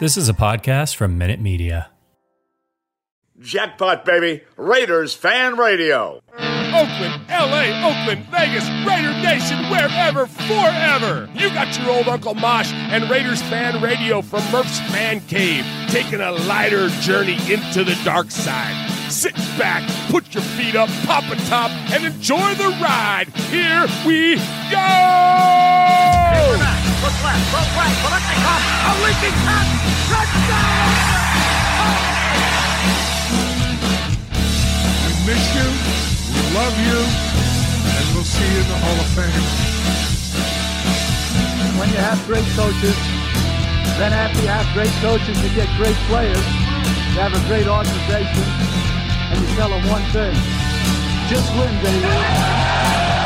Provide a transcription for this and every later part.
This is a podcast from Minute Media. Jackpot, baby. Raiders Fan Radio. Oakland, LA, Oakland, Vegas, Raider Nation, wherever, forever. You got your old Uncle Mosh and Raiders Fan Radio from Murph's Man Cave, taking a lighter journey into the dark side. Sit back, put your feet up, pop a top, and enjoy the ride. Here we go! Left, look right, Kolesnikov, a leaping pass, touchdown! We miss you, we love you, and we'll see you in the Hall of Fame. When you have great coaches, then after you have great coaches, you get great players. You have a great organization, and you tell them one thing: just win, baby.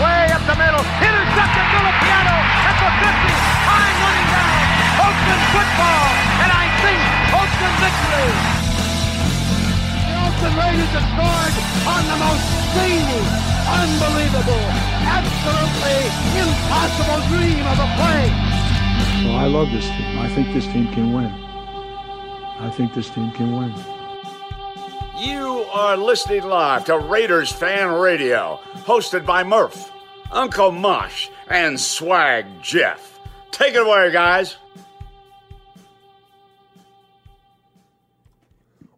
Way up the middle, intercepted Filipiano at the 50, time running down. Oakland football, and I think Oakland victory. The Oakland Raiders have scored on the most zany, unbelievable, absolutely impossible dream of a play. Well, I love this team. I think this team can win. I think this team can win. You are listening live to Raiders Fan Radio, hosted by Murph, Uncle Mosh, and Swag Jeff. Take it away, guys.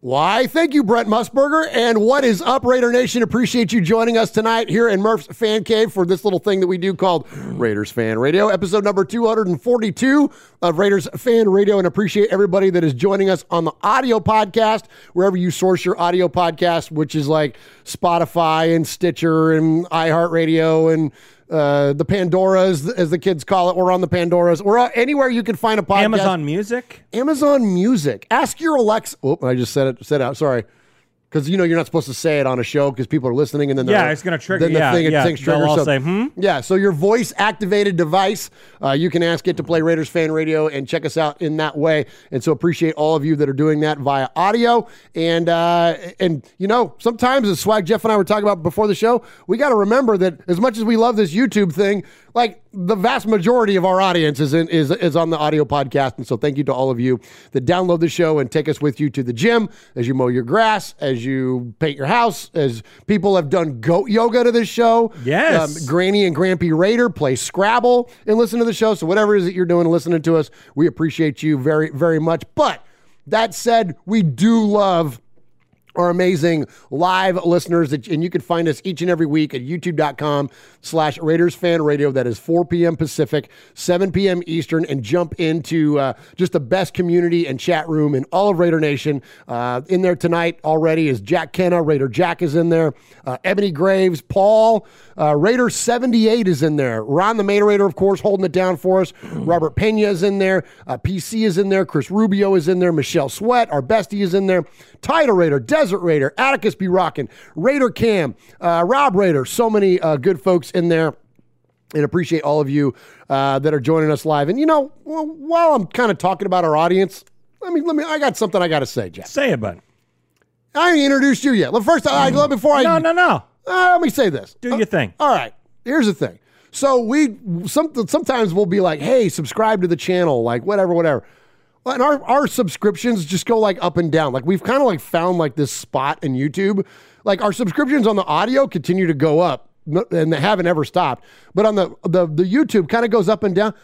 Why? Thank you, Brent Musburger. And what is up, Raider Nation? Appreciate you joining us tonight here in Murph's Fan Cave for this little thing that we do called Raiders Fan Radio, episode number 242 of Raiders Fan Radio. And appreciate everybody that is joining us on the audio podcast, wherever you source your audio podcast, which is like Spotify and Stitcher and iHeartRadio and uh, the Pandoras, as the kids call it. We're on the Pandoras. We're uh, anywhere you can find a podcast. Amazon Music. Amazon Music. Ask your Alexa. Oh, I just said it. Said out. Sorry. Because you know you're not supposed to say it on a show because people are listening, and then Yeah, it's gonna trigger- Then the yeah, thing it yeah, thinks they'll triggers. all so- say, "Hmm?" Yeah, so your voice activated device, uh, you can ask it to play Raiders Fan Radio and check us out in that way. And so appreciate all of you that are doing that via audio. And uh, and you know sometimes as Swag Jeff and I were talking about before the show, we got to remember that as much as we love this YouTube thing, like the vast majority of our audience is in, is is on the audio podcast. And so thank you to all of you that download the show and take us with you to the gym as you mow your grass, as you paint your house, as people have done goat yoga to this show. Yes. Um, Granny and Grampy Raider play Scrabble and listen to the show. So whatever it is that you're doing and listening to us, we appreciate you very, very much. But that said, we do love our amazing live listeners and you can find us each and every week at youtube.com slash raiders fan radio. That is 4 p.m pacific 7 p.m eastern and jump into uh, just the best community and chat room in all of raider nation. Uh, in there tonight already is jack kenna raider jack is in there. Uh, ebony graves paul uh, raider 78 is in there. Ron the main raider of course holding it down for us. Robert pena is in there. Uh, pc is in there. Chris rubio is in there. Michelle sweat our bestie is in there. Title raider desert raider atticus be rocking raider cam uh, rob raider so many uh, good folks in there. And appreciate all of you uh, that are joining us live. And you know well, while i'm kind of talking about our audience let me let me i got something i got to say jeff Say it, bud. i ain't introduced you yet. Well, first I, I, before i No, no, no. Uh, let me say this Do your thing. all right. Here's the thing. So we some, sometimes we'll be like, hey, subscribe to the channel, like whatever, whatever. And our, our subscriptions just go like up and down. Like we've kind of like found like this spot in YouTube. Like our subscriptions on the audio continue to go up and they haven't ever stopped. But on the the, the YouTube kind of goes up and down.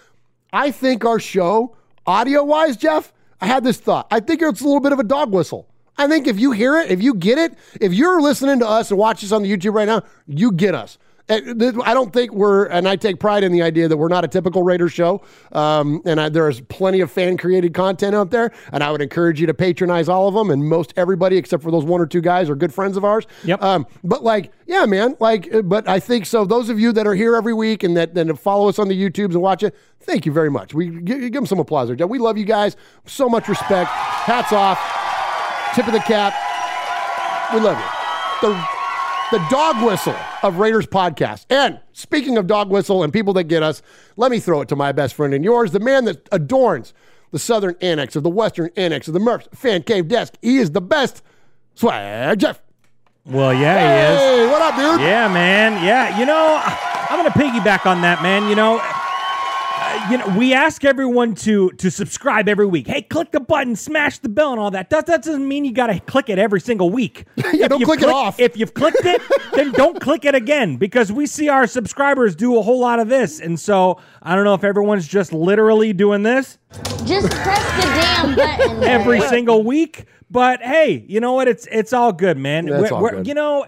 I think our show, audio wise, Jeff, I had this thought. I think it's a little bit of a dog whistle. I think if you hear it, if you get it, if you're listening to us and watch us on the YouTube right now, you get us. I don't think we're, and I take pride in the idea that we're not a typical Raiders show. Um, and I, there's plenty of fan created content out there. And I would encourage you to patronize all of them. And most everybody, except for those one or two guys, are good friends of ours. Yep. Um, but like, yeah, man, like, uh, but I think so. Those of you that are here every week and that, that follow us on the YouTubes and watch it, thank you very much. We give, give them some applause there. We love you guys. So much respect. Hats off. Tip of the cap. We love you. The, the dog whistle of Raiders podcast. And speaking of dog whistle and people that get us, let me throw it to my best friend and yours, the man that adorns the southern annex of the western annex of the Murph's fan cave desk. He is the best. Swag Jeff. Well, yeah, Hey, what up, dude? Yeah, man. Yeah, you know, I'm gonna piggyback on that, man. You know, uh, you know, we ask everyone to to subscribe every week. Hey, click the button, smash the bell, and all that. That, that doesn't mean you got to click it every single week. Yeah, don't you've click it off. If you've clicked it, then don't click it again because we see our subscribers do a whole lot of this, and so I don't know if everyone's just literally doing this Just press the damn button. every single week. But hey, you know what? It's it's all good, man. That's We're- all we're- good. You know,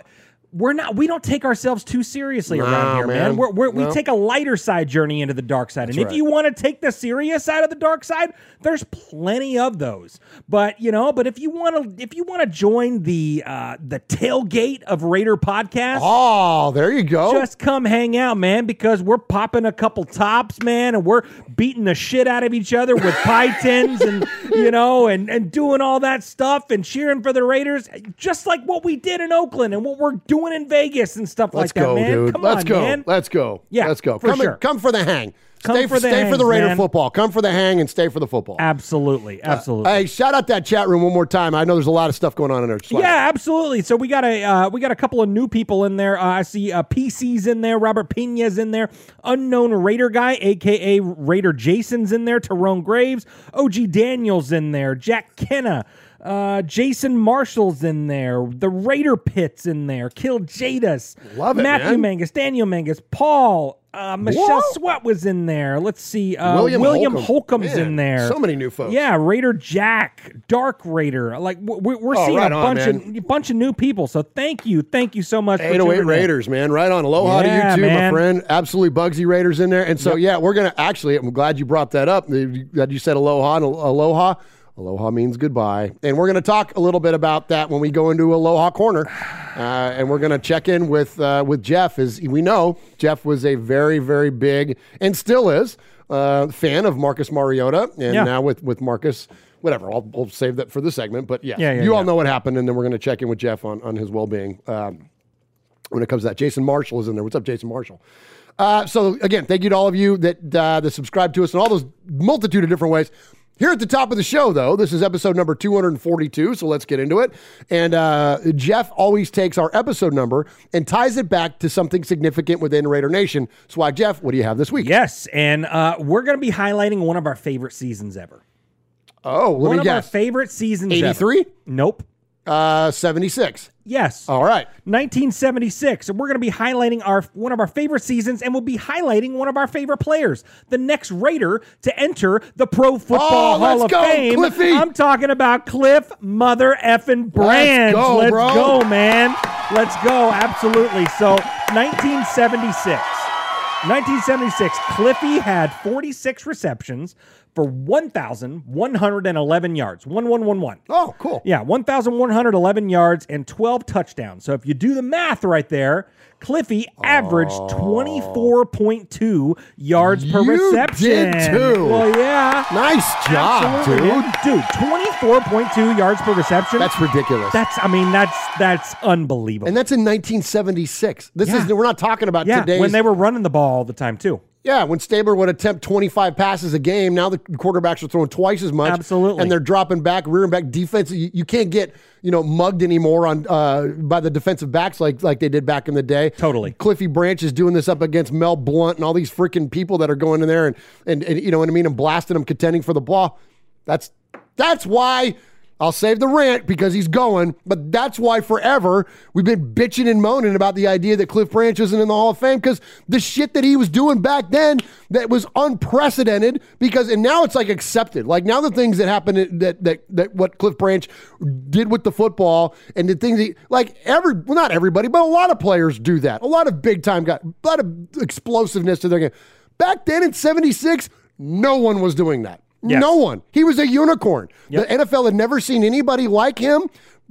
we're not. We don't take ourselves too seriously No, around here, man. man. We're, we're, No. We take a lighter side journey into the dark side, and if you want to take the serious side of the dark side, there's plenty of those. But you know, but if you want to, if you want to join the uh, the tailgate of Raider podcast. Oh, there you go. Just come hang out, man, because we're popping a couple tops, man, and we're beating the shit out of each other with pie tins and you know, and and doing all that stuff and cheering for the Raiders, just like what we did in Oakland and what we're doing in Vegas and stuff Let's like go, that, man. dude. Come Let's on, go. man. Let's go. Yeah, let's go. for come, sure. come for the hang. Come stay for the stay for the Raider man. football. Come for the hang and stay for the football. Absolutely, absolutely. Hey, shout out that chat room one more time. I know there's a lot of stuff going on in there. Yeah, absolutely. So we got a uh, we got a couple of new people in there. Uh, I see uh, PC's in there, Robert Pena's in there, unknown Raider guy, aka Raider Jason's in there, Tyrone Graves, OG Daniels in there, Jack Kenna. Uh, Jason Marshall's in there. The Raider Pit's in there. Kill Jadis. Love it, Matthew man. Mangus. Daniel Mangus. Paul. Uh, Michelle Whoa. Sweat was in there. Let's see. Uh, William William, Holcomb. Holcomb's Man, in there. so many new folks. Yeah, Raider Jack, Dark Raider. Like we're, we're Oh, seeing right a on, bunch man. of bunch of new people. So thank you, thank you so much. for 808 tuning in. Raiders, man. Right on. Aloha Yeah, to you too, man. my friend. Absolutely Bugsy Raiders in there. And so, yeah, we're going to actually, I'm glad you brought that up. That you said aloha and aloha. Aloha means goodbye. And we're going to talk a little bit about that when we go into Aloha Corner. Uh, and we're going to check in with uh, with Jeff. As we know, Jeff was a very, very big, and still is, uh, fan of Marcus Mariota. And Yeah. now with, with Marcus, whatever, I'll, I'll save that for the segment. But yes, Yeah, yeah, you all know what happened. And then we're going to check in with Jeff on, on his well being. Um, when it comes to that. Jason Marshall is in there. What's up, Jason Marshall? Uh, so again, thank you to all of you that uh, that subscribe to us in all those multitude of different ways. Here at the top of the show, though, this is episode number 242, so let's get into it. And uh, Jeff always takes our episode number and ties it back to something significant within Raider Nation. Swag Jeff, what do you have this week? Yes, and uh, we're going to be highlighting one of our favorite seasons ever. Oh, let one of our favorite seasons. ever. 83? Nope. Uh, 76. Yes. All right. 1976. And we're going to be highlighting our one of our favorite seasons, and we'll be highlighting one of our favorite players, the next Raider to enter the Pro Football Oh, Hall let's of go, Fame. Cliffy. I'm talking about Cliff Mother effing Branch. go, Let's go, man. Let's go. Absolutely. So 1976. 1976, Cliffy had 46 receptions for 1,111 yards. 1111. Oh, cool. Yeah, 1,111 yards and 12 touchdowns. So if you do the math right there, Cliffy averaged 24.2 yards per You reception. did too. Well, yeah. Nice job, Absolutely, dude. Dude, 24.2 yards per reception. That's ridiculous. That's I mean, that's that's unbelievable. and that's in 1976. This Yeah. is we're not talking about yeah, today's when they were running the ball all the time too. Yeah, when Stabler would attempt 25 passes a game, now the quarterbacks are throwing twice as much. Absolutely. And they're dropping back, rearing back defense. You, you can't get, you know, mugged anymore on uh, by the defensive backs like like they did back in the day. Totally. Cliffy Branch is doing this up against Mel Blount and all these freaking people that are going in there and, and, and you know what I mean, and blasting them, contending for the ball. That's that's why I'll save the rant because he's going, but that's why forever we've been bitching and moaning about the idea that Cliff Branch isn't in the Hall of Fame because the shit that he was doing back then that was unprecedented because and now it's like accepted. Like now the things that happened that that that what Cliff Branch did with the football and the things he, like every well not everybody, but a lot of players do that. A lot of big time guys, a lot of explosiveness to their game. Back then in 76, no one was doing that. Yes. No one. He was a unicorn. The NFL had never seen anybody like him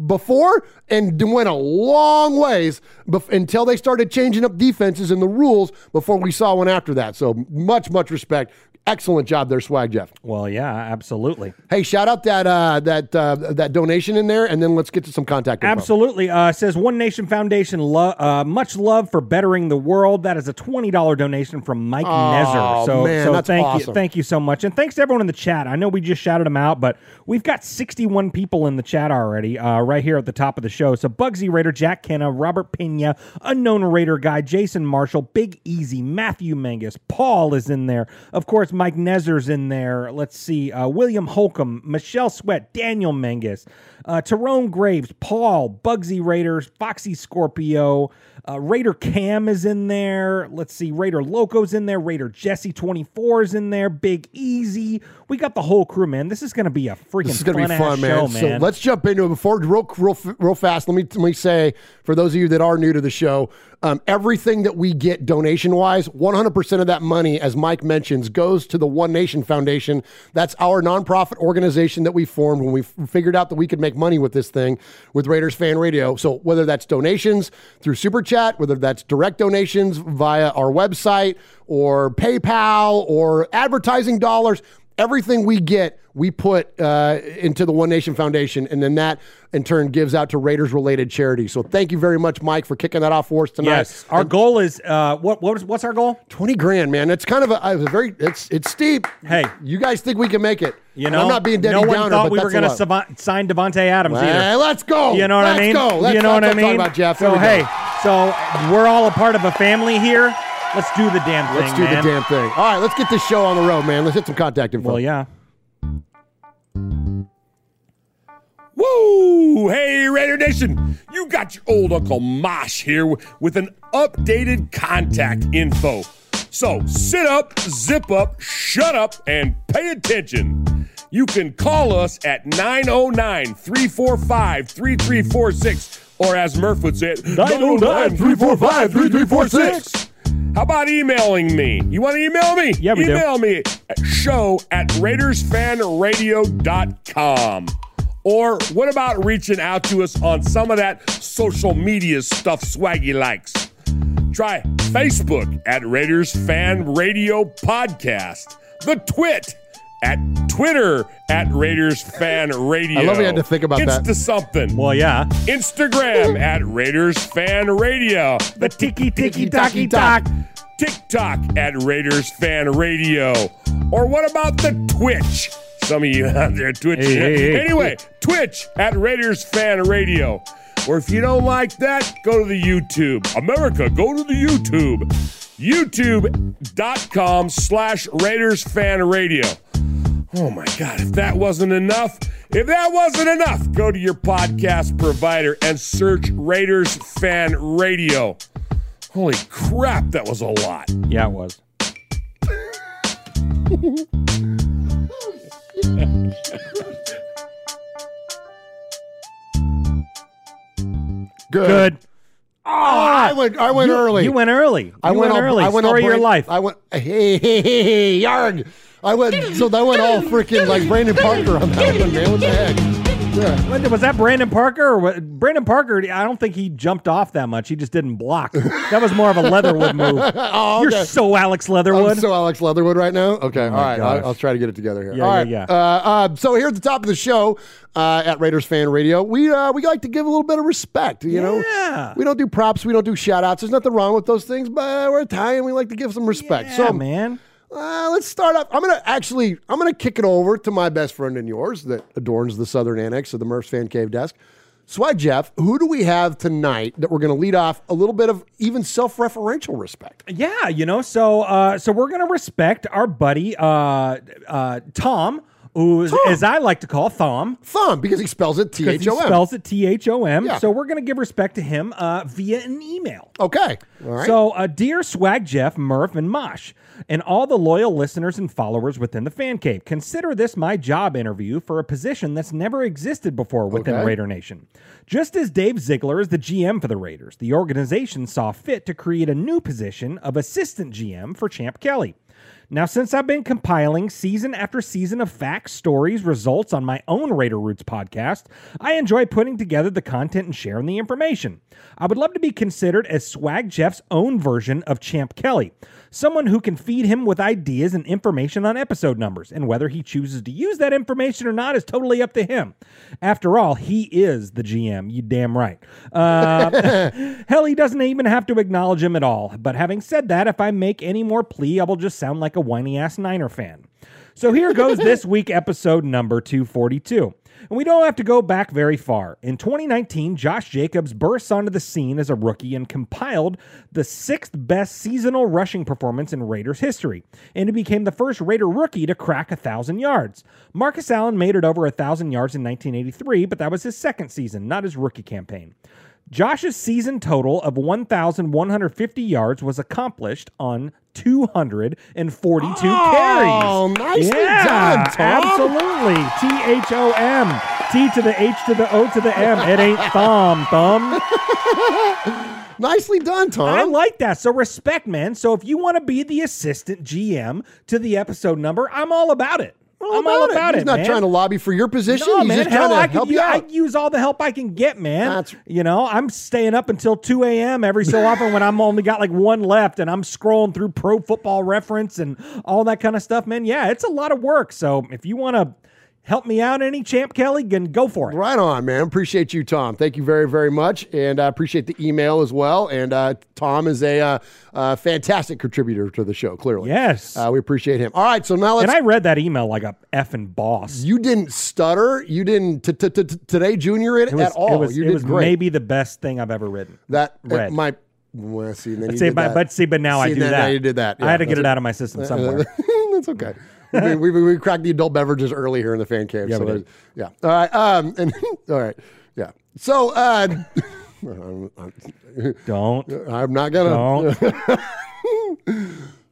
before and went a long ways bef- until they started changing up defenses and the rules before we saw one after that. So much, much respect. Excellent job there, Swag Jeff. Well, yeah, absolutely. Hey, shout out that uh, that uh, that donation in there, and then let's get to some contact info. Absolutely. Uh, says One Nation Foundation, lo- uh, much love for bettering the world. That is a twenty dollar donation from Mike Nezer. So, man, so that's thank you, thank you so much, and thanks to everyone in the chat. I know we just shouted them out, but we've got sixty one people in the chat already, uh, right here at the top of the show. So Bugsy Raider, Jack Kenna, Robert Pena, Unknown Raider Guy, Jason Marshall, Big Easy, Matthew Mangus, Paul is in there. Of course, Mike Nezer's in there. Let's see, uh, William Holcomb, Michelle Sweat, Daniel Mangus, uh, Tyrone Graves, Paul, Bugsy Raiders, Foxy Scorpio, uh, Raider Cam is in there. Let's see, Raider Loco's in there. Raider Jesse 24 is in there. Big Easy. We got the whole crew, man. This is going to be a freaking This is going to be fun, man. show, So let's jump into it. Before real, real, real fast, let me let me say for those of you that are new to the show, um, everything that we get donation wise, 100% of that money, as Mike mentions, goes to the One Nation Foundation. That's our nonprofit organization that we formed when we figured out that we could make money with this thing with Raiders Fan Radio. So whether that's donations through Super Chat, whether that's direct donations via our website or PayPal or advertising dollars, everything we get we put uh, into the one nation foundation and then that in turn gives out to raiders related charities so thank you very much mike for kicking that off for us tonight yes, our goal is uh, what? What was what's our goal? 20 grand man it's kind of a, a very it's it's steep Hey. you guys think we can make it You And know, i'm not being Debbie no one Downer, thought we were going to sign Davante Adams Hey, either. let's go You know what Let's I mean? go. Let's- you know what I mean? about, Jeff. So There we go. hey, so we're all a part of a family here. Let's do the damn thing, let's do man. the damn thing all right let's get this show on the road man let's hit some contact info Well, yeah. Woo! Hey, Raider Nation! You got your old Uncle Mosh here with an updated contact info. So sit up, zip up, shut up, and pay attention. You can call us at 909 345 3346, or as Murph would say it, 909 345 3346. How about emailing me? You want to email me? Yeah, we do. email me at show at RaidersFanRadio.com. Or what about reaching out to us on some of that social media stuff Swaggy likes? Try Facebook at Raiders Fan Radio Podcast, the Twit at Twitter at Raiders Fan Radio. I love you had to think about that. Insta something. Well, yeah. Instagram at Raiders Fan Radio. The tiki tiki taki tock. tock. TikTok at Raiders Fan Radio. Or what about the Twitch? Some of you out there Twitch. Hey, hey, hey. Anyway, Twitch at Raiders Fan Radio. Or if you don't like that, go to the YouTube. America, go to the YouTube. YouTube.com slash Raiders Fan Radio. Oh my God, if that wasn't enough, if that wasn't enough, go to your podcast provider and search Raiders Fan Radio. Holy crap, that was a lot. Yeah, it was. good Good. Oh, i went i went you, early You went early. You I went, all- early. I went all Story of your life. I went hey hey hey hey yarg. I went so I went all freaking like Brandon Parker on that one, man. What the heck? Yeah. Was that Brandon Parker? Or what? Brandon Parker, I don't think he jumped off that much. He just didn't block. That was more of a Leatherwood move. Oh, You're so Alex Leatherwood. I'm so Alex Leatherwood right now. Okay, all right. I'll, I'll try to get it together here. Yeah, all yeah, yeah. Uh, uh, so here at the top of the show uh, at Raiders Fan Radio, we uh, we like to give a little bit of respect. You know, we don't do props, we don't do shout outs. There's nothing wrong with those things, but we're Italian. We like to give some respect. yeah, so man. Uh, let's start up. I'm gonna actually, I'm gonna kick it over to my best friend and yours that adorns the southern annex of the Murph's Fan Cave desk. Swag Jeff, who do we have tonight that we're gonna lead off a little bit of even self-referential respect? Yeah, you know, so uh, so we're gonna respect our buddy uh, uh, Tom, who is, as I like to call Thom. Thom, because he spells it T H he spells it T H O M. Yeah. So we're going to give respect to him uh, via an email. Okay. All right. So, uh, dear Swag Jeff, Murph, and Mosh, and all the loyal listeners and followers within the fan cave, consider this my job interview for a position that's never existed before within Okay. Raider Nation. Just as Dave Ziegler is the GM for the Raiders, the organization saw fit to create a new position of assistant GM for Champ Kelly. Now, since I've been compiling season after season of facts, stories, results on my own Raider Roots podcast, I enjoy putting together the content and sharing the information. I would love to be considered as Swag Jeff's own version of Champ Kelly, someone who can feed him with ideas and information on episode numbers, and whether he chooses to use that information or not is totally up to him. After all, he is the GM, you damn right. Uh, hell, he doesn't even have to acknowledge him at all. But having said that, if I make any more plea, I will just sound like a whiny ass Niner fan. So here goes this week, episode number 242. And we don't have to go back very far. In 2019, Josh Jacobs burst onto the scene as a rookie and compiled the sixth best seasonal rushing performance in Raiders history. And he became the first Raider rookie to crack 1,000 yards. Marcus Allen made it over 1,000 yards in 1983, but that was his second season, not his rookie campaign. Josh's season total of 1,150 yards was accomplished on 242 carries. Oh, nicely done, Tom. Absolutely. T H O M. T to the H to the O to the M. It ain't thumb, thumb. Nicely done, Tom. I like that. So respect, man. So if you want to be the assistant GM to the episode number, I'm all about it. I'm all about it. He's it. not man. trying to lobby for your position. No, He's man. just Hell, trying to I could help you out. I'd use all the help I can get, man. That's- you know, I'm staying up until 2 a.m. every so often when I'm only got like one left and I'm scrolling through pro football reference and all that kind of stuff, man. Yeah, it's a lot of work. So if you want to help me out any, Champ Kelly, then go for it. Right on, man. Appreciate you, Tom. Thank you very, very much. And I appreciate the email as well. And uh, Tom is a uh, uh, fantastic contributor to the show, clearly. Yes. Uh, we appreciate him. All right, so now let's. and I read that email like a effing boss. you didn't stutter. You didn't t- t- t- today junior it, It was, at all. it was, you it did was great. maybe the best thing I've ever written. that read. my. Well, see, then you See, but, but see, but now I do that. You did that. I had to get it that's out of my system somewhere. that's okay. we, we, we, cracked the adult beverages early here in the fan cave. Yeah, so did. yeah. All right. Um. And all right. Yeah. So. Uh, I'm, I'm- Don't. I'm not gonna.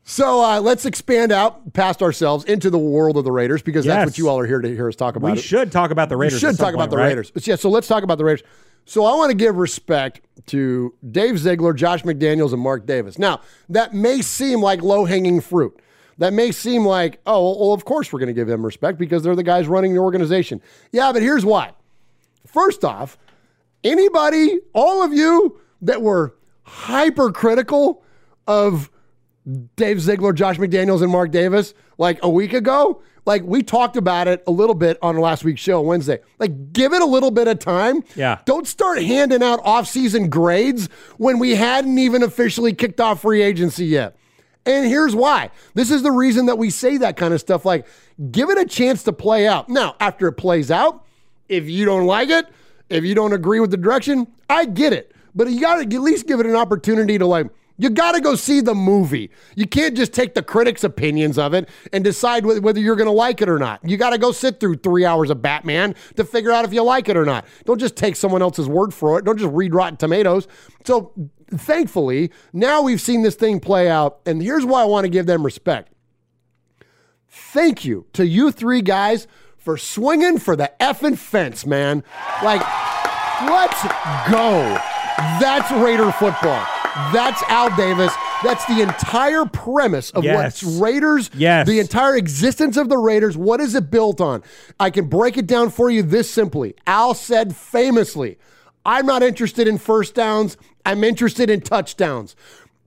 So uh, let's expand out past ourselves into the world of the Raiders because that's what you all are here to hear us talk about. we it. should talk about the Raiders. We should talk about the right? Raiders. Yeah, so let's talk about the Raiders. So I want to give respect to Dave Ziegler, Josh McDaniels, and Mark Davis. Now, that may seem like low hanging fruit. That may seem like, oh, well, of course we're going to give them respect because they're the guys running the organization. Yeah, but here's why. First off, anybody, all of you that were hypercritical of Dave Ziegler, Josh McDaniels, and Mark Davis like a week ago. Like we talked about it a little bit on last week's show Wednesday. Like give it a little bit of time. Yeah. Don't start handing out off-season grades when we hadn't even officially kicked off free agency yet. And here's why. This is the reason that we say that kind of stuff. Like, give it a chance to play out. Now, after it plays out, if you don't like it, if you don't agree with the direction, I get it. But you got to at least give it an opportunity to like. You got to go see the movie. You can't just take the critics' opinions of it and decide wh- whether you're going to like it or not. You got to go sit through three hours of Batman to figure out if you like it or not. Don't just take someone else's word for it. Don't just read Rotten Tomatoes. So, thankfully, now we've seen this thing play out. And here's why I want to give them respect thank you to you three guys for swinging for the effing fence, man. Like, let's go. That's Raider football. That's Al Davis. That's the entire premise of Yes. what's Raiders. Yes. The entire existence of the Raiders. What is it built on? I can break it down for you this simply. Al said famously, I'm not interested in first downs. I'm interested in touchdowns.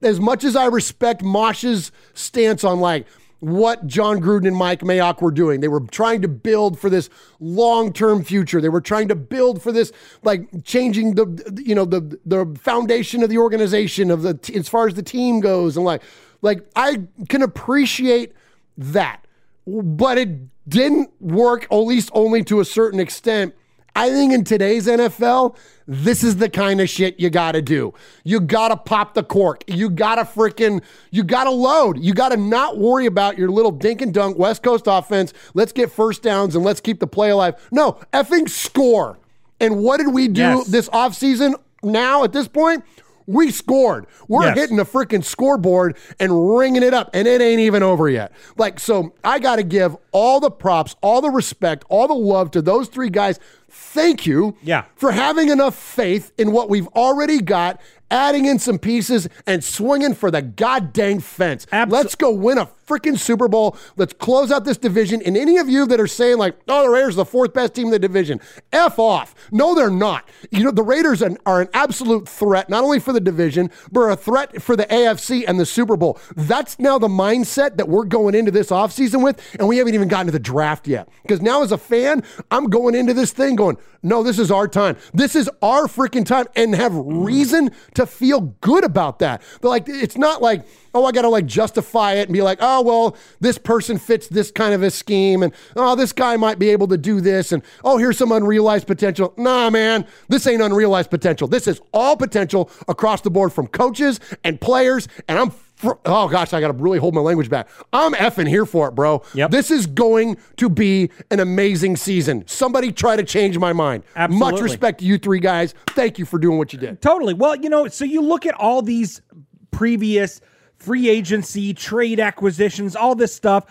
As much as I respect Mosh's stance on like what Jon Gruden and Mike Mayock were doing, they were trying to build for this long-term future. They were trying to build for this, like changing the, you know, the the foundation of the organization of the as far as the team goes, and like, like I can appreciate that, but it didn't work, at least only to a certain extent. I think in today's NFL, this is the kind of shit you got to do. You got to pop the cork. You got to freaking, you got to load. You got to not worry about your little dink and dunk West Coast offense. Let's get first downs and let's keep the play alive. No, effing score. And what did we do Yes. this offseason now at this point? We scored. We're Yes. hitting the freaking scoreboard and ringing it up, and it ain't even over yet. Like, so I got to give all the props, all the respect, all the love to those three guys. Thank you Yeah. for having enough faith in what we've already got, adding in some pieces, and swinging for the goddamn fence. Abso- Let's go win a freaking Super Bowl. Let's close out this division. And any of you that are saying, like, oh, the Raiders are the fourth best team in the division, F off. No, they're not. You know, the Raiders are, are an absolute threat, not only for the division, but a threat for the AFC and the Super Bowl. That's now the mindset that we're going into this offseason with, and we haven't even gotten to the draft yet. Because now, as a fan, I'm going into this thing going, no, this is our time. This is our freaking time, and have reason to to feel good about that. But like, it's not like, oh, I got to like justify it and be like, oh, well, this person fits this kind of a scheme, and oh, this guy might be able to do this, and oh, here's some unrealized potential. Nah, man, this ain't unrealized potential. This is all potential across the board from coaches and players, and I'm. Oh gosh, I got to really hold my language back. I'm effing here for it, bro. Yep. This is going to be an amazing season. Somebody try to change my mind. Absolutely. Much respect to you three guys. Thank you for doing what you did. Totally. Well, you know, so you look at all these previous free agency, trade acquisitions, all this stuff.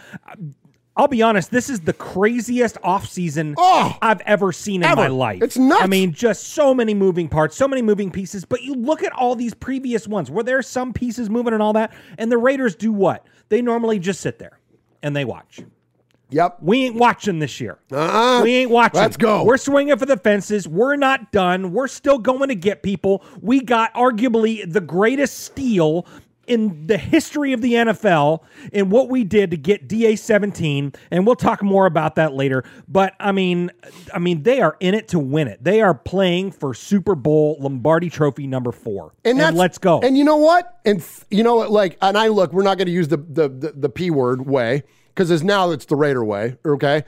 I'll be honest, this is the craziest offseason Oh! I've ever seen in Ever. my life. It's nuts. I mean, just so many moving parts, so many moving pieces. But you look at all these previous ones where there's some pieces moving and all that, and the Raiders do what? They normally just sit there and they watch. Yep. We ain't watching this year. Uh-uh. We ain't watching. Let's go. We're swinging for the fences. We're not done. We're still going to get people. We got arguably the greatest steal in the history of the NFL in what we did to get DA 17 and we'll talk more about that later but I mean I mean they are in it to win it they are playing for Super Bowl Lombardi trophy number 4 And, that's, let's go And you know what? And th- you know what? Like, and I look, we're not going to use the the the, the p word way because it's now it's the Raider way. Okay,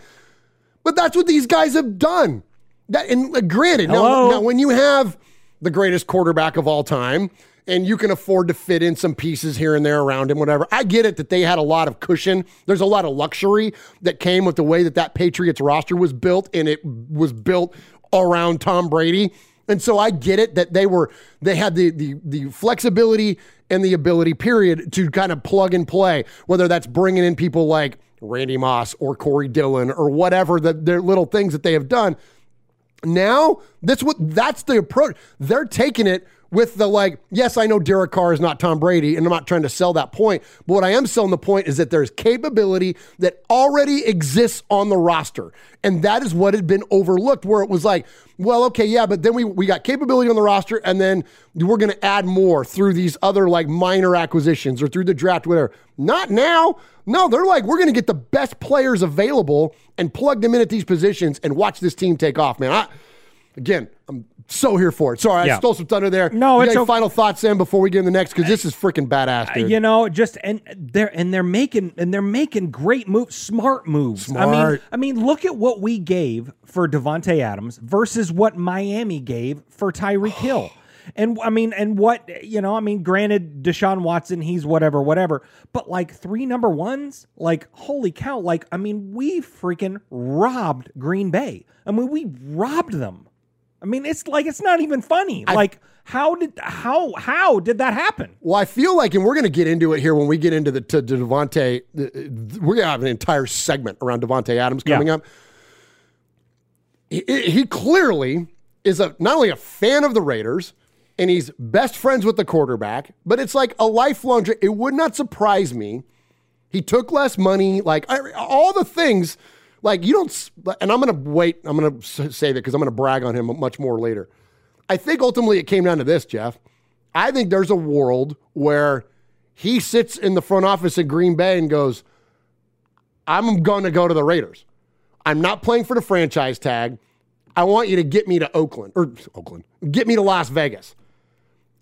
but that's what these guys have done. That and uh, granted, now, now when you have the greatest quarterback of all time. And you can afford to fit in some pieces here and there around him, whatever. I get it that they had a lot of cushion. There's a lot of luxury that came with the way that that Patriots roster was built, and it was built around Tom Brady. And so I get it that they were they had the the the flexibility and the ability period to kind of plug and play whether that's bringing in people like Randy Moss or Corey Dillon or whatever the their little things that they have done. Now, that's what that's the approach. They're taking it with the like, yes, I know Derek Carr is not Tom Brady, and I'm not trying to sell that point. But what I am selling the point is that there's capability that already exists on the roster. And that is what had been overlooked, where it was like, well, okay, yeah, but then we, we got capability on the roster, and then we're gonna add more through these other like minor acquisitions or through the draft, whatever. Not now. No, they're like, we're gonna get the best players available and plug them in at these positions and watch this team take off, man. I, Again, I'm so here for it. Sorry, I stole some thunder there. No, you it's got any okay. final thoughts, Sam, before we get in the next because this is freaking badass, dude. you know just and they're and they're making and they're making great moves smart moves i mean i mean look at what we gave for davante adams versus what miami gave for tyreek hill and i mean and what you know i mean granted deshaun watson he's whatever whatever but like three number ones like holy cow like i mean we freaking robbed green bay i mean we robbed them i mean it's like it's not even funny like how did how how did that happen Well, I feel like, and we're going to get into it here when we get into the to, to Davante. uh, We're going to have an entire segment around Davante Adams coming Yeah. up. He, he clearly is a not only a fan of the Raiders, and he's best friends with the quarterback, but it's like a lifelong. It would not surprise me. He took less money, like I, all the things. Like you don't, and I'm to wait. I'm to say that because I'm to brag on him much more later. I think ultimately it came down to this, Jeff. I think there's a world where he sits in the front office at Green Bay and goes, I'm to go to the Raiders. I'm not playing for the franchise tag. I want you to get me to Oakland or Oakland, get me to Las Vegas.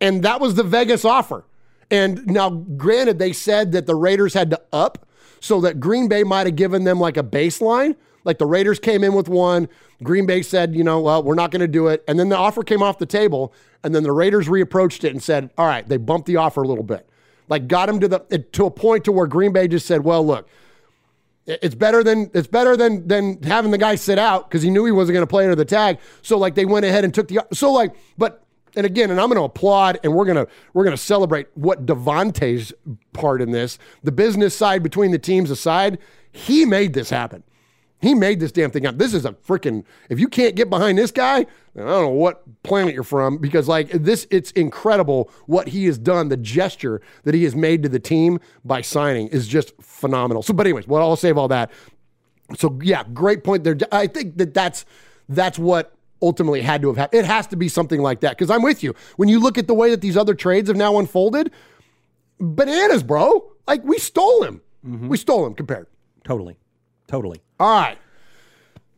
And that was the Vegas offer. And now, granted, they said that the Raiders had to up so that Green Bay might have given them like a baseline. Like the Raiders came in with one. Green Bay said, you know, well, we're not going to do it. And then the offer came off the table. And then the Raiders reapproached it and said, all right, they bumped the offer a little bit. Like got them to the to a point to where Green Bay just said, well, look, it's better than it's better than than having the guy sit out because he knew he wasn't going to play under the tag. So like they went ahead and took the so like but and again and I'm going to applaud and we're gonna we're gonna celebrate what Davante's part in this the business side between the teams aside he made this happen. He made this damn thing up. This is a freaking. If you can't get behind this guy, I don't know what planet you're from because like this, it's incredible what he has done. The gesture that he has made to the team by signing is just phenomenal. So, but anyways, well, I'll save all that. So yeah, great point there. I think that that's that's what ultimately had to have happened. It has to be something like that because I'm with you. When you look at the way that these other trades have now unfolded, bananas, bro. Like we stole him. Mm-hmm. We stole him compared. Totally. Totally. All right.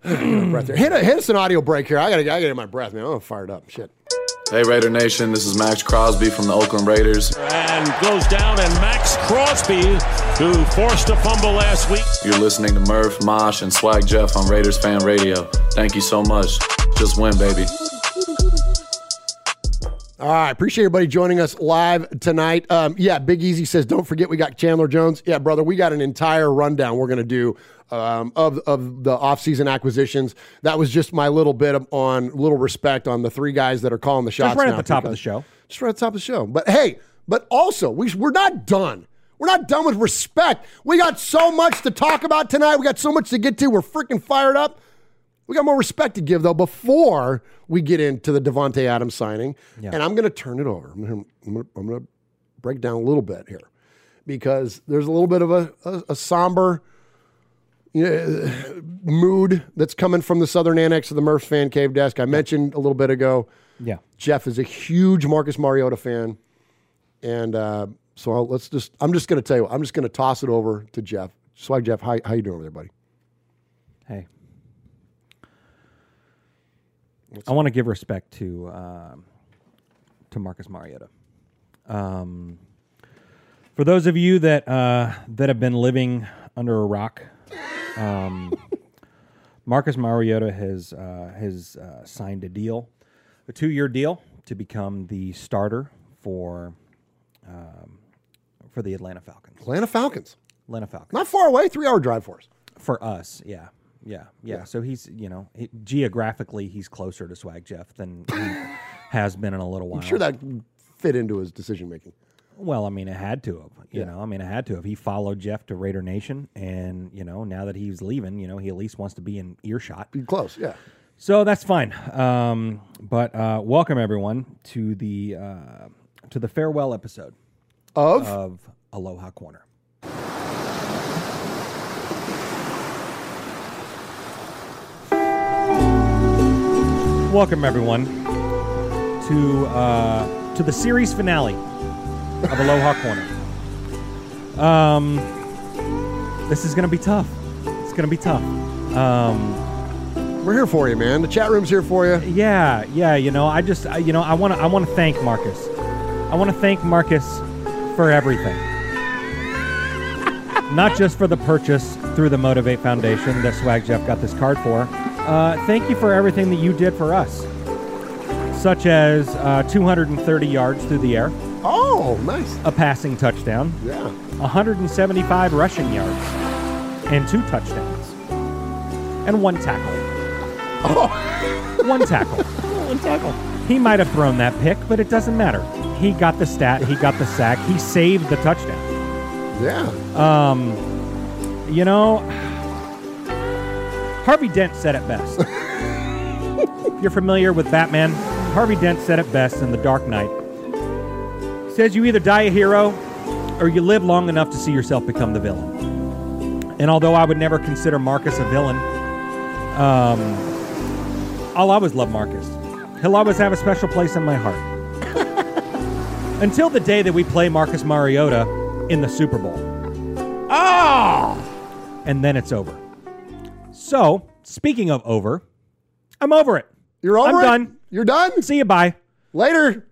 breath. Hit, a, hit us an audio break here. I gotta, I gotta get my breath, man. I'm fired up. Shit. Hey Raider Nation, this is Maxx Crosby from the Oakland Raiders. And goes down, and Maxx Crosby, who forced a fumble last week. You're listening to Murph, Mosh, and Swag Jeff on Raiders Fan Radio. Thank you so much. Just win, baby. All right, appreciate everybody joining us live tonight. Um, yeah, Big Easy says, don't forget we got Chandler Jones. Yeah, brother, we got an entire rundown we're going to do um, of of the offseason acquisitions. That was just my little bit of, on little respect on the three guys that are calling the shots. Just right at the top of the show. Just right at the top of the show. But hey, but also we we're not done. We're not done with respect. We got so much to talk about tonight. We got so much to get to. We're freaking fired up. We got more respect to give though before we get into the Davante Adams signing, Yeah. and I'm going to turn it over. I'm going to break down a little bit here because there's a little bit of a, a, a somber you know, mood that's coming from the southern annex of the Murphs fan cave desk. I mentioned a little bit ago. Yeah. Jeff is a huge Marcus Mariota fan, and uh, so I'll, let's just I'm just going to tell you I'm just going to toss it over to Jeff. Swag Jeff, how how you doing over there, buddy? Hey. I want to give respect to um, to Marcus Mariota. Um, for those of you that uh, that have been living under a rock, um, Marcus Mariota has uh, has uh, signed a deal, a two year deal to become the starter for um, for the Atlanta Falcons. Atlanta Falcons, Atlanta Falcons not far away, three hour drive for us. for us. Yeah, yeah, yeah. So he's you know he, geographically he's closer to Swag Jeff than he has been in a little while. I'm sure that fit into his decision making. Well, I mean, it had to have. You know, I mean, it had to have. He followed Jeff to Raider Nation, and you know, now that he's leaving, you know, he at least wants to be in earshot. Be close, yeah. So that's fine. Um, but uh, welcome everyone to the uh, to the farewell episode Of of Aloha Corner. Welcome everyone to uh, to the series finale of Aloha Corner. Um, this is gonna be tough. It's gonna be tough. Um, we're here for you, man. The chat room's here for you. yeah, yeah. You know, I just, I, you know, I want to, I want to thank Marcus. I want to thank Marcus for everything. Not just for the purchase through the Motiv8 Foundation that Swag Jeff got this card for. Uh, thank you for everything that you did for us, such as uh, 230 yards through the air, Oh, nice. a passing touchdown, Yeah. 175 rushing yards, and two touchdowns, and one tackle. One tackle. One tackle. He might have thrown that pick, but it doesn't matter. He got the stat, he got the sack, he saved the touchdown. Yeah. Um, you know, Harvey Dent said it best. if you're familiar with Batman, Harvey Dent said it best in The Dark Knight. He says you either die a hero or you live long enough to see yourself become the villain. And although I would never consider Marcus a villain, um, I'll always love Marcus. He'll always have a special place in my heart. Until the day that we play Marcus Mariota in the Super Bowl. Oh! And then it's over. So, speaking of over, I'm over it. You're over I'm it? done. You're done? See you, bye. Later.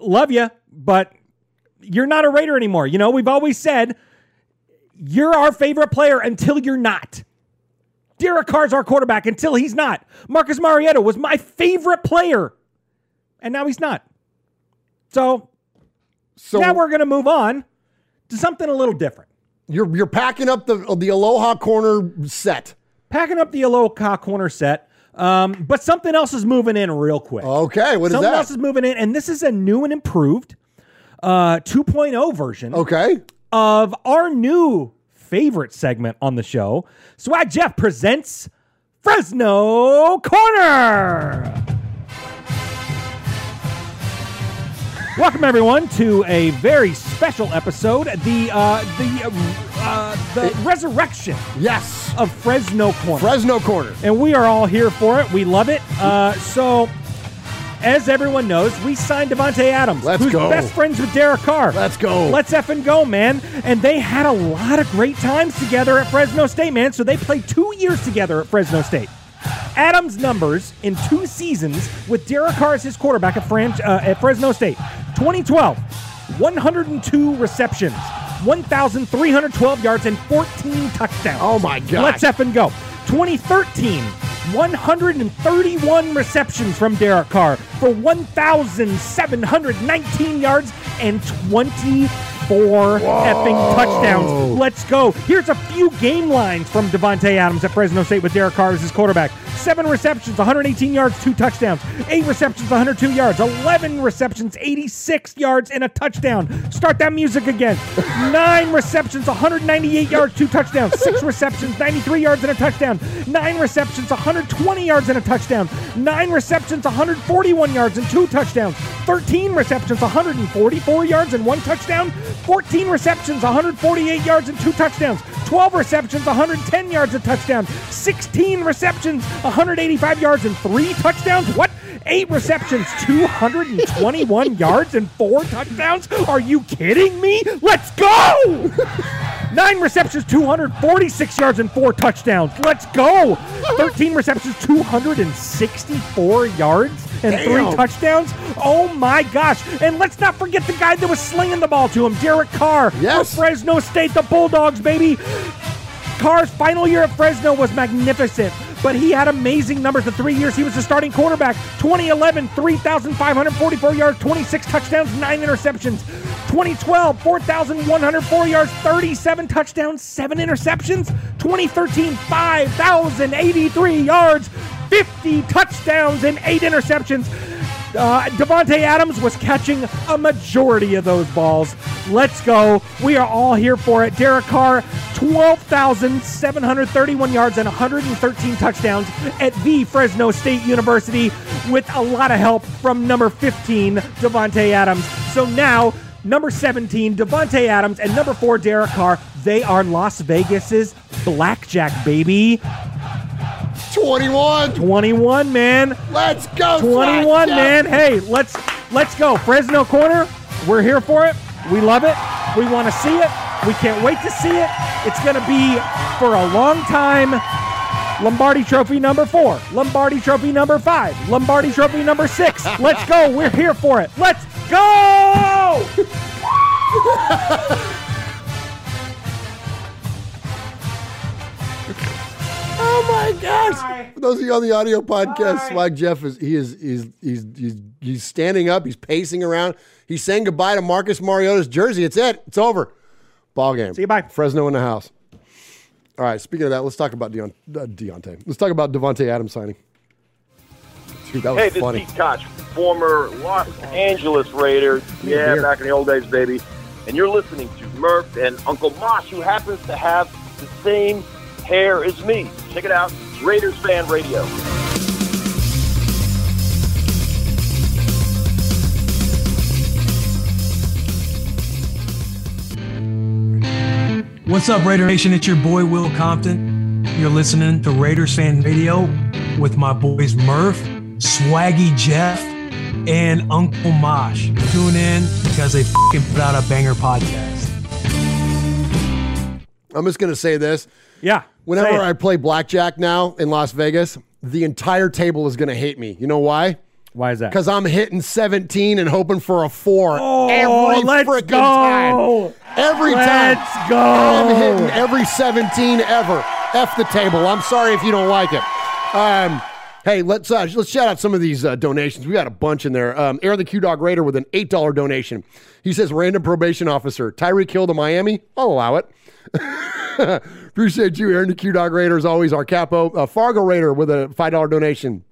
Love you, but you're not a Raider anymore. You know, we've always said you're our favorite player until you're not. Derek Carr's our quarterback until he's not. Marcus Mariota was my favorite player, and now he's not. So, So now we're going to move on to something a little different. you're you're packing up the the Aloha corner set. Packing up the Aloha corner set, um, but something else is moving in real quick. Okay, what is that? something that? else is moving in, and this is a new and improved uh, 2.0 version okay. of our new favorite segment on the show. Swag Jeff presents Fresno Corner. Welcome everyone to a very special episode, the uh, the uh, the resurrection Yes. of Fresno Corner. Fresno corner. and we are all here for it. We love it. Uh, so, as everyone knows, we signed Davante Adams, Let's who's go. best friends with Derek Carr. Let's go. Let's effing go, man. And they had a lot of great times together at Fresno State, man. So they played two years together at Fresno State. Adams' numbers in two seasons with Derek Carr as his quarterback at, Fran- uh, at Fresno State. 2012, 102 receptions, 1,312 yards, and 14 touchdowns. Oh my God. Let's effing go. 2013, 131 receptions from Derek Carr for 1,719 yards and 24 effing touchdowns. Let's go. Here's a few game lines from Davante Adams at Fresno State with Derek Carr as his quarterback. Seven receptions, 118 yards, two touchdowns. Eight receptions, 102 yards. 11 receptions, 86 yards, and a touchdown. Start that music again. Nine receptions, 198 yards, two touchdowns. Six receptions, 93 yards, and a touchdown. Nine receptions, 120 yards, and a touchdown. Nine receptions, 141 yards, and two touchdowns. 13 receptions, 144 yards, and one touchdown. 14 receptions, 148 yards, and two touchdowns. 12 receptions, 110 yards, a touchdown. 16 receptions, 185 yards, and three touchdowns. What? Eight receptions, 221 yards, and four touchdowns? Are you kidding me? Let's go! Nine receptions, 246 yards, and four touchdowns. Let's go! 13 receptions, 264 yards, and Damn. three touchdowns. Oh my gosh. And let's not forget the guy that was slinging the ball to him, Derek Carr. Yes. For Fresno State, the Bulldogs, baby. Carr's final year at Fresno was magnificent, but he had amazing numbers. The three years he was the starting quarterback 2011, 3,544 yards, 26 touchdowns, 9 interceptions. 2012, 4,104 yards, 37 touchdowns, 7 interceptions. 2013, 5,083 yards, 50 touchdowns, and 8 interceptions. Uh, Davante Adams was catching a majority of those balls. Let's go. We are all here for it. Derek Carr, 12,731 yards and 113 touchdowns at the Fresno State University with a lot of help from number 15, Davante Adams. So now, number 17, Davante Adams, and number 4, Derek Carr, they are Las Vegas's blackjack, baby. 21. 21, man. Let's go. 21, Slack, man. Hey, let's let's go. Fresno Corner. We're here for it. We love it. We want to see it. We can't wait to see it. It's going to be for a long time. Lombardi Trophy number four. Lombardi Trophy number five. Lombardi Trophy number six. Let's go. We're here for it. Let's go. Oh my gosh! For those of you on the audio podcast, Swag Jeff is he is he's he's he's he's standing up. He's pacing around. He's saying goodbye to Marcus Mariota's jersey. It's it. It's over. Ball game. See you bye. Fresno in the house. All right. Speaking of that, let's talk about Deon, uh, Deontay. Let's talk about Davante Adams signing. Dude, that was Hey, this funny. is Pete Koch, former Los Angeles Raider. Yeah, beer. back in the old days, baby. And you're listening to Murph and Uncle Mosh, who happens to have the same hair is me. Check it out, Raiders Fan Radio. What's up, Raider Nation? It's your boy Will Compton. You're listening to Raiders Fan Radio with my boys Murph, Swaggy Jeff, and Uncle Mosh. Tune in because they fucking put out a banger podcast. I'm just gonna say this. Yeah. Whenever. I play blackjack now in Las Vegas, the entire table is gonna hate me. You know why? Why is that? Because I'm hitting 17 and hoping for a four Oh, every let's freaking go. time. Every time. Let's go. I'm hitting every 17 ever. F the table. I'm sorry if you don't like it. Um, hey, let's uh, let's shout out some of these uh, donations. We got a bunch in there. Um, Aaron the Q Dog Raider with an eight dollar donation. He says, "Random probation officer Tyreek Hill to Miami. I'll allow it." Appreciate you, Aaron the Q Dog Raider, as always. Our capo, uh, Fargo Raider with a five dollar donation.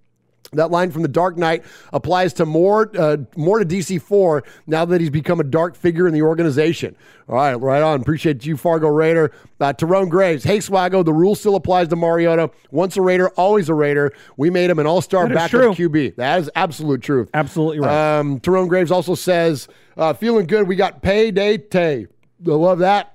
That line from the Dark Knight applies to more, uh, more to DC four now that he's become a dark figure in the organization. All right, right on. Appreciate you, Fargo Raider. Uh, Tyrone Graves, hey Swago, the rule still applies to Mariota. Once a Raider, always a Raider. We made him an All Star That is backup true. QB. That is absolute truth. Absolutely right. Um, Tyrone Graves also says, uh, feeling good. We got payday tay. I love that.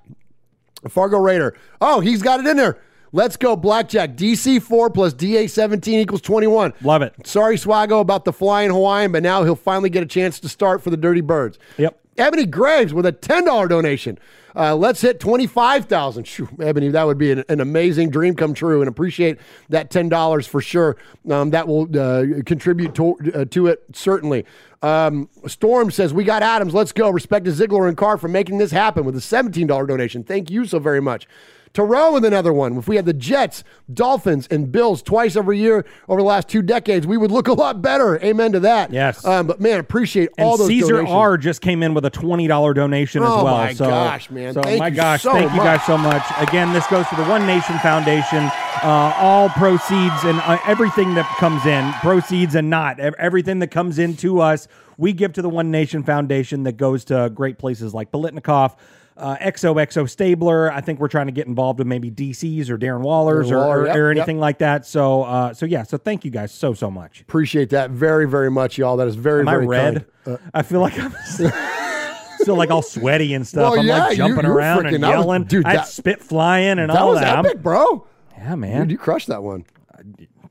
Fargo Raider. Oh, he's got it in there. Let's go, Blackjack. DC 4 plus DA 17 equals 21. Love it. Sorry, Swaggo, about the flying Hawaiian, but now he'll finally get a chance to start for the Dirty Birds. Yep. Ebony Graves with a $10 donation. Uh, let's hit 25,000. Shoo, Ebony, that would be an, an amazing dream come true and appreciate that $10 for sure. Um, that will uh, contribute to, uh, to it, certainly. Um, Storm says, We got Adams. Let's go. Respect to Ziegler and Carr for making this happen with a $17 donation. Thank you so very much. Terrell with another one. If we had the Jets, Dolphins, and Bills twice every year over the last two decades, we would look a lot better. Amen to that. Yes. Um, but man, appreciate And all those Caesar donations. R just came in with a twenty dollar donation as well. Oh, my so, gosh, man. So Thank my you gosh, so thank you guys so much. Again, this goes to the One Nation Foundation. Uh, all proceeds and uh, everything that comes in, proceeds and not everything that comes into us, we give to the One Nation Foundation. That goes to great places like Politnikoff. Uh, XOXO Stabler. I think we're trying to get involved with maybe DCs or Darren Waller's Darren or, Waller, or, yep, or yep. anything like that. So, uh, so yeah. So thank you guys so so much. Appreciate that very, very much, y'all. That is very, Am I very red? kind. Uh, I feel like I'm still like all sweaty and stuff. Well, I'm yeah, like jumping you around and freaking- that was- yelling. dude, I that- spit flying and that all was that. Epic, bro. yeah, man. Dude, you crushed that one.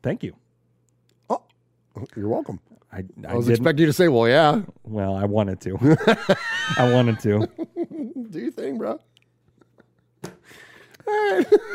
Thank you. Oh, you're welcome. I, I, I was didn't- expecting you to say, well, yeah. Well, I wanted to. I wanted to. Do you think, bro?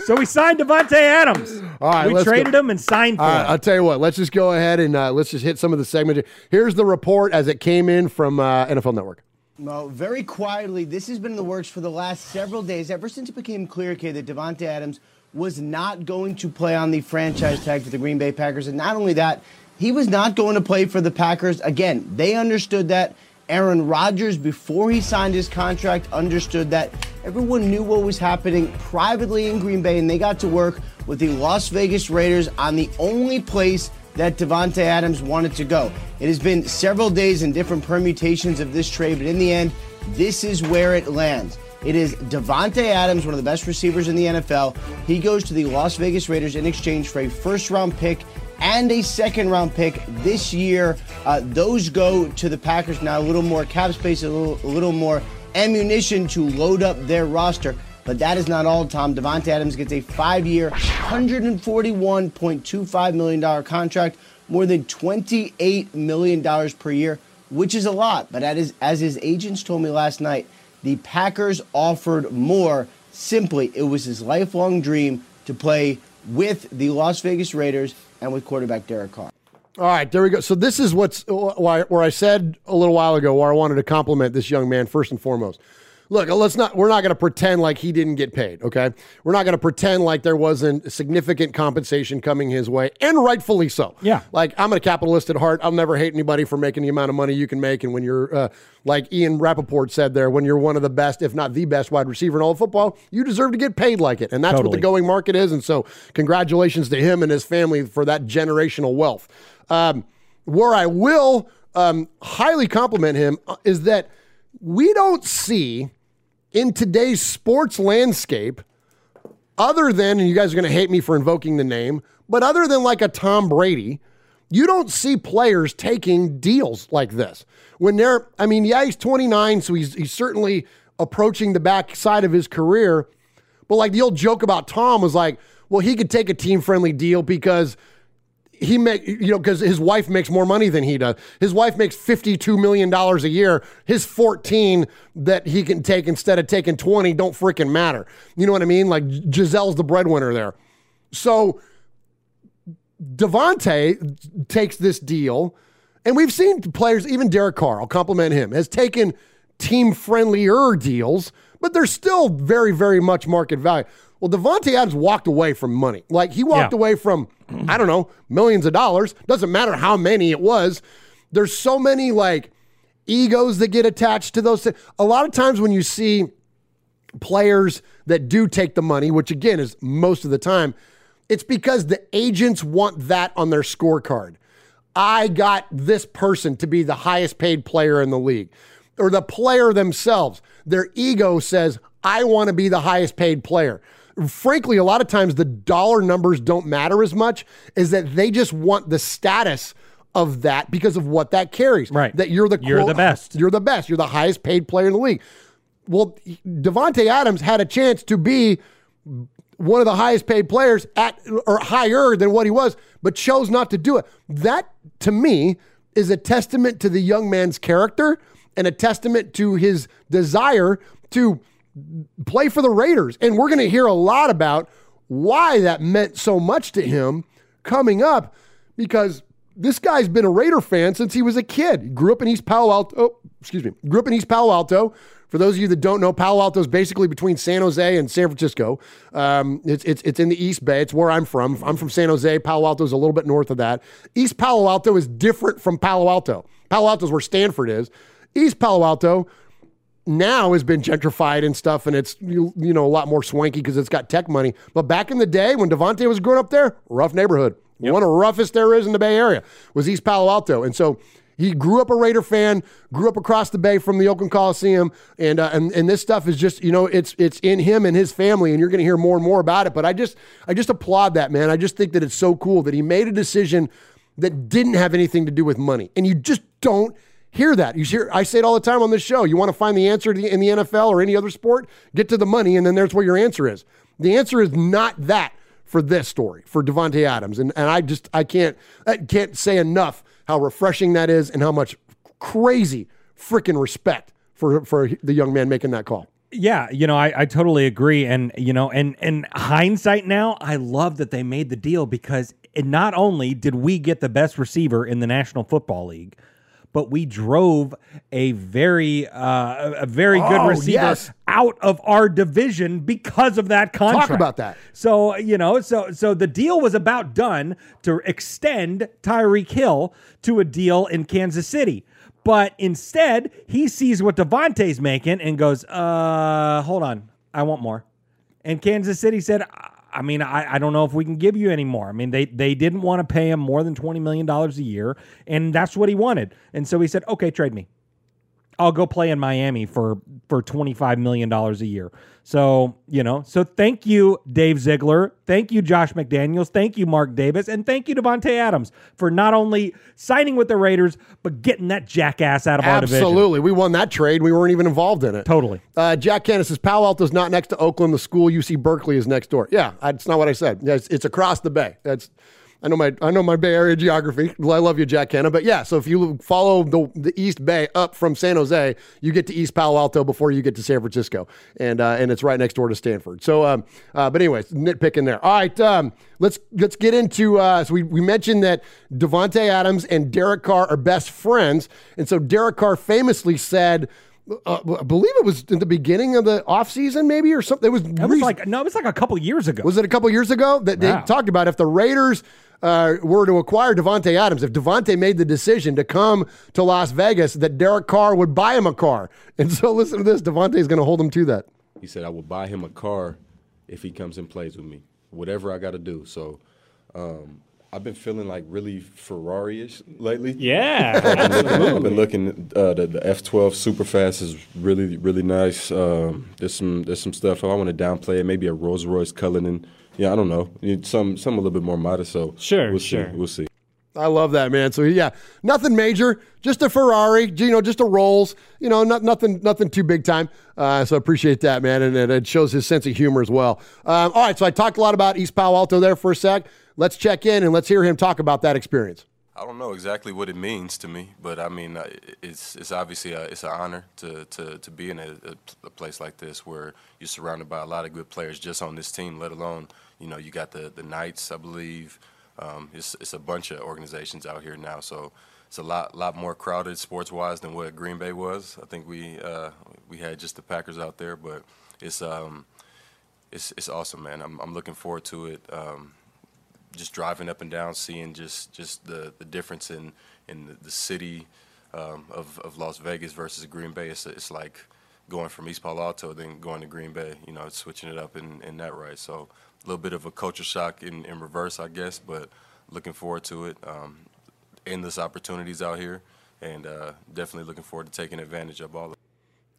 So we signed Davante Adams. All right, we let's go. traded him and signed for All right, him. I'll tell you what. Let's just go ahead and uh, let's just hit some of the segments. Here's the report as it came in from uh, NFL Network. Well, very quietly, this has been in the works for the last several days, ever since it became clear, Kay, that Davante Adams was not going to play on the franchise tag for the Green Bay Packers. And not only that, he was not going to play for the Packers. Again, they understood that. Aaron Rodgers, before he signed his contract, understood that. Everyone knew what was happening privately in Green Bay, and they got to work with the Las Vegas Raiders on the only place that Davante Adams wanted to go. It has been several days and different permutations of this trade, but in the end, this is where it lands. It is Davante Adams, one of the best receivers in the NFL. He goes to the Las Vegas Raiders in exchange for a first round pick and a second round pick this year. Uh, those go to the Packers now. A little more cap space, a little, a little more ammunition to load up their roster. But that is not all, Tom. Davante Adams gets a five year, $141.25 million contract, more than $28 million per year, which is a lot. But as his agents told me last night, the Packers offered more. Simply, it was his lifelong dream to play with the Las Vegas Raiders and with quarterback Derek Carr. All right, there we go. So this is what's why where I said a little while ago where I wanted to compliment this young man first and foremost. Look, let's not we're not going to pretend like he didn't get paid, okay? We're not going to pretend like there wasn't significant compensation coming his way and rightfully so. Yeah. Like I'm a capitalist at heart. I'll never hate anybody for making the amount of money you can make and when you're uh, like Ian Rapoport said there, when you're one of the best, if not the best wide receiver in all of football, you deserve to get paid like it. And that's what the going market is. And so congratulations to him and his family for that generational wealth. Um, where I will um, highly compliment him uh, is that we don't see in today's sports landscape, other than, and you guys are going to hate me for invoking the name, but other than like a Tom Brady, you don't see players taking deals like this. When they're, I mean, yeah, he's 29, so he's, he's certainly approaching the backside of his career. But like the old joke about Tom was like, well, he could take a team friendly deal because he make you know because his wife makes more money than he does. His wife makes fifty two million dollars a year. His fourteen that he can take instead of taking twenty don't freaking matter. You know what I mean? Like Gisele's the breadwinner there. So Davante takes this deal, and we've seen players, even Derek Carr, I'll compliment him, has taken team friendlier deals, but they're still very, very much market value. Well, Davante Adams walked away from money. Like he walked Yeah. away from, I don't know, millions of dollars. Doesn't matter how many it was. There's so many like egos that get attached to those things. A lot of times when you see players that do take the money, which again is most of the time, it's because the agents want that on their scorecard. I got this person to be the highest paid player in the league. Or the player themselves, their ego says, I want to be the highest paid player. Frankly, a lot of times the dollar numbers don't matter as much is that they just want the status of that because of what that carries. Right. That you're the You're quote- the best. You're the best. You're the highest paid player in the league. Well, Davante Adams had a chance to be one of the highest paid players at or higher than what he was, but chose not to do it. That to me is a testament to the young man's character and a testament to his desire to play for the Raiders. And we're going to hear a lot about why that meant so much to him coming up because this guy's been a Raider fan since he was a kid. He grew up in East Palo Alto. Oh, excuse me. Grew up in East Palo Alto. For those of you that don't know, Palo Alto is basically between San Jose and San Francisco. Um, it's, it's, it's in the East Bay. It's where I'm from. I'm from San Jose. Palo Alto is a little bit north of that. East Palo Alto is different from Palo Alto. Palo Alto is where Stanford is. East Palo Alto now has been gentrified and stuff, and it's you, you know a lot more swanky because it's got tech money. But back in the day when Davante was growing up there, rough neighborhood. One of the roughest there is in the Bay Area was East Palo Alto, and so he grew up a Raider fan, grew up across the bay from the Oakland Coliseum, and uh, and and this stuff is just you know it's it's in him and his family, and you're going to hear more and more about it. But I just I just applaud that man. I just think that it's so cool that he made a decision that didn't have anything to do with money, and you just don't hear that. You hear I say it all the time on this show. You want to find the answer in the NFL or any other sport, get to the money, and then there's where your answer is. The answer is not that for this story for Davante Adams, and and I just I can't I can't say enough how refreshing that is and how much crazy freaking respect for for the young man making that call. Yeah, you know, I, I totally agree. And, you know, and and hindsight now, I love that they made the deal because it, not only did we get the best receiver in the National Football League, but we drove a very uh, a very good Oh, receiver yes. out of our division because of that contract. Talk about that. So you know, so so the deal was about done to extend Tyreek Hill to a deal in Kansas City. But instead, he sees what Davante's making and goes, uh, hold on, I want more. And Kansas City said, "I- mean, I, I don't know if we can give you any more. I mean, they they didn't want to pay him more than $20 million a year, and that's what he wanted. And so he said, okay, trade me. I'll go play in Miami for for twenty five million dollars a year. So you know, so thank you, Dave Ziegler, thank you, Josh McDaniels, thank you, Mark Davis, and thank you, Davante Adams for not only signing with the Raiders but getting that jackass out of our division. Absolutely. We won that trade. We weren't even involved in it. Totally. Uh, Jack Cannon says Palo Alto's not next to Oakland. The school UC Berkeley is next door. Yeah, that's not what I said. It's, it's across the bay. That's I know my I know my Bay Area geography. I love you, Jack Hanna. But yeah, so if you follow the the East Bay up from San Jose, you get to East Palo Alto before you get to San Francisco, and uh, and it's right next door to Stanford. So, um, uh, but anyways, nitpicking there. All right, um, let's let's get into. Uh, so we we mentioned that Davante Adams and Derek Carr are best friends, and so Derek Carr famously said. Uh, I believe it was in the beginning of the offseason, maybe or something. It was, It was like no, it was like a couple years ago. was it a couple years ago that they Wow. talked about if the Raiders uh, were to acquire Davante Adams, if Davante made the decision to come to Las Vegas, that Derek Carr would buy him a car. And so listen to this: Davante is going to hold him to that. He said I will buy him a car if he comes and plays with me, whatever I got to do. So um, I've been feeling like really Ferrari-ish lately. Yeah, I've been looking- I've been looking. Uh, the, the F12 Superfast is really really nice. Um, there's some there's some stuff. If I want to downplay it, maybe a Rolls Royce Cullinan. Yeah, I don't know. Need Some some a little bit more modest. So Sure, we'll sure. see. We'll see. I love that man. So yeah, nothing major, just a Ferrari, you know, just a Rolls, you know, not, nothing, nothing too big time. Uh, so appreciate that, man, and it, it shows his sense of humor as well. Um, all right, so I talked a lot about East Palo Alto there for a sec. Let's check in and let's hear him talk about that experience. I don't know exactly what it means to me, but I mean, uh, it's it's obviously a, it's an honor to, to, to be in a, a, place like this where you're surrounded by a lot of good players just on this team. Let alone, you know, you got the the Knights, I believe. Um, it's it's a bunch of organizations out here now, so it's a lot lot more crowded sports wise than what Green Bay was. I think we uh, we had just the Packers out there, but it's um it's it's awesome, man. I'm I'm looking forward to it. Um, just driving up and down, seeing just just the, the difference in in the, the city um, of of Las Vegas versus Green Bay. It's it's like going from East Palo Alto then going to Green Bay. You know, switching it up in, in that right. So a little bit of a culture shock in, in reverse, I guess, but looking forward to it. Um, endless opportunities out here, and uh, definitely looking forward to taking advantage of all of.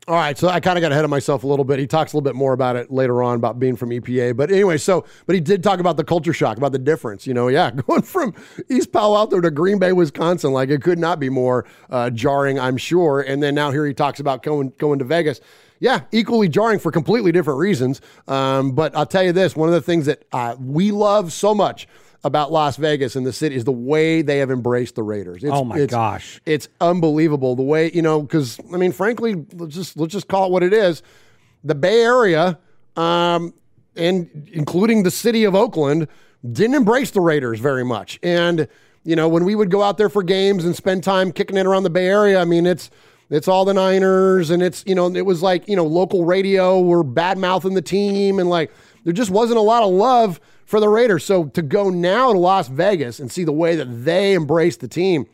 All right, so I kind of got ahead of myself a little bit. He talks a little bit more about it later on about being from EPA, but anyway, so but he did talk about the culture shock, about the difference. You know, yeah, going from East Palo Alto to Green Bay, Wisconsin, like it could not be more uh, jarring, I'm sure. And then now here he talks about going going to Vegas. Yeah, equally jarring for completely different reasons. Um, but I'll tell you this: one of the things that uh, we love so much about Las Vegas and the city is the way they have embraced the Raiders. It's, Oh my it's- gosh. it's unbelievable the way you know because I mean, frankly, let's just let's just call it what it is. The Bay Area, um, and including the city of Oakland, didn't embrace the Raiders very much. And you know, when we would go out there for games and spend time kicking it around the Bay Area, I mean, it's it's all the Niners, and it's you know, it was like you know, local radio were bad mouthing the team, and like there just wasn't a lot of love for the Raiders. So to go now to Las Vegas and see the way that they embrace the team,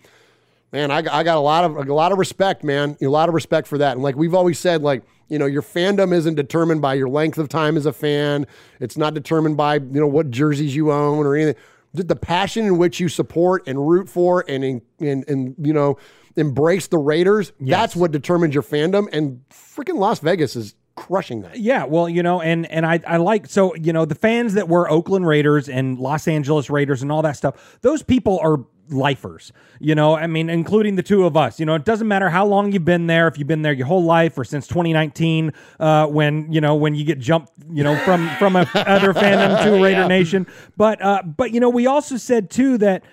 man, I, I got a lot of a lot of respect, man, a lot of respect for that. And like we've always said, like you know, your fandom isn't determined by your length of time as a fan. It's not determined by you know what jerseys you own or anything. The- passion in which you support and root for and and and, and you know embrace the Raiders. That's what determines your fandom. And freaking Las Vegas is crushing that. Yeah, well, you know, and and I I like so you know the fans that were Oakland Raiders and Los Angeles Raiders and all that stuff. Those people are lifers. You know, I mean, including the two of us. You know, it doesn't matter how long you've been there, if you've been there your whole life or since 2019, uh, when you know when you get jumped, you know, from from a other fandom to Raider Yeah. Nation. But uh, but you know, we also said too that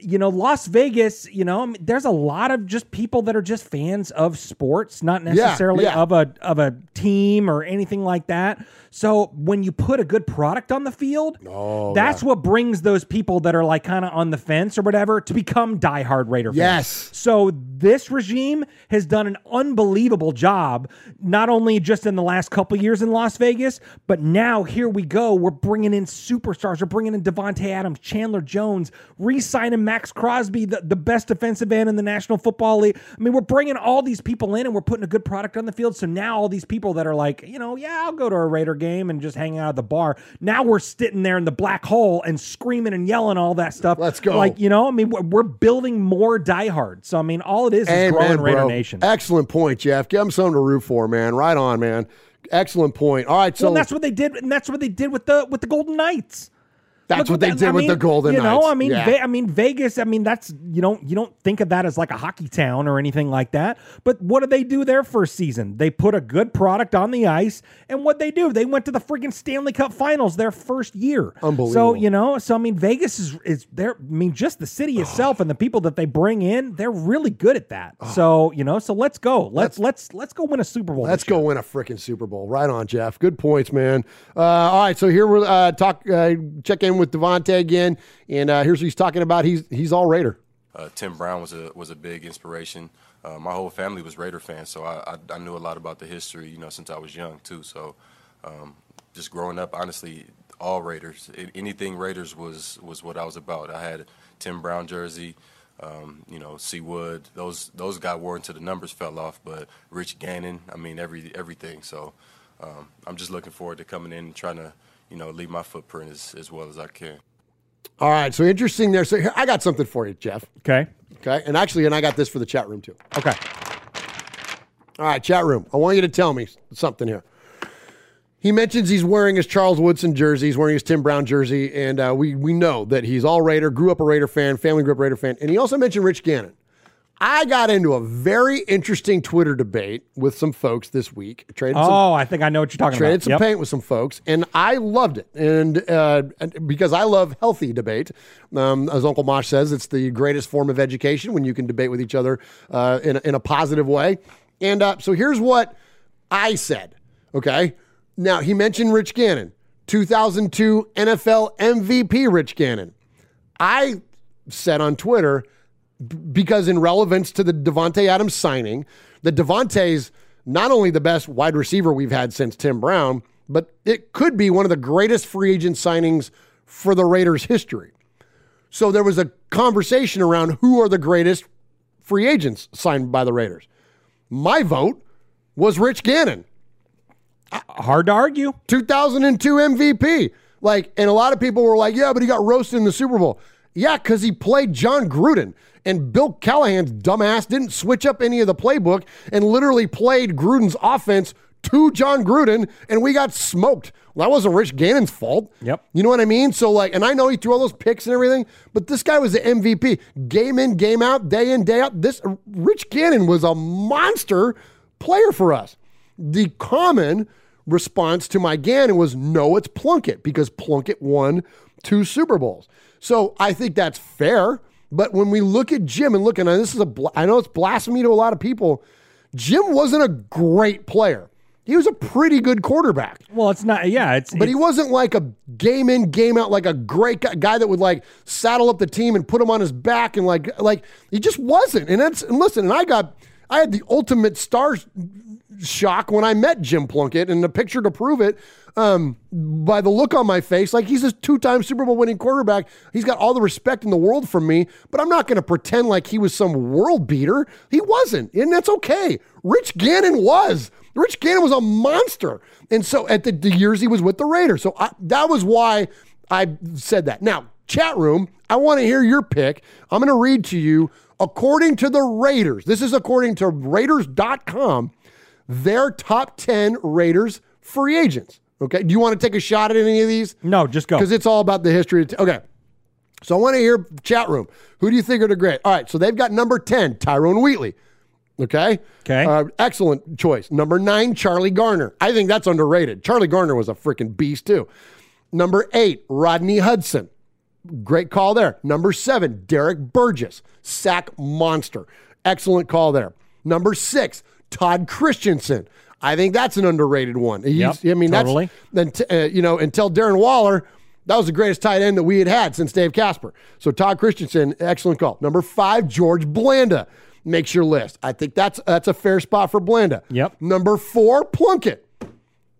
you know, Las Vegas, you know, I mean, there's a lot of just people that are just fans of sports, not necessarily yeah. of a of a team or anything like that. So when you put a good product on the field, Oh, that's what brings those people that are like kind of on the fence or whatever to become diehard Raider fans. Yes. So this regime has done an unbelievable job, not only just in the last couple years in Las Vegas, but now here we go. We're bringing in superstars. We're bringing in Davante Adams, Chandler Jones, re-signing Maxx Crosby, the, the best defensive end in the National Football League. I mean, we're bringing all these people in and we're putting a good product on the field. So now all these people that are like, you know, yeah, I'll go to a Raider game and just hang out at the bar. Now we're sitting there in the black hole and screaming and yelling all that stuff. Let's go. Like, you know, I mean, we're, building more diehards. So, I mean, all it is is growing Raider bro. Nation. Excellent point, Jeff. Give them something to root for, man. Right on, man. Excellent point. All right, so well, that's what they did, and that's what they did with the with the Golden Knights. That's what they that- did I with the Golden you know, Knights. I mean, Yeah. Ve- I mean, Vegas. I mean, that's you don't you don't think of that as like a hockey town or anything like that. But what did they do their first season? They put a good product on the ice, and what they do? They went to the freaking Stanley Cup Finals their first year. Unbelievable. So you know, so I mean, Vegas is is there. I mean, just the city itself and the people that they bring in, they're really good at that. So you know, so let's go. Let's let's let's go win a Super Bowl. Let's go win a freaking Super Bowl. Right on, Jeff. Good points, man. Uh, all right, so here we're uh, talk uh, check in with Davante again, and uh, here's what he's talking about. He's he's all Raider. Uh, Tim Brown was a was a big inspiration. Uh, my whole family was Raider fans, so I, I I knew a lot about the history, you know, since I was young too. So um, just growing up, honestly, all Raiders, A- anything Raiders was was what I was about. I had Tim Brown jersey, um, you know, C Wood. Those those got worn until the numbers fell off, but Rich Gannon, I mean, every everything. So um, I'm just looking forward to coming in and trying to, you know, leave my footprint as as well as I can. All right, so interesting there. So here, I got something for you, Jeff. Okay. Okay, and actually, and I got this for the chat room too. Okay. All right, chat room. I want you to tell me something here. He mentions he's wearing his Charles Woodson jersey. He's wearing his Tim Brown jersey, and uh, we we know that he's all Raider. Grew up a Raider fan, family grew up a Raider fan, and he also mentioned Rich Gannon. I got into a very interesting Twitter debate with some folks this week. Traded some, Oh, I think I know what you're talking traded about. Traded some Yep. paint with some folks, and I loved it. And, uh, and because I love healthy debate, um, as Uncle Mosh says, it's the greatest form of education when you can debate with each other uh, in, a, in a positive way. And uh, so here's what I said. Okay, now he mentioned Rich Gannon, 2002 NFL MVP. Rich Gannon. I said on Twitter b- because in relevance to the Davante Adams signing, that Davante's not only the best wide receiver we've had since Tim Brown, but it could be one of the greatest free agent signings for the Raiders' history. So there was a conversation around who are the greatest free agents signed by the Raiders. My vote was Rich Gannon. Hard to argue. 2002 MVP. Like, and a lot of people were like, yeah, but he got roasted in the Super Bowl. Yeah, because he played Jon Gruden. And Bill Callahan's dumbass didn't switch up any of the playbook and literally played Gruden's offense to Jon Gruden, and we got smoked. Well, that wasn't Rich Gannon's fault. Yep. You know what I mean? So, like, and I know he threw all those picks and everything, but this guy was the MVP. Game in, game out, day in, day out. This Rich Gannon was a monster player for us. The common response to my Gannon was no, it's Plunkett because Plunkett won two Super Bowls. So I think that's fair. But when we look at Jim and look, and this is a, bl- I know it's blasphemy to a lot of people. Jim wasn't a great player. He was a pretty good quarterback. Well, it's not. Yeah, it's. But he wasn't like a game in, game out, like a great guy, guy that would like saddle up the team and put him on his back and like, like he just wasn't. And that's and listen. And I got, I had the ultimate star shock when I met Jim Plunkett and the picture to prove it. Um, by the look on my face, like he's a two-time Super Bowl winning quarterback. He's got all the respect in the world from me, but I'm not going to pretend like he was some world beater. He wasn't, and that's okay. Rich Gannon was. Rich Gannon was a monster, and so at the, the years he was with the Raiders, so I, that was why I said that. Now, chat room, I want to hear your pick. I'm going to read to you according to the Raiders. This is according to Raiders.com. Their top 10 Raiders free agents. Okay. Do you want to take a shot at any of these? No, just go. Because it's all about the history. Of t- okay. So I want to hear chat room. Who do you think are the great? All right. So they've got number 10, Tyrone Wheatley. Okay. Okay. Uh, excellent choice. Number nine, Charlie Garner. I think that's underrated. Charlie Garner was a freaking beast, too. Number eight, Rodney Hudson. Great call there. Number seven, Derrick Burgess, sack monster. Excellent call there. Number six, Todd Christensen. I think that's an underrated one. He's- Yep, I mean, totally. that's then uh, you know until Darren Waller, that was the greatest tight end that we had had since Dave Casper. So Todd Christensen, excellent call. Number five, George Blanda makes your list. I think that's that's a fair spot for Blanda. Yep. Number four, Plunkett.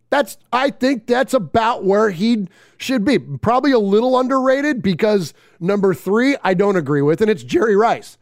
That's I think that's about where he should be. Probably a little underrated because number three, I don't agree with, and it's Jerry Rice.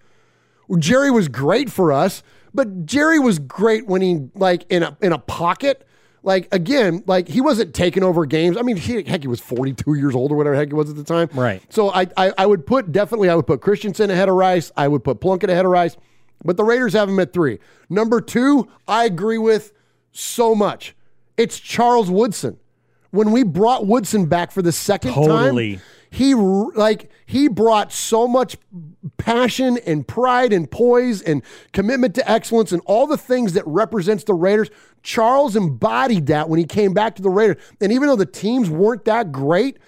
Jerry was great for us, but Jerry was great when he like in a in a pocket. Like again, like he wasn't taking over games. I mean, he, heck, he was 42 years old or whatever heck he was at the time. Right. So I, I I would put definitely I would put Christensen ahead of Rice. I would put Plunkett ahead of Rice. But the Raiders have him at three. Number two, I agree with so much. It's Charles Woodson. When we brought Woodson back for the second Totally. time, he like he brought so much passion and pride and poise and commitment to excellence and all the things that represents the Raiders. Charles embodied that when he came back to the Raiders. And even though the teams weren't that great,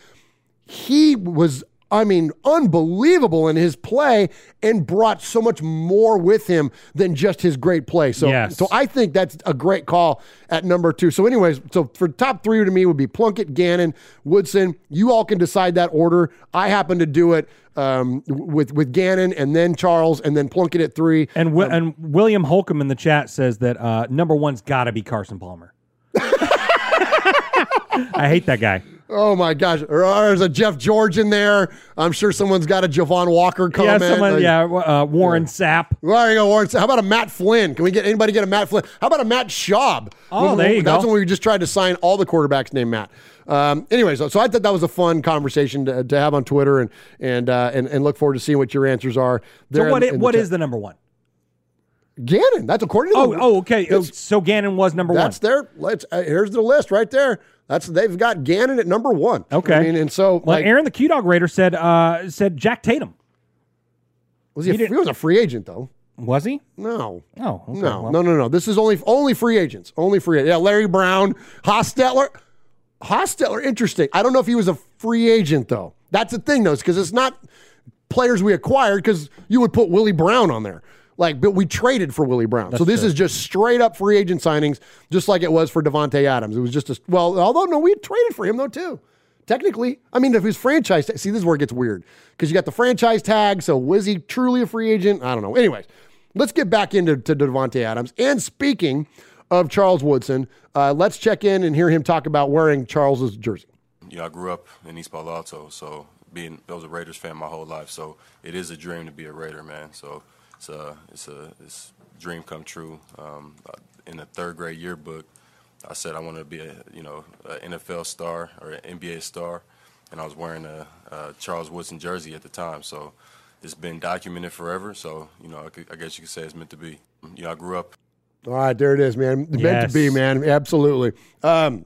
he was I mean, unbelievable in his play and brought so much more with him than just his great play. So, Yes. so I think that's a great call at number two. So, anyways, so for top three to me would be Plunkett, Gannon, Woodson. You all can decide that order. I happen to do it um, with with Gannon and then Charles and then Plunkett at three. And Wi- and William Holcomb in the chat says that uh, number one's got to be Carson Palmer. I hate that guy. Oh my gosh, there's a Jeff George in there. I'm sure someone's got a Javon Walker comment. yeah, someone, Like- yeah, uh, Warren Sapp. Well, there you go, Warren. How about a Matt Flynn? Can we get anybody get a Matt Flynn? How about a Matt Schaub? Oh, When- there you That's go. when we just tried to sign all the quarterbacks named Matt. Um, anyways, so, so I thought that was a fun conversation to, to have on Twitter, and and, uh, and and look forward to seeing what your answers are. So what? in- in what chat. is the number one? Gannon? That's according to Oh, the, oh, okay. So Gannon was number that's one. That's their. Let's uh, here's the list right there. That's they've got Gannon at number one. Okay. I mean, and so Well, like, Aaron the Q Dog Raider said uh, said Jack Tatum. was he? A, he he, was a free agent though. Was he? No. Oh, okay, no, well. no, no, no. This is only only free agents. Only free agents. Yeah, Larry Brown, Hostetler. Hostetler, interesting. I don't know if he was a free agent though. That's the thing though, because it's not players we acquired. Because you would put Willie Brown on there, like, but we traded for Willie Brown. so this true. is just straight up free agent signings, just like it was for Davante Adams. It was just a well, although no, we traded for him though too. Technically, I mean, if he's franchise, see, this is where it gets weird because you got the franchise tag. So was he truly a free agent? I don't know. Anyways, let's get back into to Davante Adams. And speaking of Charles Woodson, uh, let's check in and hear him talk about wearing Charles's jersey. You know, I grew up in East Palo Alto, so being I was a Raiders fan my whole life. So it is a dream to be a Raider, man. So it's a it's a it's a dream come true. Um, in the third grade yearbook, I said I wanted to be a you know an NFL star or an NBA star, and I was wearing a, a Charles Woodson jersey at the time. So it's been documented forever. So you know, I, could, I guess you could say it's meant to be. You know, I grew up All right, there it is, man. Meant to be, man. Absolutely. Um,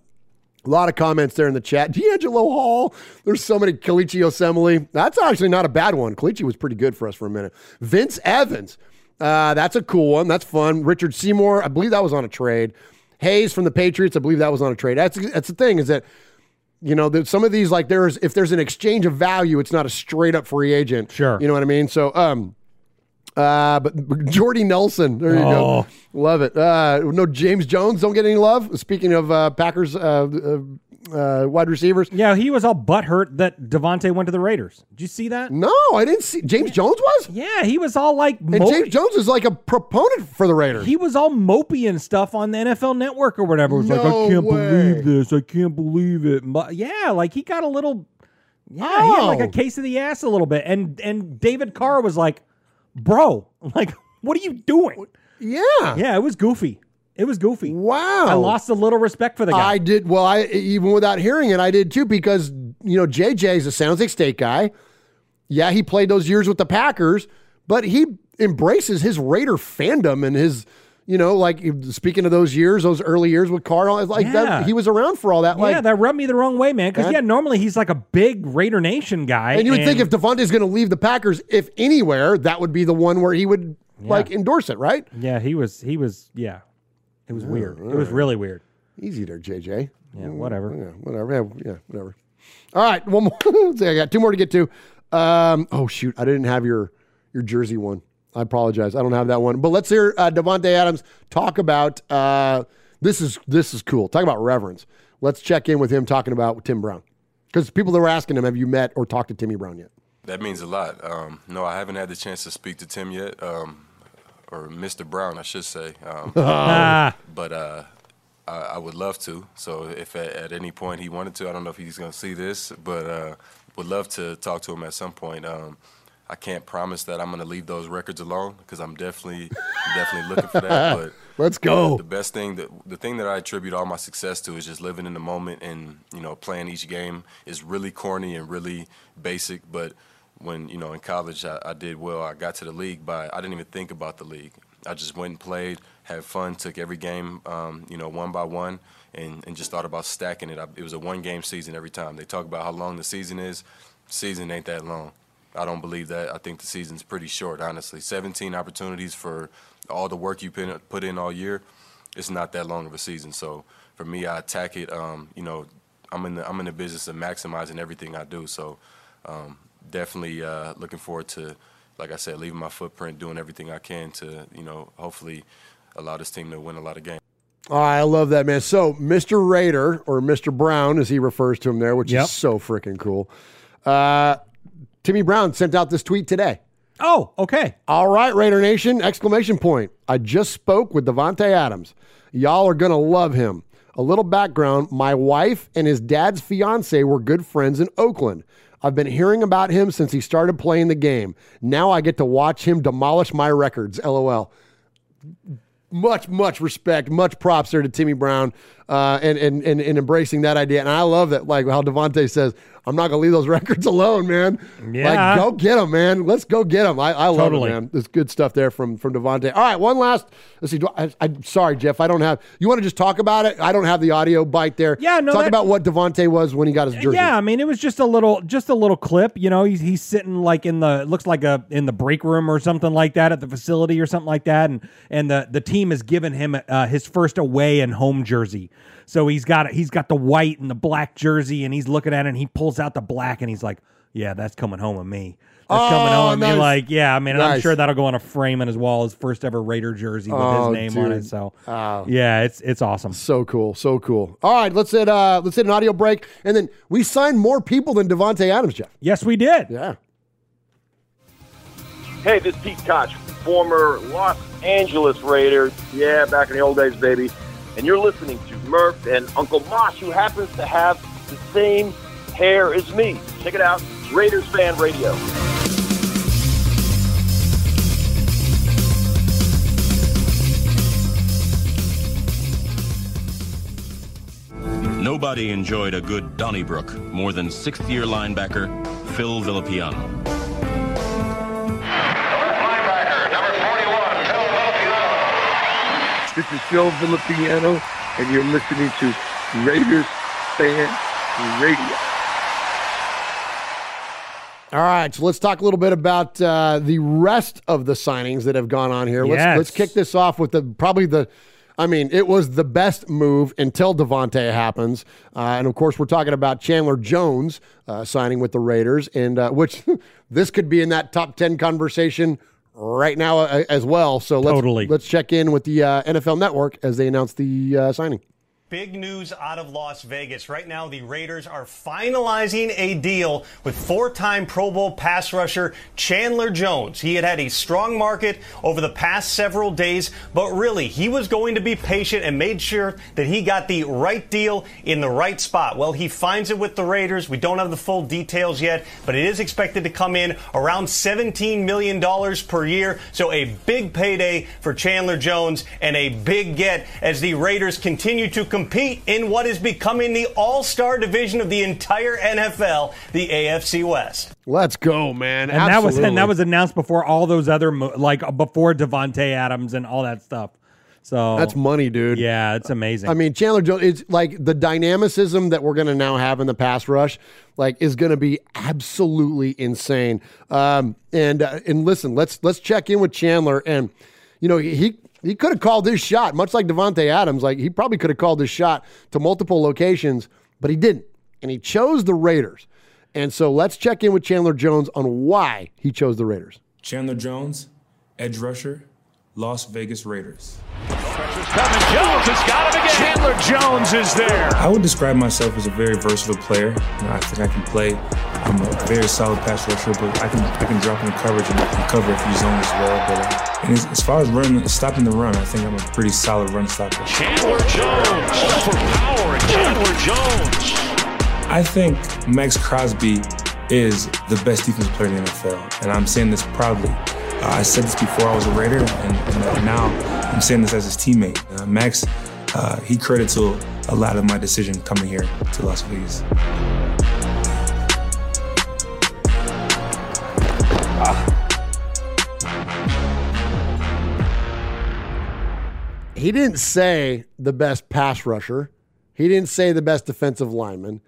a lot of comments there in the chat. DeAngelo Hall. There's so many. Kelechi Osemele. That's actually not a bad one. Kelechi was pretty good for us for a minute. Vince Evans. Uh, that's a cool one. That's fun. Richard Seymour. I believe that was on a trade. Hayes from the Patriots. I believe that was on a trade. That's that's the thing is that You know, that some of these like there's if there's an exchange of value, it's not a straight up free agent. Sure. You know what I mean? So um uh, but Jordy Nelson, there you Oh. go, love it. Uh, no, James Jones don't get any love. Speaking of uh, Packers uh, uh, uh, wide receivers, Yeah, he was all butthurt that Davante went to the Raiders. Did you see that? no, I didn't see. James Jones was, Yeah, he was all like and. James Jones is like a proponent for the Raiders. He was all mopey and stuff on the NFL Network or whatever. It was like, I can't way. believe this. I can't believe it. But yeah, like he got a little, yeah, he had like Oh. a case of the ass a little bit. And and David Carr was like, bro, like, what are you doing? yeah, Yeah, it was goofy. It was goofy. Wow, I lost a little respect for the guy. I did. Well, I even without hearing it, I did too because you know JJ is a San Jose State guy. Yeah, he played those years with the Packers, but he embraces his Raider fandom and his, you know, like speaking of those years, those early years with Carl, like Yeah. that, he was around for all that. Like, yeah, that rubbed me the wrong way, man. Because yeah, normally he's like a big Raider Nation guy, and you would think if Davante's going to leave the Packers, if anywhere, that would be the one where he would like endorse it, right? yeah, he was he was yeah, it was weird. It was really weird. Easy there, JJ. Yeah, whatever. Yeah, whatever. Yeah, yeah, whatever. All right, one more. I got two more to get to. Um, oh shoot, I didn't have your your jersey one. I apologize. I don't have that one. But let's hear uh, Davante Adams talk about. Uh, this is this is cool. Talk about reverence. Let's check in with him talking about Tim Brown because people that were asking him, have you met or talked to Timmy Brown yet? That means a lot. Um, no, I haven't had the chance to speak to Tim yet, um, or Mr. Brown, I should say. Um, Ah. but uh, I, I would love to. So if at, at any point he wanted to, I don't know if he's going to see this, but uh, would love to talk to him at some point. I can't promise that I'm going to leave those records alone because I'm definitely definitely looking for that. But Let's go. The best thing that the thing that I attribute all my success to is just living in the moment and you know playing each game is really corny and really basic, but when you know in college I, I did well. I got to the league, but I didn't even think about the league. I just went and played, had fun, took every game, um, you know, one by one, and, and just thought about stacking it. I, it was a one game season every time. They talk about how long the season is. Season ain't that long. I don't believe that. I think the season's pretty short, honestly. 17 opportunities for all the work you put put in all year. It's not that long of a season. So for me, I attack it. Um, you know, I'm in the I'm in the business of maximizing everything I do. So um, definitely uh, looking forward to, like I said, leaving my footprint, doing everything I can to, you know, hopefully allow this team to win a lot of games. All right, I love that, man. So, Mr. Raider, or Mr. Brown, as he refers to him there, which Yep. is so freaking cool. Uh, Timmy Brown sent out this tweet today. Oh, okay. All right, Raider Nation! Exclamation point! I just spoke with Davante Adams. Y'all are gonna love him. A little background: My wife and his dad's fiance were good friends in Oakland. I've been hearing about him since he started playing the game. Now I get to watch him demolish my records. LOL much, much respect, much props there to Timmy Brown uh, and, and, and, and embracing that idea. And I love that, like how Davante says, I'm not going to leave those records alone, man. Yeah. Like, go get them, man. Let's go get them. I, I love Totally. it, man. There's good stuff there from, from Davante. All right, one last. Let's see. I, I, sorry, Jeff. I don't have. You want to just talk about it? I don't have the audio bite there. Yeah, no, Talk that- about what Davante was when he got his jersey. Yeah, I mean, it was just a little, just a little clip. You know, he's he's sitting like in the looks like a in the break room or something like that at the facility or something like that, and and the the team has given him uh, his first away and home jersey. So he's got he's got the white and the black jersey, and he's looking at it, and he pulls out the black, and he's like, "Yeah, that's coming home with me." That's coming Oh, home. with me." like, yeah, I mean, I'm sure that'll go on a frame on his wall, his first ever Raider jersey with Oh, his name on it. So, Oh. yeah, it's it's awesome. So cool, so cool. All right, let's hit uh let's hit an audio break, and then we signed more people than Davante Adams, Jeff. Yes, we did. Yeah. Hey, this is Pete Koch, former Los Angeles Raider. Yeah, back in the old days, baby. And you're listening to Murph and Uncle Mosh, who happens to have the same hair as me. Check it out, Raiders Fan Radio. Nobody enjoyed a good Donnybrook more than sixth year linebacker Phil Villapiano. This is Phil Villapiano, and you're listening to Raiders Fan Radio. All right, so let's talk a little bit about uh, the rest of the signings that have gone on here. Let's Yes. let's kick this off with the probably the I mean, it was the best move until Davante happens. Uh, and of course, we're talking about Chandler Jones uh, signing with the Raiders, and uh, which this could be in that top 10 conversation right now uh, as well. So let's, Totally. let's check in with the uh, NFL Network as they announce the uh, signing. Big news out of Las Vegas. Right now, the Raiders are finalizing a deal with four time Pro Bowl pass rusher Chandler Jones. He had had a strong market over the past several days, but really, he was going to be patient and made sure that he got the right deal in the right spot. Well, he finds it with the Raiders. We don't have the full details yet, but it is expected to come in around $17 million per year. So a big payday for Chandler Jones and a big get as the Raiders continue to compete in what is becoming the all star division of the entire NFL, the AFC West. Let's go, man. And that was and that was announced before all those other like before Davante Adams and all that stuff. So That's money, dude. Yeah, it's amazing. I mean, Chandler Jones, it's like the dynamicism that we're going to now have in the pass rush, like, is going to be absolutely insane. Um, and uh, and listen, let's let's check in with Chandler, and you know he he could have called his shot, much like Davante Adams. Like he probably could have called his shot to multiple locations, but he didn't, and he chose the Raiders. And so let's check in with Chandler Jones on why he chose the Raiders. Chandler Jones, edge rusher, Las Vegas Raiders. Coming, Jones has got him again. Chandler Jones is there. I would describe myself as a very versatile player. You know, I think I can play. I'm a very solid pass rusher, but I can I can drop in coverage and, cover a few zones as well. But uh, and as, as far as running, stopping the run, I think I'm a pretty solid run stopper. Chandler Jones. For power Chandler Jones. I think Maxx Crosby is the best defensive player in the NFL, and I'm saying this proudly. Uh, I said this before I was a Raider, and, and now I'm saying this as his teammate. Uh, Max, uh, he credit to a lot of my decision coming here to Las Vegas. he didn't say the best pass rusher. He didn't say the best defensive lineman.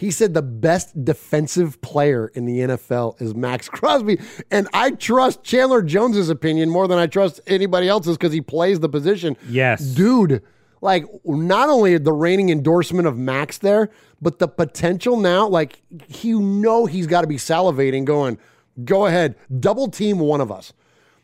He said the best defensive player in the NFL is Max Crosby. And I trust Chandler Jones's opinion more than I trust anybody else's because he plays the position. Yes. Dude, like not only the reigning endorsement of Max there, but the potential now, like you know he's got to be salivating, going, go ahead, double team one of us.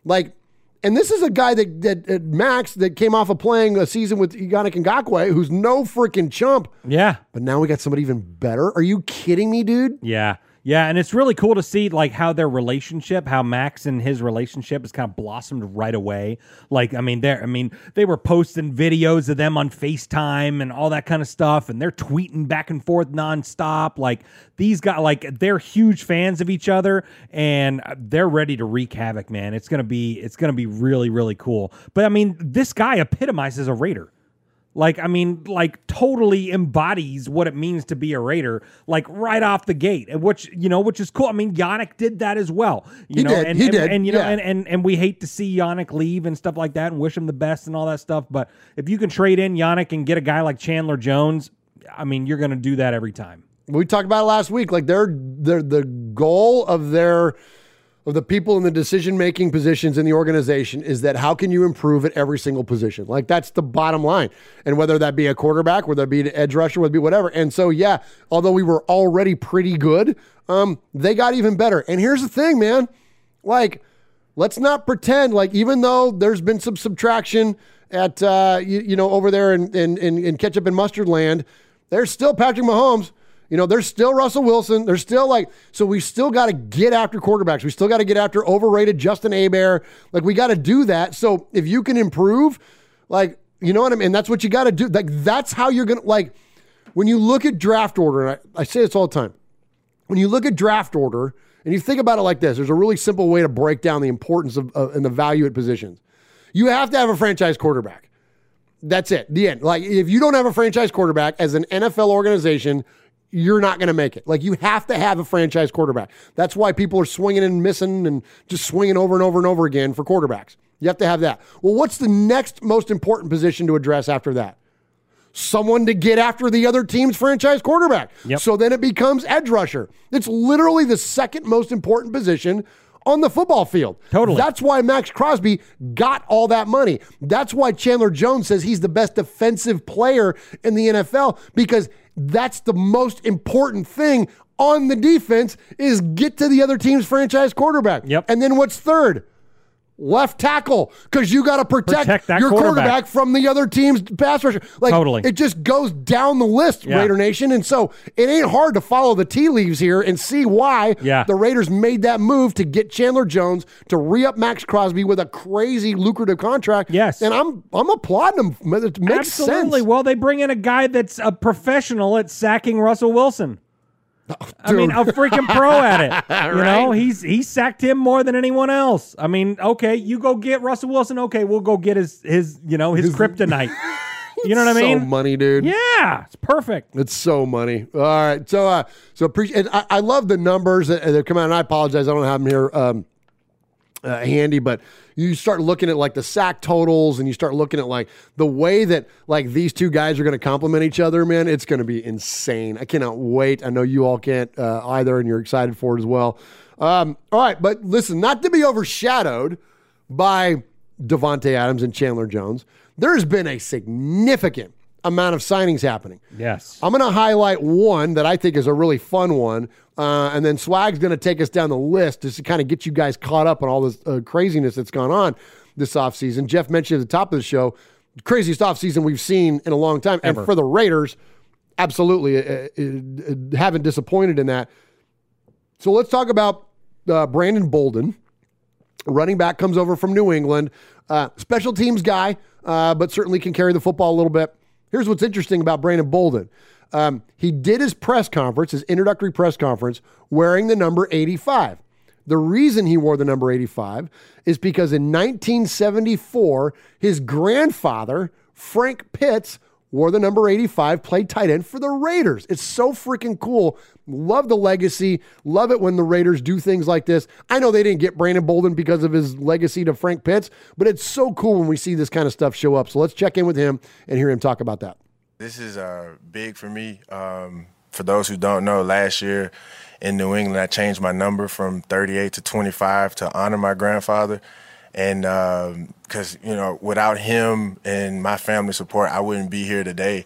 Like, and this is a guy that, that uh, Max that came off of playing a season with Yannick Ngakoue, who's no freaking chump. Yeah. But now we got somebody even better. Are you kidding me, dude? Yeah. Yeah, and it's really cool to see like how their relationship, how Max and his relationship has kind of blossomed right away. Like, I mean, they're I mean, they were posting videos of them on FaceTime and all that kind of stuff, and they're tweeting back and forth nonstop. Like these guys, like they're huge fans of each other, and uh, they're ready to wreak havoc, man. It's gonna be it's gonna be really, really cool. But I mean, this guy epitomizes a Raider. Like, I mean, like totally embodies what it means to be a Raider, like right off the gate, and which you know, which is cool. I mean, Yannick did that as well. You He know, did. and, He and, did. and you know, Yeah. and, and and we hate to see Yannick leave and stuff like that, and wish him the best and all that stuff. But if you can trade in Yannick and get a guy like Chandler Jones, I mean, you're going to do that every time. We talked about it last week. Like they're, they're the goal of their of the people in the decision making positions in the organization is that how can you improve at every single position? Like that's the bottom line. And whether that be a quarterback, whether that be an edge rusher, whether it be whatever. And so yeah, although we were already pretty good, um, they got even better. And here's the thing, man. Like, let's not pretend like even though there's been some subtraction at uh, you, you know over there in, in in in ketchup and mustard land, there's still Patrick Mahomes. You know, there's still Russell Wilson. There's still like, so we still got to get after quarterbacks. We still got to get after overrated Justin Abear. Like, we got to do that. So if you can improve, like, you know what I mean? That's what you got to do. Like, that's how you're going to, like, when you look at draft order, and I, I say this all the time, when you look at draft order and you think about it like this, there's a really simple way to break down the importance of, of and the value at positions. You have to have a franchise quarterback. That's it. The end. Like if you don't have a franchise quarterback as an NFL organization, you're not going to make it. Like you have to have a franchise quarterback. That's why people are swinging and missing and just swinging over and over and over again for quarterbacks. You have to have that. Well, what's the next most important position to address after that? Someone to get after the other team's franchise quarterback. So then it becomes edge rusher. It's literally the second most important position on the football field. Totally. That's why Maxx Crosby got all that money. That's why Chandler Jones says he's the best defensive player in the NFL because that's the most important thing on the defense is get to the other team's franchise quarterback. Yep. And then what's third? Left tackle, because you got to protect, Protect your quarterback. quarterback from the other team's pass rusher. Like Totally. it just goes down the list, Yeah. Raider Nation. And so it ain't hard to follow the tea leaves here and see why Yeah. the Raiders made that move to get Chandler Jones to re-up Maxx Crosby with a crazy lucrative contract. Yes. And I'm I'm applauding them. It makes Absolutely. sense. Well, they bring in a guy that's a professional at sacking Russell Wilson. I mean, a freaking pro at it. You know, he's he sacked him more than anyone else. I mean, okay, you go get Russell Wilson. Okay, we'll go get his his you know his kryptonite. you know what I mean? So money, dude. Yeah, it's perfect. It's so money. All right. So, uh, so appreciate. I, I love the numbers that, that come out, and I apologize. I don't have them here um, uh, handy, but you start looking at like the sack totals, and you start looking at like the way that like these two guys are going to complement each other. Man, it's going to be insane. I cannot wait. I know you all can't uh, either, and you're excited for it as well. Um, all right, but listen, not to be overshadowed by Davante Adams and Chandler Jones. There has been a significant amount of signings happening. Yes. I'm going to highlight one that I think is a really fun one, uh, and then Swag's going to take us down the list just to kind of get you guys caught up on all this uh, craziness that's gone on this offseason. Jeff mentioned at the top of the show, craziest offseason we've seen in a long time. Ever. And for the Raiders, absolutely uh, uh, uh, haven't disappointed in that. So let's talk about uh, Brandon Bolden running back comes over from New England, uh, special teams guy, uh, but certainly can carry the football a little bit. Here's what's interesting about Brandon Bolden. Um, he did his press conference, his introductory press conference, wearing the number 85. The reason he wore the number 85 is because in 1974, his grandfather, Frank Pitts, wore the number 85, played tight end for the Raiders. It's so freaking cool. Love the legacy. Love it when the Raiders do things like this. I know they didn't get Brandon Bolden because of his legacy to Frank Pitts, but it's so cool when we see this kind of stuff show up. So let's check in with him and hear him talk about that. This is uh, big for me. Um, for those who don't know, last year in New England, I changed my number from 38 to 25 to honor my grandfather. And because, you know, without him and my family support, I wouldn't be here today,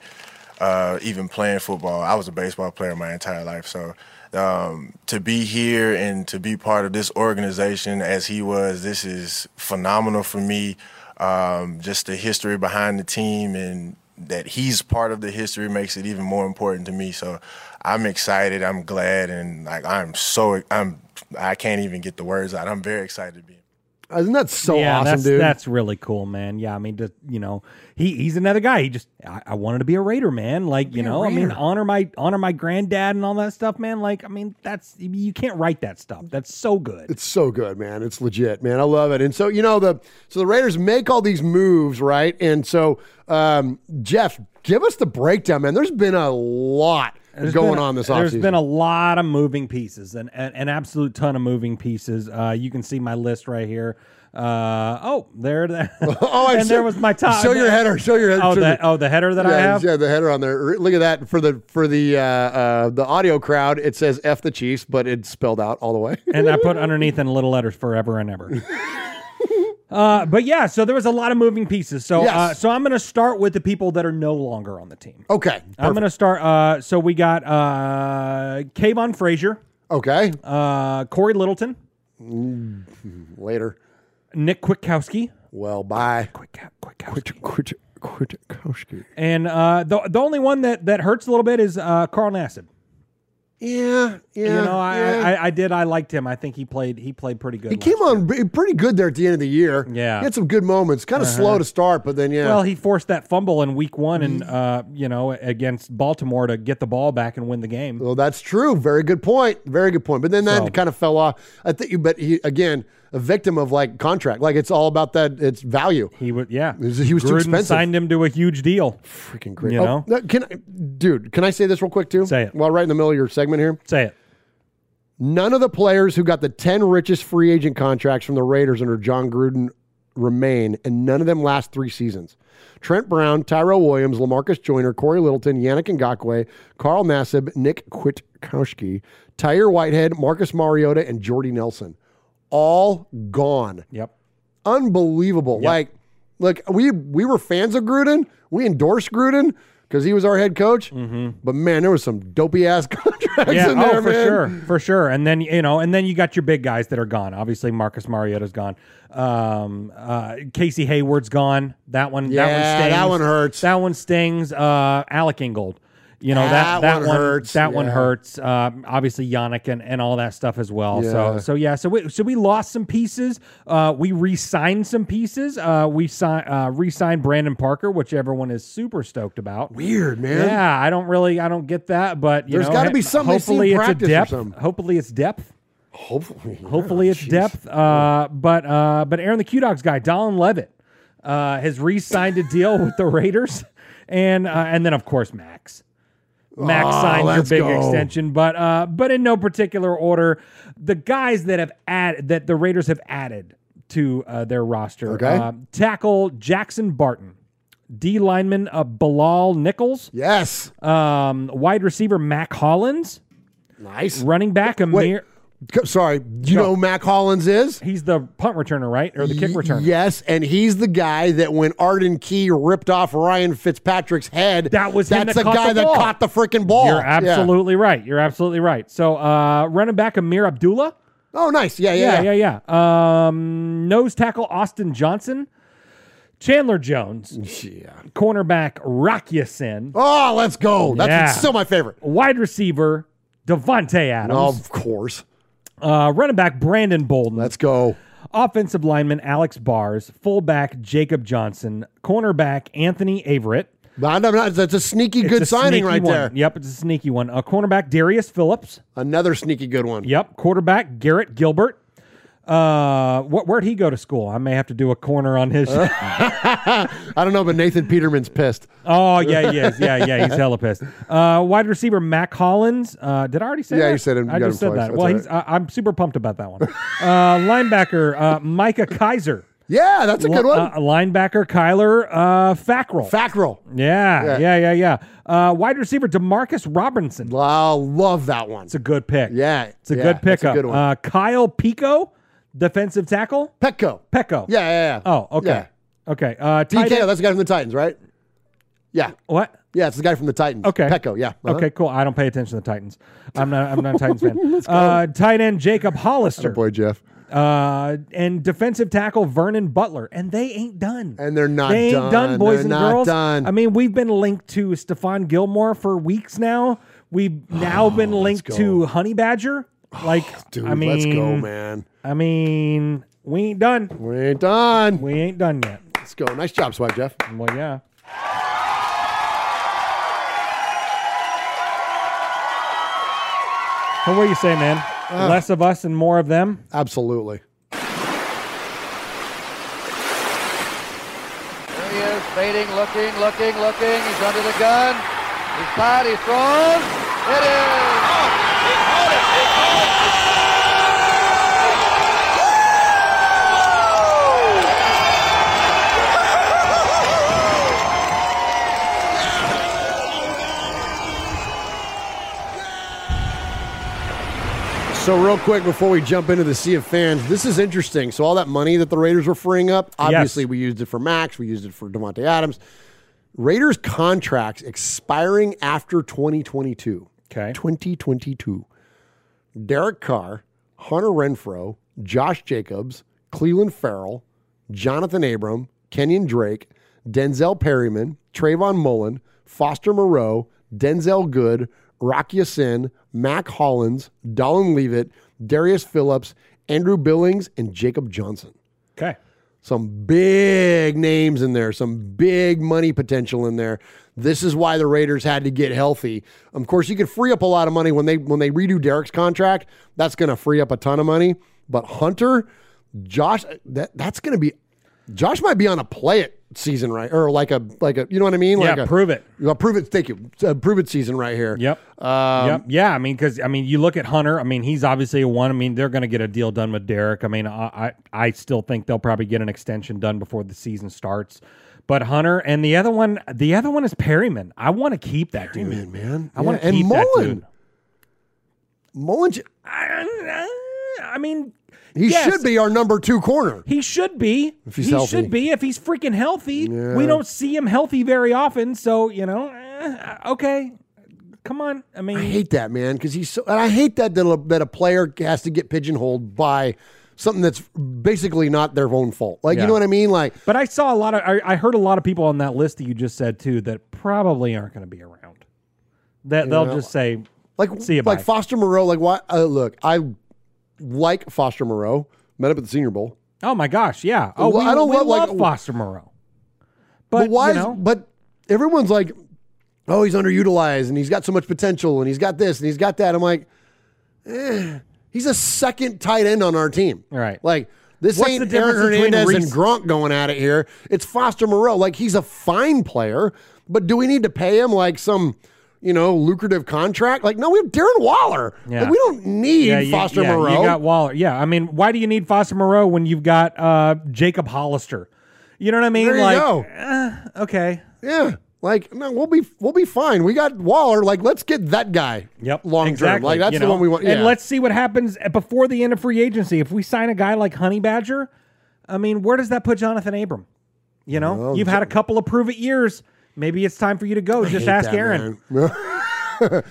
uh, even playing football. I was a baseball player my entire life. So um, to be here and to be part of this organization as he was, this is phenomenal for me. Um, just the history behind the team and that he's part of the history makes it even more important to me. So I'm excited. I'm glad, and like I'm so I'm I can't even get the words out. I'm very excited to be. Isn't that so yeah, awesome, that's, dude? That's really cool, man. Yeah, I mean, just, you know, he he's another guy. He just I, I wanted to be a Raider, man. Like, you know, I mean, honor my honor my granddad and all that stuff, man. Like, I mean, that's you can't write that stuff. That's so good. It's so good, man. It's legit, man. I love it. And so, you know, the so the Raiders make all these moves, right? And so, um, Jeff, give us the breakdown, man. There's been a lot There's going been a- on this There's offseason. been a lot of moving pieces, and an, an absolute ton of moving pieces. Uh, you can see my list right here. Uh, oh, there, there. Oh, I and there was my top. Show your header. Show your header. Oh, oh, the header that I have. Yeah, the header on there. Look at that for the for the uh, uh, the audio crowd. It says "F the Chiefs," but it's spelled out all the way. and I put underneath in little letters forever and ever. Uh, but yeah, so there was a lot of moving pieces. So, uh, so I'm going to start with the people that are no longer on the team. Okay, I'm going to start. Uh, so we got uh, Kayvon Frazier, okay. uh, Cory Littleton, Mm, Later. Nick Kwiatkowski, Well, bye. Kwiatkowski. Kwiatkowski. and uh, the the only one that that hurts a little bit is uh, Carl Nassib. Yeah, yeah. you know, I, yeah. I I did. I liked him. I think he played he played pretty good. He came on b- pretty good there at the end of the year. Yeah. He had some good moments. Kind of Uh-huh. slow to start, but then, yeah. Well, he forced that fumble in week one, and uh, you know, against Baltimore to get the ball back and win the game. Well, that's true. Very good point. Very good point. But then that So- kind of fell off. I think you, but he again a victim of like contract. Like it's all about that. It's value. He would, yeah. He was, he was too expensive. signed him to a huge deal. Freaking great. You Oh, know, no, can I, dude? Can I say this real quick too? Say it. While right in the middle of your segment here. say it. None of the players who got the 10 richest free agent contracts from the Raiders under Jon Gruden remain, and none of them last three seasons. Trent Brown, Tyrell Williams, LaMarcus Joyner, Cory Littleton, Yannick Ngakoue, Carl Nassib, Nick Kwiatkowski, Tahir Whitehead, Marcus Mariota, and Jordy Nelson. All gone. Yep. Unbelievable. Like, look, we we were fans of Gruden. We endorsed Gruden because he was our head coach. But man, there was some dopey ass contracts Mm-hmm. yeah, in there, oh, for man. sure, for sure. And then you know, and then you got your big guys that are gone. Obviously, Marcus Mariota's gone. Um, uh, Casey Hayward's gone. That one, that Yeah, one stings. that one hurts. That one stings. Uh, Alec Ingold. You know that That that one hurts, That one hurts. Um, obviously Yannick and, and all that stuff as well. Yeah. So so yeah. So we so we lost some pieces. Uh, we re-signed some pieces. Uh, we signed uh, re-signed Brandon Parker, which everyone is super stoked about. Weird, man. Yeah, I don't really I don't get that, but you There's know, gotta be something Hopefully it's a depth. Hopefully it's depth. Hopefully, Hopefully it's depth. Uh, but uh, but Aaron the Q Dogs guy, Dallin Leavitt, uh, has re-signed a deal with the Raiders, and uh, and then of course Max. Max Oh, signed your big go. extension, but uh, but in no particular order. The guys that have added that the Raiders have added to uh, their roster. Okay. Uh, tackle Jackson Barton, D lineman uh, Bilal Nichols. Yes. Um, wide receiver Mack Hollins. Nice. Running back Wait, Ameer. c- sorry. Do you Go. know who Mack Hollins is? He's the punt returner, right, or the kick returner? Yes, and he's the guy that when Arden Key ripped off Ryan Fitzpatrick's head, That was that's that the guy the that caught the freaking ball. You're Yeah. absolutely right. You're absolutely right. So, uh, running back Ameer Abdullah. Oh, nice. Yeah, yeah, yeah, yeah. yeah. Um, nose tackle Austin Johnson. Chandler Jones. Yeah. Cornerback Rock Ya-Sin. Oh, let's go. That's Yeah. still my favorite. Wide receiver Davante Adams. Of course. Uh, running back Brandon Bolden. Let's go. Offensive lineman Alex Bars. Fullback Jacob Johnson. Cornerback Anthony Averett. Not, not, not- that's a sneaky good a signing sneaky right one. there. Yep, it's a sneaky one. A cornerback Darius Phillips. Another sneaky good one. Yep, quarterback Garrett Gilbert. Uh, where'd he go to school? I may have to do a corner on his. I don't know, but Nathan Peterman's pissed. oh yeah, he is. Yeah, yeah, he's hella pissed. Uh, wide receiver Mack Hollins. Uh, did I already say that? Yeah, that? you said him. You I just said twice. that. That's well, all he's. I, I'm super pumped about that one. uh, linebacker uh, Micah Kiser. Yeah, that's a good one. Uh, linebacker Kyler uh, Fackrell. Fackrell. Yeah, Yeah. yeah, yeah, yeah. Uh, wide receiver Demarcus Robinson. Wow, love that one. It's a good pick. Yeah, It's a yeah, good pickup. good one. Uh, Kyle Peko, defensive tackle. Petco. Pecco. Yeah, yeah, yeah. Oh, okay. Yeah. Okay. Uh, DK, that's the guy from the Titans, right? Yeah. What? Yeah, it's the guy from the Titans. Okay. Petco, yeah. Uh-huh. Okay, cool. I don't pay attention to the Titans. I'm not. I'm not a Titans fan. Uh, tight end Jacob Hollister. Boy, Jeff. Uh, and defensive tackle Vernon Butler, and they ain't done. And they're not they ain't done. done, boys They're and not girls. done. I mean, we've been linked to Stephon Gilmore for weeks now. We've now been linked to Honey Badger. Like, Dude, I mean, let's go, man. I mean, we ain't done. We ain't done. We ain't done yet. Let's go. Nice job, Swag Jeff. Well, yeah. So what do you say, man? Uh, Less of us and more of them. Absolutely. There he is, fading, looking, looking, looking. He's under the gun. He's tied, he's thrown. It is. So, real quick before we jump into the sea of fans, this is interesting. So, all that money that the Raiders were freeing up, obviously, we used it for Max, we used it for Davante Adams. Raiders contracts expiring after 2022. Okay. 2022. Derek Carr, Hunter Renfrow, Josh Jacobs, Clelin Ferrell, Johnathan Abram, Kenyan Drake, Denzel Perryman, Trayvon Mullen, Foster Moreau, Denzelle Good, Rock Ya-Sin, Mack Hollins, Dallin Leavitt, Darius Phillips, Andrew Billings, and Jacob Johnson. Okay. Some big names in there, some big money potential in there. This is why the Raiders had to get healthy. Of course, you could free up a lot of money when they when they redo Derek's contract. That's going to free up a ton of money. But Hunter, Josh, that that's going to be Josh might be on a play it season right or like a like a you know what I mean? Yeah, like a, prove it. Well, prove it. Thank you. Uh, prove it season right here. Yep. Um, yep. Yeah. I mean, because I mean, you look at Hunter. I mean, he's obviously a one. I mean, they're going to get a deal done with Derek. I mean, I, I I still think they'll probably get an extension done before the season starts. But Hunter and the other one, the other one is Perryman. I want to keep that dude, Perryman, man. I want Yeah, to and keep that Mullen. dude. Mullen, i mean, He Yes. should be our number two corner. He should be. If he's he healthy. should be if he's freaking healthy. Yeah. We don't see him healthy very often, so you know. eh, okay, come on. I mean, I hate that man because he's so. And I hate that that a, that a player has to get pigeonholed by something that's basically not their own fault. Like Yeah. you know what I mean? Like But I saw a lot of. I, I heard a lot of people on that list that you just said too that probably aren't going to be around. That they'll know, just say, like see you like bye. Foster Moreau. Like why? Uh, look, I like Foster Moreau. Met up at the Senior Bowl. Oh my gosh, yeah. Oh, Well, we, I don't we love, like- love Foster Moreau. But, But, why? you is- but everyone's like, oh, he's underutilized and he's got so much potential and he's got this and he's got that. I'm like, eh, he's a second tight end on our team. Right. Like this What's ain't Aaron Hernandez and Gronk going at it here. It's Foster Moreau. Like he's a fine player, but do we need to pay him like some? You know, lucrative contract. Like, no, we have Darren Waller. Yeah. Like, we don't need Yeah, you- Foster yeah, Moreau. You got Waller. Yeah, I mean, why do you need Foster Moreau when you've got uh, Jacob Hollister? You know what I mean? There you like, go. eh, okay. Yeah. Like, no, we'll be we'll be fine. We got Waller. Like, let's get that guy. Yep. Long term. exactly. Like that's you the know? one we want. And let's see what happens before the end of free agency. If we sign a guy like Honey Badger, I mean, where does that put Johnathan Abram? You know, Well, you've had a couple of prove it years. Maybe it's time for you to go. Just ask that, Aaron.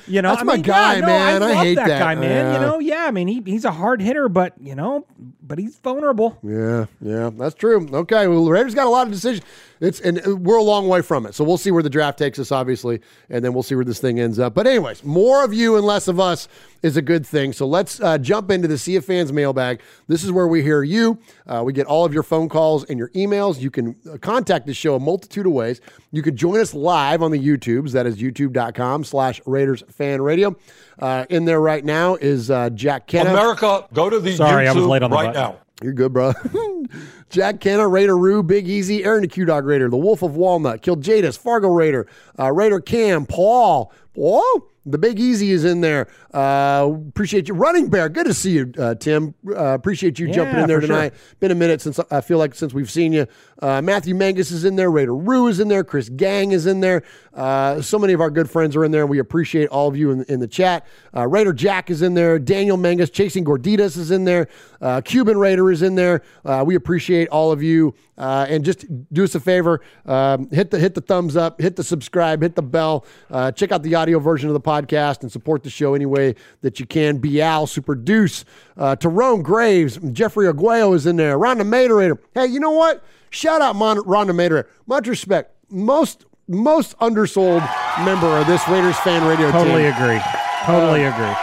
You know, That's I my mean, guy, yeah, no, man. I love hate that, that. guy, man. Yeah. You know, yeah. I mean, he, he's a hard hitter, but you know, but he's vulnerable. Yeah, yeah, that's true. Okay, well, the Raiders got a lot of decisions. It's and uh, we're a long way from it, so we'll see where the draft takes us, obviously, and then we'll see where this thing ends up. But anyways, more of you and less of us is a good thing. So let's uh, jump into the Sea of Fans mailbag. This is where we hear you. Uh, we get all of your phone calls and your emails. You can uh, contact the show a multitude of ways. You could join us live on the YouTubes. That is youtube.com slash Raiders Fan Radio. Uh, in there right now is uh, Jack Kenna. America, go to the Sorry, I was YouTube late on the right button. now. You're good, bro. Jack Kenna, Raider Roo, Big Easy, Aaron the Q Dog Raider, The Wolf of Walnut, Killed Jadis, Fargo Raider, uh, Raider Cam, Paul, Paul, the Big Easy is in there. Uh, appreciate you, Running Bear. Good to see you, uh, Tim. Uh, appreciate you jumping in there for sure. tonight. Been a minute since I feel like since we've seen you. Uh, Matthew Mangus is in there. Raider Roo is in there. Chris Gang is in there. Uh, so many of our good friends are in there. We appreciate all of you in, in the chat. Uh, Raider Jack is in there. Daniel Mangus, Chasing Gorditas is in there. Uh, Cuban Raider is in there. Uh, we appreciate all of you. Uh, and just do us a favor, um, hit the hit the thumbs up, hit the subscribe, hit the bell. Uh, check out the audio version of the podcast and support the show any way that you can. Bial, Super Deuce, uh, Tyrone Graves, Jeffrey Aguayo is in there. Rhonda Maderator. Hey, you know what? Shout out Mon- Rhonda Maderator. Much respect. Most most undersold member of this Raiders fan radio Totally team. agree. Totally agree.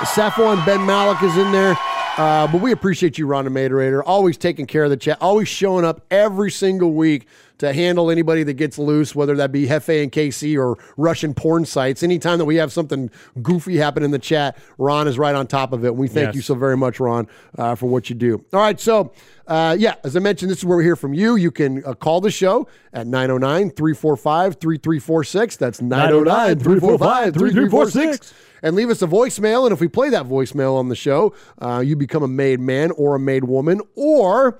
Safwan Ben Malik is in there. Uh, but we appreciate you, Rhonda Maderator, always taking care of the chat, always showing up every single week to handle anybody that gets loose, whether that be Hefe and KC or Russian porn sites. Anytime that we have something goofy happen in the chat, Ron is right on top of it. We thank Yes. you so very much, Ron, uh, for what you do. All right, so uh, yeah, as I mentioned, this is where we hear from you. You can uh, call the show at 909 345 3346. That's 909 345 3346 and leave us a voicemail. And if we play that voicemail on the show, uh, you become a made man or a made woman, or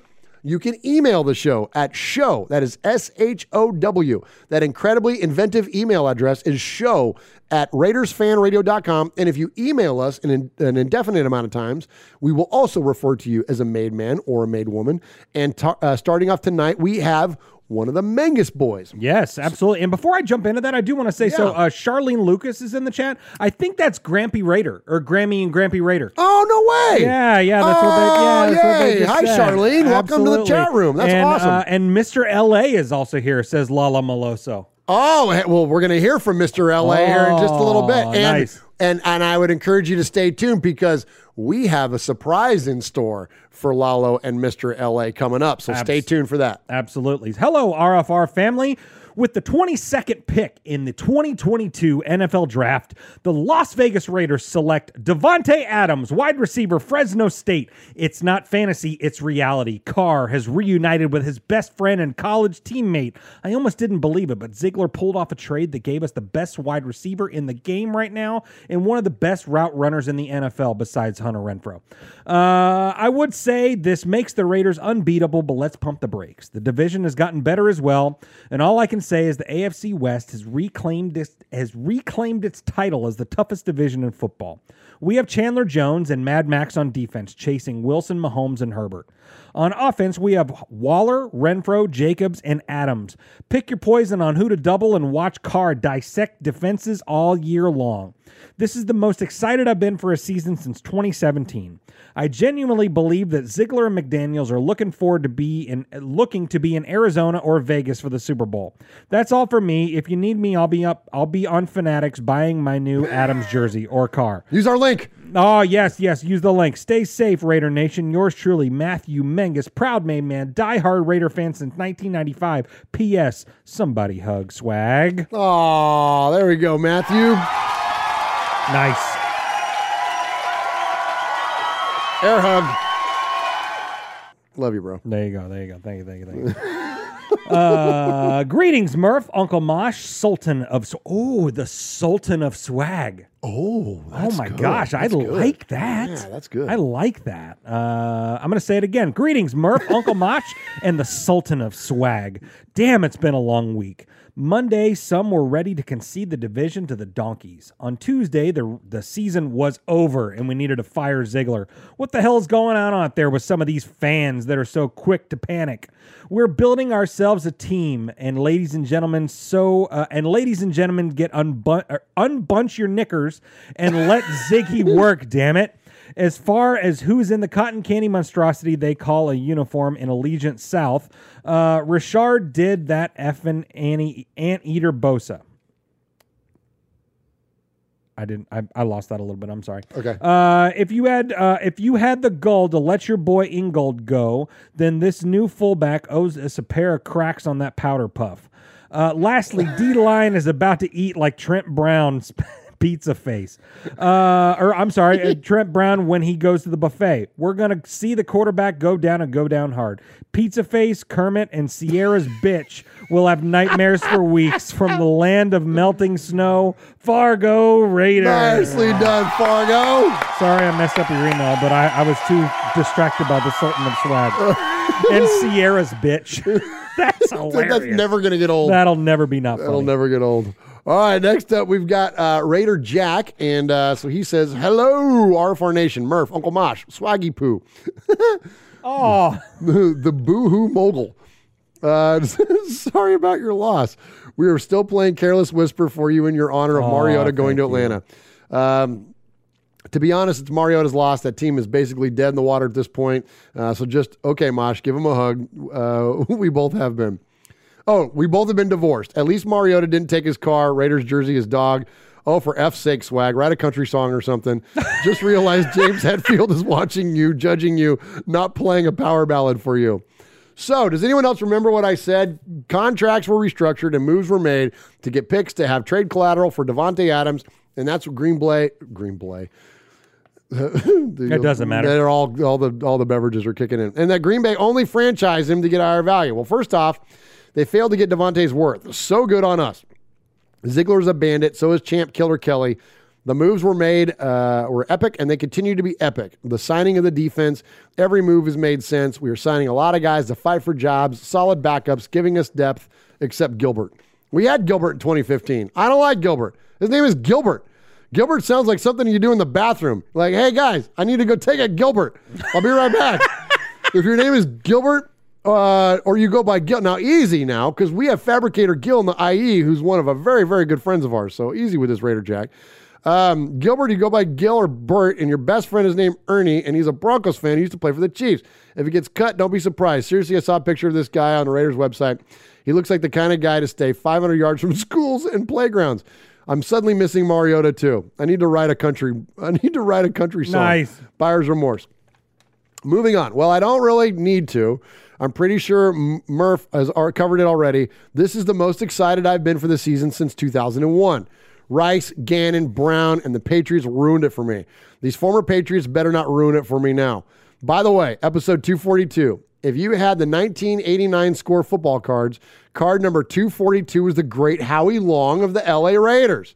you can email the show at show. That is S H O W. That incredibly inventive email address is show at RaidersFanRadio.com. And if you email us an, an indefinite amount of times, we will also refer to you as a made man or a made woman. And uh, starting off tonight, we have one of the Mangus boys. Yes, absolutely. And before I jump into that, I do want to say so. Uh, Charlene Lucas is in the chat. I think that's Grampy Raider or Grammy and Grampy Raider. Oh no way! Yeah, yeah, that's what they. Oh, Yeah, that's what they Hi, said. Charlene. Welcome to the chat room. That's and, awesome. Uh, and Mr. LA is also here. Says Lala Maloso. Oh, well, we're going to hear from Mr. LA here in just a little bit. Oh, And, nice. And and I would encourage you to stay tuned because we have a surprise in store for Lalo and Mr. LA coming up. So stay tuned for that. Absolutely. Hello, RFR family. With the 22nd pick in the 2022 NFL Draft, the Las Vegas Raiders select Davante Adams, wide receiver, Fresno State. It's not fantasy, it's reality. Carr has reunited with his best friend and college teammate. I almost didn't believe it, but Ziegler pulled off a trade that gave us the best wide receiver in the game right now and one of the best route runners in the NFL besides Hunter Renfrow. Uh, I would say this makes the Raiders unbeatable, but let's pump the brakes. The division has gotten better as well, and all I can say is the AFC West has reclaimed its, has reclaimed its title as the toughest division in football. We have Chandler Jones and Mad Max on defense, chasing Wilson, Mahomes, and Herbert. On offense, we have Waller, Renfrow, Jacobs, and Adams. Pick your poison on who to double and watch Carr dissect defenses all year long. This is the most excited I've been for a season since 2017. I genuinely believe that Ziegler and McDaniels are looking forward to be in looking to be in Arizona or Vegas for the Super Bowl. That's all for me. If you need me, I'll be up. I'll be on Fanatics buying my new Adams jersey or Carr. Use our link. Oh yes, yes. Use the link. Stay safe, Raider Nation. Yours truly, Matthew Mengus, proud made man, diehard Raider fan since 1995. P.S. Somebody hug swag. Oh, there we go, Matthew. Nice. Air hug. Love you, bro. There you go. There you go. Thank you. Thank you. Thank you. uh, greetings, Murph, Uncle Mosh, Sultan of. Oh, the Sultan of Swag. Oh, oh my good. gosh, I good. like that. Yeah, that's good. I like that. Uh, I'm to say it again. Greetings, Murph, Uncle Mosh, and the Sultan of Swag. Damn, it's been a long week. Monday, some were ready to concede the division to the Donkeys. On Tuesday, the, the season was over and we needed to fire Ziegler. What the hell is going on out there with some of these fans that are so quick to panic? We're building ourselves a team, and ladies and gentlemen, so uh, and ladies and gentlemen, get unbun- er, unbunch your knickers and let Ziggy work. Damn it! As far as who's in the cotton candy monstrosity they call a uniform in Allegiant South, uh, Richard did that effing Annie anteater Bosa. I didn't. I, I lost that a little bit. I'm sorry. Okay. Uh, if you had uh, if you had the gall to let your boy Ingold go, then this new fullback owes us a pair of cracks on that powder puff. Uh, lastly, D line is about to eat like Trent Brown's pizza face. Uh, or I'm sorry, uh, Trent Brown when he goes to the buffet. We're gonna see the quarterback go down and go down hard. Pizza face, Kermit, and Ciara's bitch will have nightmares for weeks from the land of melting snow. Fargo Raiders. Nicely done, Fargo. Sorry, I messed up your email, but I, I was too distracted by the Sultan of Swag and Ciara's bitch. That's hilarious. That's never going to get old. That'll never be not funny. That'll never get old. All right, next up we've got uh, Raider Jack, and uh, so he says, "Hello, RFR Nation, Murph, Uncle Mosh, Swaggy Poo, oh, the, the Boohoo Mogul. Uh, sorry about your loss. We are still playing Careless Whisper for you in your honor of Aw, Mariota going to. Atlanta. Um, to be honest, it's Mariota's loss. That team is basically dead in the water at this point. Uh, so just okay, Mosh, give him a hug. Uh, we both have been. Oh, we both have been divorced. At least Mariota didn't take his car, Raiders jersey, his dog. Oh, for F's sake, swag, write a country song or something. Just realized James Hetfield is watching you, judging you, not playing a power ballad for you. So, does anyone else remember what I said? Contracts were restructured and moves were made to get picks to have trade collateral for Davante Adams, and that's what Green Blay, Green Blay. It doesn't matter. They're all all the all the beverages are kicking in, and that Green Bay only franchised him to get higher value. Well, first off, they failed to get Davante's worth. So good on us. Ziegler's a bandit. So is Champ Killer Kelly. The moves were made uh, were epic, and they continue to be epic. The signing of the defense, every move has made sense. We are signing a lot of guys to fight for jobs, solid backups, giving us depth. Except Gilbert. We had Gilbert in 2015. I don't like Gilbert. His name is Gilbert. Gilbert sounds like something you do in the bathroom. Like, hey guys, I need to go take a Gilbert. I'll be right back. if your name is Gilbert, uh, or you go by Gil, now easy now because we have Fabricator Gil in the IE, who's one of a very very good friends of ours. So easy with this Raider Jack. Um, Gilbert, you go by Gil or Bert, and your best friend is named Ernie, and he's a Broncos fan. He used to play for the Chiefs. If he gets cut, don't be surprised. Seriously, I saw a picture of this guy on the Raiders website. He looks like the kind of guy to stay 500 yards from schools and playgrounds. I'm suddenly missing Mariota too. I need to write a country. I need to write a country song. Nice. Buyer's remorse. Moving on. Well, I don't really need to. I'm pretty sure Murph has covered it already. This is the most excited I've been for the season since 2001. Rice, Gannon, Brown, and the Patriots ruined it for me. These former Patriots better not ruin it for me now. By the way, episode 242. If you had the 1989 score football cards, card number 242 was the great Howie Long of the LA Raiders.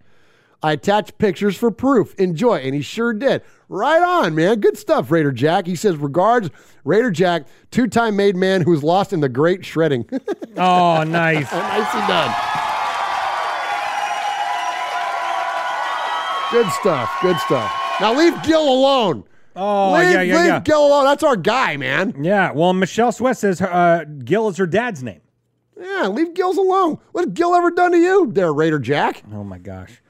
I attached pictures for proof. Enjoy. And he sure did. Right on, man. Good stuff, Raider Jack. He says, regards, Raider Jack, two time made man who's lost in the great shredding. Oh, nice. Nicely done. Good stuff. Good stuff. Now leave Gil alone. Oh, leave, yeah, yeah, leave yeah. Gil alone. That's our guy, man. Yeah. Well, Michelle Sweat says uh, Gil is her dad's name. Yeah, leave Gil's alone. What has Gil ever done to you, there, Raider Jack? Oh my gosh.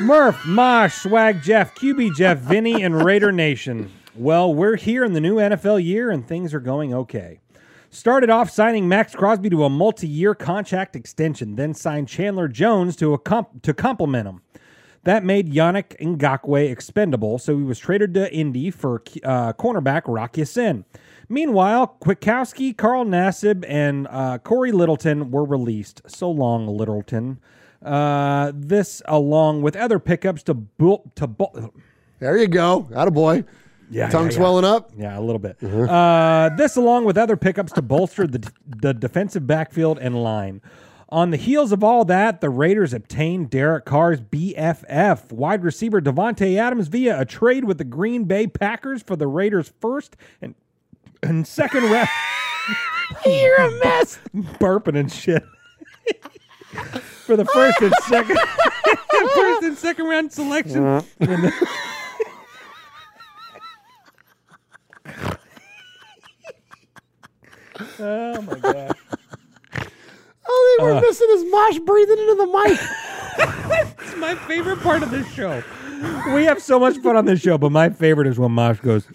Murph, Mosh, Swag Jeff, QB Jeff, Vinny, and Raider Nation. Well, we're here in the new NFL year and things are going okay. Started off signing Maxx Crosby to a multi-year contract extension, then signed Chandler Jones to a comp- to complement him. That made Yannick Ngakoue expendable, so he was traded to Indy for uh, cornerback Rock Sin. Meanwhile, Kwiatkowski, Carl Nassib, and uh, Cory Littleton were released. So long, Littleton. Uh, this, along with other pickups to bull to bull. There you go. Attaboy. Yeah, Tongue yeah, yeah. swelling up. Yeah, a little bit. Uh, this, along with other pickups to bolster the, the defensive backfield and line. On the heels of all that, the Raiders obtained Derek Carr's BFF, wide receiver Davante Adams, via a trade with the Green Bay Packers for the Raiders' first and, and second round. You're a mess. Burping and shit. for the first and second, first and second round selection. oh my gosh. Oh, they were Uh. missing his mosh breathing into the mic. It's my favorite part of this show. We have so much fun on this show, but my favorite is when Mosh goes,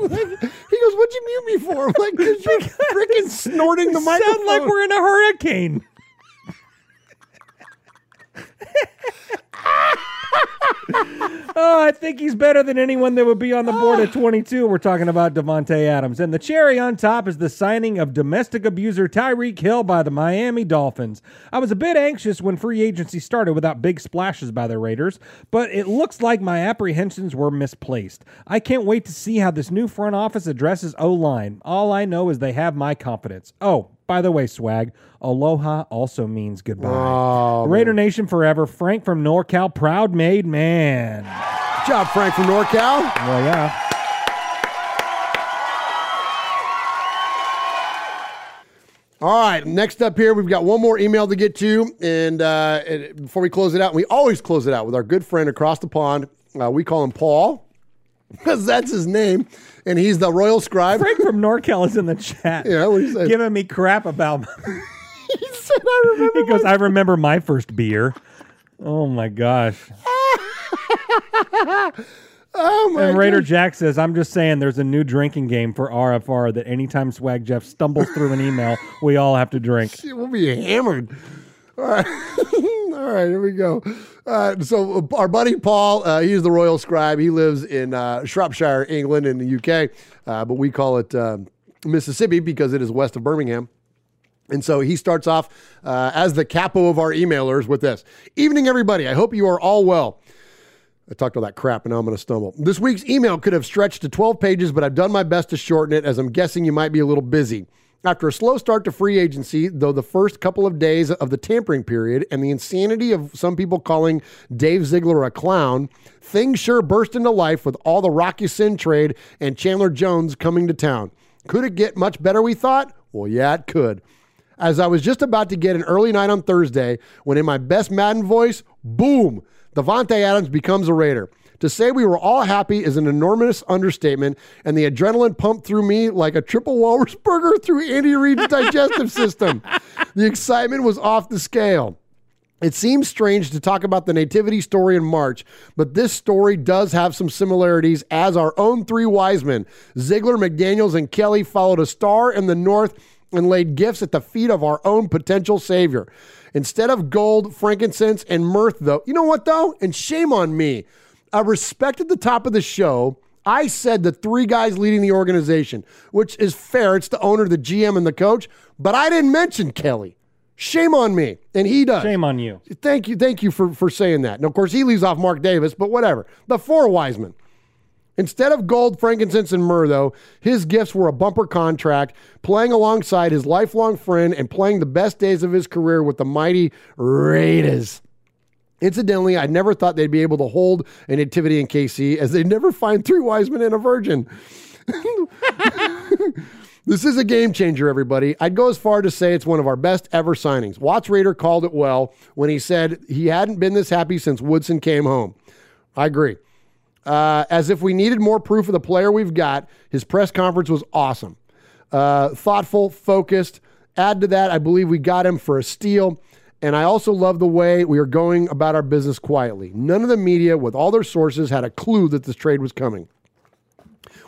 Like, he goes, "What'd you mute me for?" I'm like, "Cause you're freaking snorting the microphone." Sound like we're in a hurricane. Oh, I think he's better than anyone that would be on the board at 22. We're talking about Davante Adams. And the cherry on top is the signing of domestic abuser Tyreek Hill by the Miami Dolphins. I was a bit anxious when free agency started without big splashes by the Raiders, but it looks like my apprehensions were misplaced. I can't wait to see how this new front office addresses O line. All I know is they have my confidence. Oh, by the way, swag, aloha also means goodbye. Oh, Raider Nation forever. Frank from NorCal, proud made man. Good job, Frank from NorCal. Well, yeah. All right, next up here, we've got one more email to get to. And, uh, and before we close it out, we always close it out with our good friend across the pond. Uh, we call him Paul because that's his name. And he's the royal scribe. Frank from NorCal is in the chat. Yeah, what you say? Giving me crap about. he said, I remember. he goes, I remember my first beer. Oh my gosh. oh my and Raider gosh. Jack says, I'm just saying there's a new drinking game for RFR that anytime Swag Jeff stumbles through an email, we all have to drink. Shit, we'll be hammered. All right. All right, here we go. Uh, so, uh, our buddy Paul, uh, he's the royal scribe. He lives in uh, Shropshire, England, in the UK, uh, but we call it uh, Mississippi because it is west of Birmingham. And so he starts off uh, as the capo of our emailers with this Evening, everybody. I hope you are all well. I talked all that crap and now I'm going to stumble. This week's email could have stretched to 12 pages, but I've done my best to shorten it as I'm guessing you might be a little busy. After a slow start to free agency, though the first couple of days of the tampering period and the insanity of some people calling Dave Ziegler a clown, things sure burst into life with all the Rock Ya-Sin trade and Chandler Jones coming to town. Could it get much better, we thought? Well, yeah, it could. As I was just about to get an early night on Thursday, when in my best Madden voice, boom, Davante Adams becomes a Raider. To say we were all happy is an enormous understatement, and the adrenaline pumped through me like a triple walrus burger through Andy Reid's digestive system. The excitement was off the scale. It seems strange to talk about the nativity story in March, but this story does have some similarities as our own three wise men, Ziegler, McDaniels, and Kelly, followed a star in the north and laid gifts at the feet of our own potential savior. Instead of gold, frankincense, and mirth, though, you know what, though? And shame on me. I respect at the top of the show. I said the three guys leading the organization, which is fair. It's the owner, the GM, and the coach. But I didn't mention Kelly. Shame on me. And he does. Shame on you. Thank you. Thank you for, for saying that. And of course, he leaves off Mark Davis, but whatever. The four Wisemen. Instead of gold, frankincense, and myrrh, though, his gifts were a bumper contract, playing alongside his lifelong friend and playing the best days of his career with the mighty Raiders. Incidentally, I never thought they'd be able to hold a nativity in KC as they never find three wise men and a virgin. This is a game changer, everybody. I'd go as far to say it's one of our best ever signings. Watts Raider called it well when he said he hadn't been this happy since Woodson came home. I agree. Uh, as if we needed more proof of the player we've got, his press conference was awesome. Uh, thoughtful, focused. Add to that, I believe we got him for a steal. And I also love the way we are going about our business quietly. None of the media, with all their sources, had a clue that this trade was coming.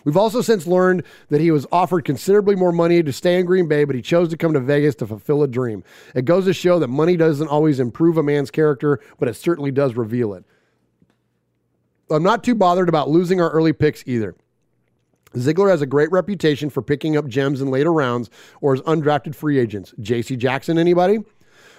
We've also since learned that he was offered considerably more money to stay in Green Bay, but he chose to come to Vegas to fulfill a dream. It goes to show that money doesn't always improve a man's character, but it certainly does reveal it. I'm not too bothered about losing our early picks either. Ziegler has a great reputation for picking up gems in later rounds or as undrafted free agents. JC Jackson, anybody?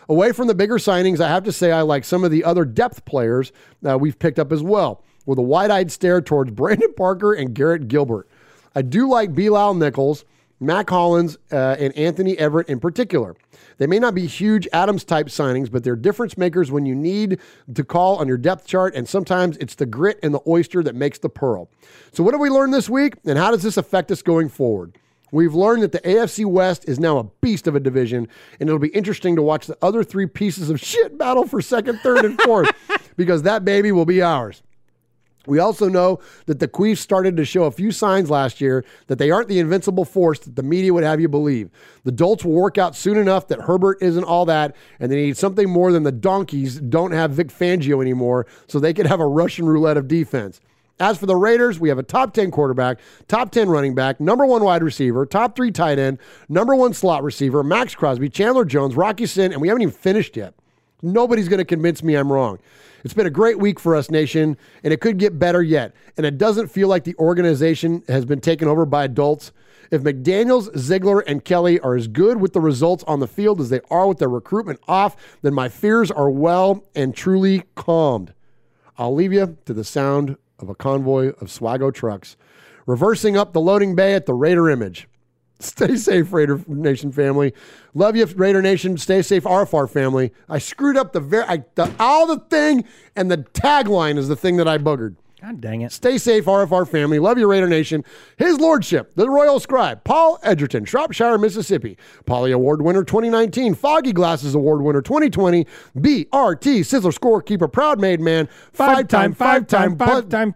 Away from the bigger signings, I have to say I like some of the other depth players that we've picked up as well with a wide eyed stare towards Brandon Parker and Garrett Gilbert. I do like Bilal Nichols, Mack Hollins, uh, and Anthony Averett in particular. They may not be huge Adams type signings, but they're difference makers when you need to call on your depth chart, and sometimes it's the grit and the oyster that makes the pearl. So, what have we learned this week, and how does this affect us going forward? We've learned that the AFC West is now a beast of a division, and it'll be interesting to watch the other three pieces of shit battle for second, third, and fourth, because that baby will be ours. We also know that the Queefs started to show a few signs last year that they aren't the invincible force that the media would have you believe. The Dolts will work out soon enough that Herbert isn't all that, and they need something more than the Donkeys don't have Vic Fangio anymore, so they could have a Russian roulette of defense. As for the Raiders, we have a top 10 quarterback, top 10 running back, number one wide receiver, top three tight end, number one slot receiver, Maxx Crosby, Chandler Jones, Rock Ya-Sin, and we haven't even finished yet. Nobody's going to convince me I'm wrong. It's been a great week for us, nation, and it could get better yet. And it doesn't feel like the organization has been taken over by adults. If McDaniels, Ziegler, and Kelly are as good with the results on the field as they are with their recruitment off, then my fears are well and truly calmed. I'll leave you to the sound of a convoy of Swago trucks reversing up the loading bay at the Raider Image. Stay safe, Raider Nation family. Love you, Raider Nation. Stay safe, RFR family. I screwed up the very I, the all the thing, and the tagline is the thing that I buggered. God dang it. Stay safe, RFR family. Love you, Raider Nation. His Lordship, the Royal Scribe, Paul Edgerton, Shropshire, Mississippi. Polly Award winner 2019, Foggy Glasses Award winner 2020, BRT Sizzler Scorekeeper, Proud Made Man, five time, five time, five time.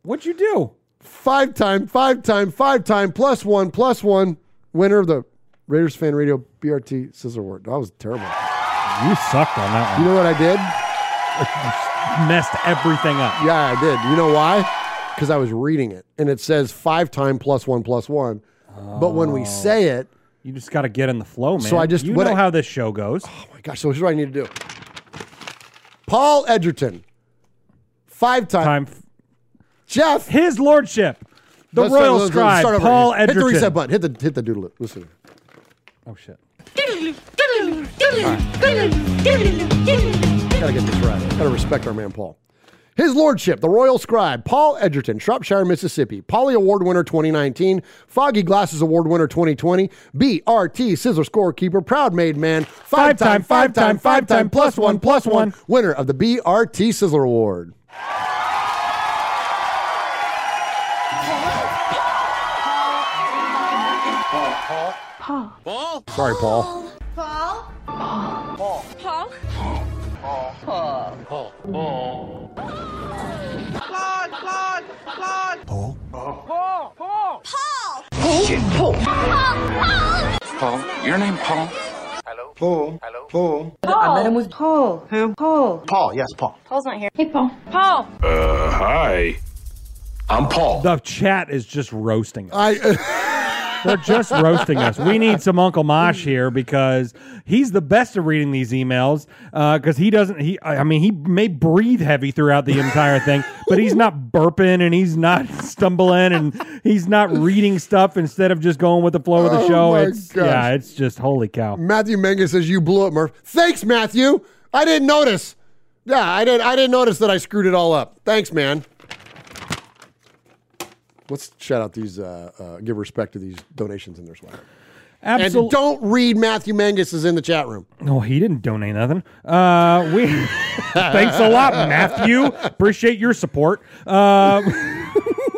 What'd you do? five time, five time, five time, plus one, plus one winner of the Raiders Fan Radio BRT Sizzler Award. That was terrible. You sucked on that one. You know what I did? Messed everything up. Yeah, I did. You know why? Because I was reading it and it says five time plus one plus one. But when we say oh. it, You just got to get in the flow, man. So I just- you what know I- how this show goes. oh my gosh, so here's what I need to do. Paul Edgerton, five time. Time. Jeff, His Lordship, the Let's Royal let's- let's Scribe, start over Paul here. Hit the reset button. Hit the hit the doodle. Listen. Oh shit. Gotta get this right. Gotta respect our man Paul. His Lordship, the Royal Scribe, Paul Edgerton, Shropshire, Mississippi, Polly Award winner 2019, Foggy Glasses Award winner 2020, BRT Sizzler Scorekeeper, Proud Made Man, five time, five time, five time, plus one, plus one, winner of the BRT Sizzler Award. Paul. Paul? Sorry, Paul. Paul. Paul. Paul. Paul. Paul. Paul. Claude, Claude, Claude. Paul? Paul, Paul. Paul. Paul. Paul. Paul, your name Paul? Paul? Paul? I met him with Paul. Who? Paul. Paul, yes, Paul. Paul's not here. Hey, Paul. Paul. Uh, hi. I'm Paul. The chat is just roasting us. I They're just roasting us. We need some Uncle Mosh here because he's the best at reading these emails. Uh, because he doesn't. He, I mean, he may breathe heavy throughout the entire thing, but he's not burping and he's not stumbling and he's not reading stuff instead of just going with the flow of the Oh show. It's gosh. yeah, it's just holy cow. Matthew Menga says you blew it, Murph. Thanks, Matthew. I didn't notice. Yeah, I didn't. I didn't notice that I screwed it all up. Thanks, man. Let's shout out these. Uh, uh, give respect to these donations in their swagger. Absol- And don't read Matthew Mangus is in the chat room. Oh, he didn't donate nothing. Uh, we thanks a lot, Matthew. Appreciate your support. Uh,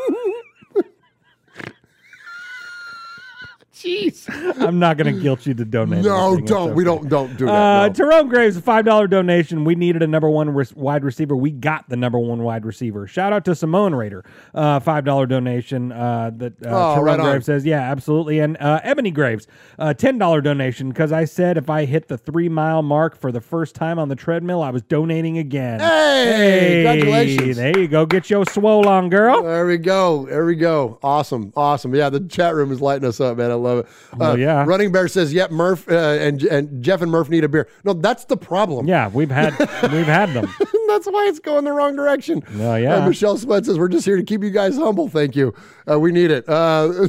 Jeez. I'm not going to guilt you to donate. No, don't. We don't don't do that. Uh, no. Tyrone Graves, a five dollar donation. We needed a number one re- wide receiver. We got the number one wide receiver. Shout out to Simone Raider, uh, five dollar donation. Uh, that uh, Oh, Tyrone right. Graves says, yeah, absolutely. And uh, Ebony Graves, uh, ten dollar donation because I said if I hit the three mile mark for the first time on the treadmill, I was donating again. Hey, congratulations. There you go. Get your swole on, girl. There we go. There we go. Awesome. Awesome. Yeah, the chat room is lighting us up, man. I love it. Uh, Well, yeah. Running Bear says, "Yep, Murph uh, and and Jeff and Murph need a beer." No, that's the problem. Yeah, we've had we've had them. that's why it's going the wrong direction. Oh, yeah. Uh, Michelle Sweat says, We're just here to keep you guys humble. Thank you. Uh, we need it. Uh,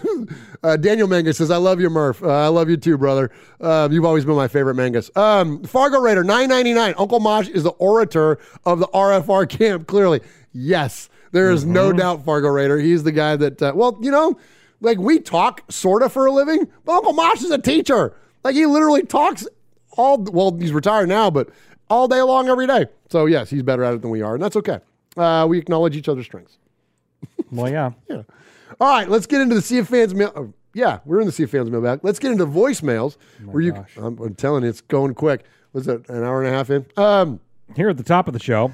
Daniel Mangus says, I love you, Murph. I love you too, brother. Uh, you've always been my favorite Mangus. Um, Fargo Raider, nine ninety nine. Uncle Mosh is the orator of the RFR camp, clearly. Yes, there is no Mm-hmm. doubt, Fargo Raider. He's the guy that, uh, well, you know, like we talk sort of for a living, but Uncle Mosh is a teacher. Like he literally talks all, well, he's retired now, but all day long, every day. So, yes, he's better at it than we are, and that's okay. Uh, we acknowledge each other's strengths. Well, yeah. Yeah. All right, let's get into the Sea of Fans mail. oh, yeah, we're in the Sea of Fans mailbag. Let's get into voicemails. where you, I'm, I'm telling you, it's going quick. Was it an hour and a half in? Um, Here at the top of the show.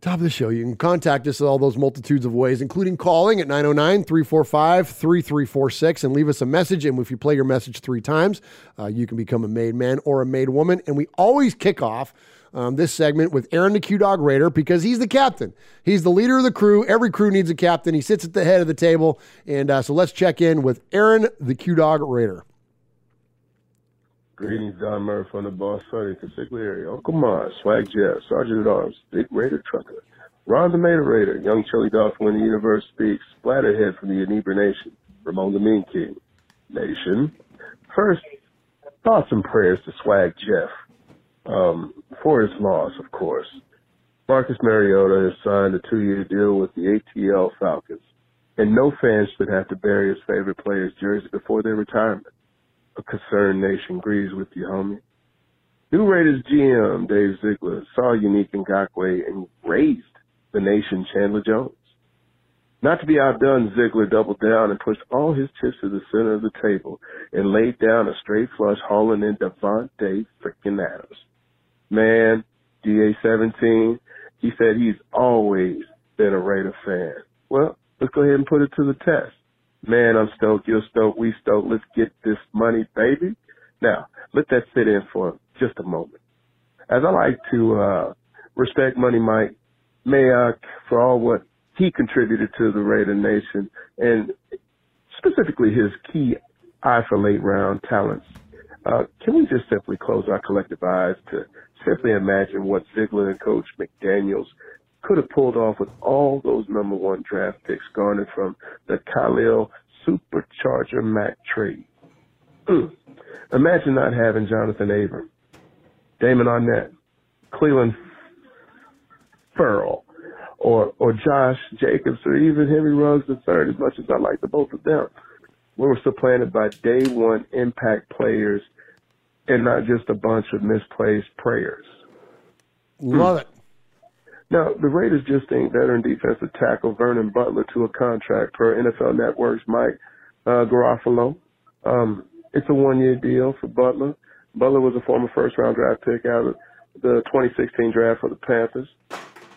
Top of the show. You can contact us in all those multitudes of ways, including calling at 909 345 3346 and leave us a message. And if you play your message three times, uh, you can become a made man or a made woman. And we always kick off um, this segment with Aaron the Q Dog Raider because he's the captain. He's the leader of the crew. Every crew needs a captain. He sits at the head of the table. And uh, so let's check in with Aaron the Q Dog Raider. Greetings, Don Murphy from the Boss Sunny, Consigliere, Uncle Mars, Swag Jeff, Sergeant at Arms, Big Raider Trucker, Ron the Mater Raider, Young Chili Dog from When the Universe Speaks, Splatterhead from the Inebriation, Nation, Ramon the Mean King, Nation. First, thoughts and prayers to Swag Jeff, um, for his loss, of course. Marcus Mariota has signed a two-year deal with the ATL Falcons, and no fan should have to bury his favorite player's jersey before their retirement a concerned nation agrees with you, homie. New Raiders GM Dave Ziegler saw Yannick Ngakoue and raised the nation Chandler Jones. Not to be outdone, Ziegler doubled down and pushed all his chips to the center of the table and laid down a straight flush hauling in Davante freaking Adams. Man, DA17, he said he's always been a Raider fan. Well, let's go ahead and put it to the test. Man, I'm stoked. You're stoked. We stoked. Let's get this money, baby. Now, let that sit in for just a moment. As I like to uh, respect Money Mike Mayock for all what he contributed to the Raider Nation and specifically his key eye for late round talents. Uh, can we just simply close our collective eyes to simply imagine what Ziegler and Coach McDaniels could have pulled off with all those number one draft picks garnered from the Khalil Supercharger Mack trade. Mm. Imagine not having Johnathan Abram, Damon Arnette, Clelin Ferrell, or or Josh Jacobs, or even Henry Ruggs III, as much as I like the both of them. We were supplanted by day one impact players and not just a bunch of misplaced prayers. Love it. Now, the Raiders just inked veteran defensive tackle Vernon Butler to a contract per NFL Network's Mike uh, Garafolo. Um, it's a one-year deal for Butler. Butler was a former first-round draft pick out of the 2016 draft for the Panthers.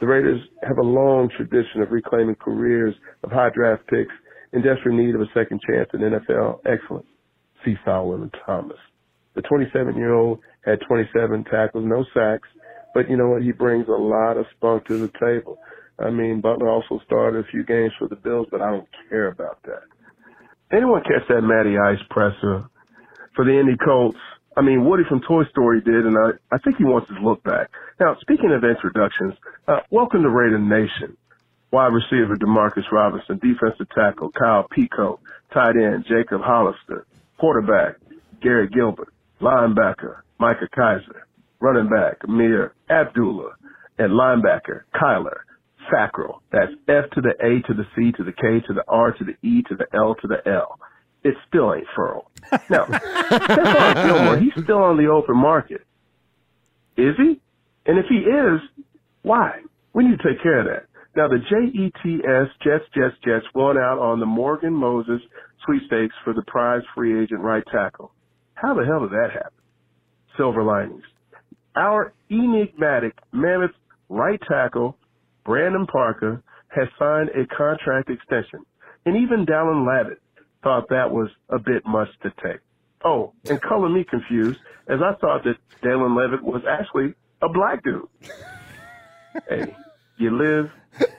The Raiders have a long tradition of reclaiming careers of high draft picks in desperate need of a second chance in NFL excellence. See Fowler and Thomas. The 27-year-old had 27 tackles, no sacks, but you know what? He brings a lot of spunk to the table. I mean, Butler also started a few games for the Bills, but I don't care about that. Anyone catch that Matty Ice presser for the Indy Colts? I mean, Woody from Toy Story did, and I, I think he wants his look back. Now, speaking of introductions, uh, welcome to Raider Nation. Wide receiver Demarcus Robinson, defensive tackle Kyle Peko, tight end Jacob Hollister, quarterback Garrett Gilbert, linebacker Micah Kiser, running back Ameer Abdullah, and linebacker Kyler Fackrell. That's F to the A to the C to the K to the R to the E to the L to the L. It still ain't furl. Now, Stephon Gilmore, he's still on the open market. Is he? And if he is, why? We need to take care of that. Now, the JETS Jets Jets Jets won out on the Morgan Moses sweepstakes for the prize free agent right tackle. How the hell did that happen? Silver linings. Our enigmatic mammoth right tackle, Brandon Parker, has signed a contract extension. And even Dallin Leavitt thought that was a bit much to take. Oh, and color me confused, as I thought that Dallin Leavitt was actually a black dude. hey, you live,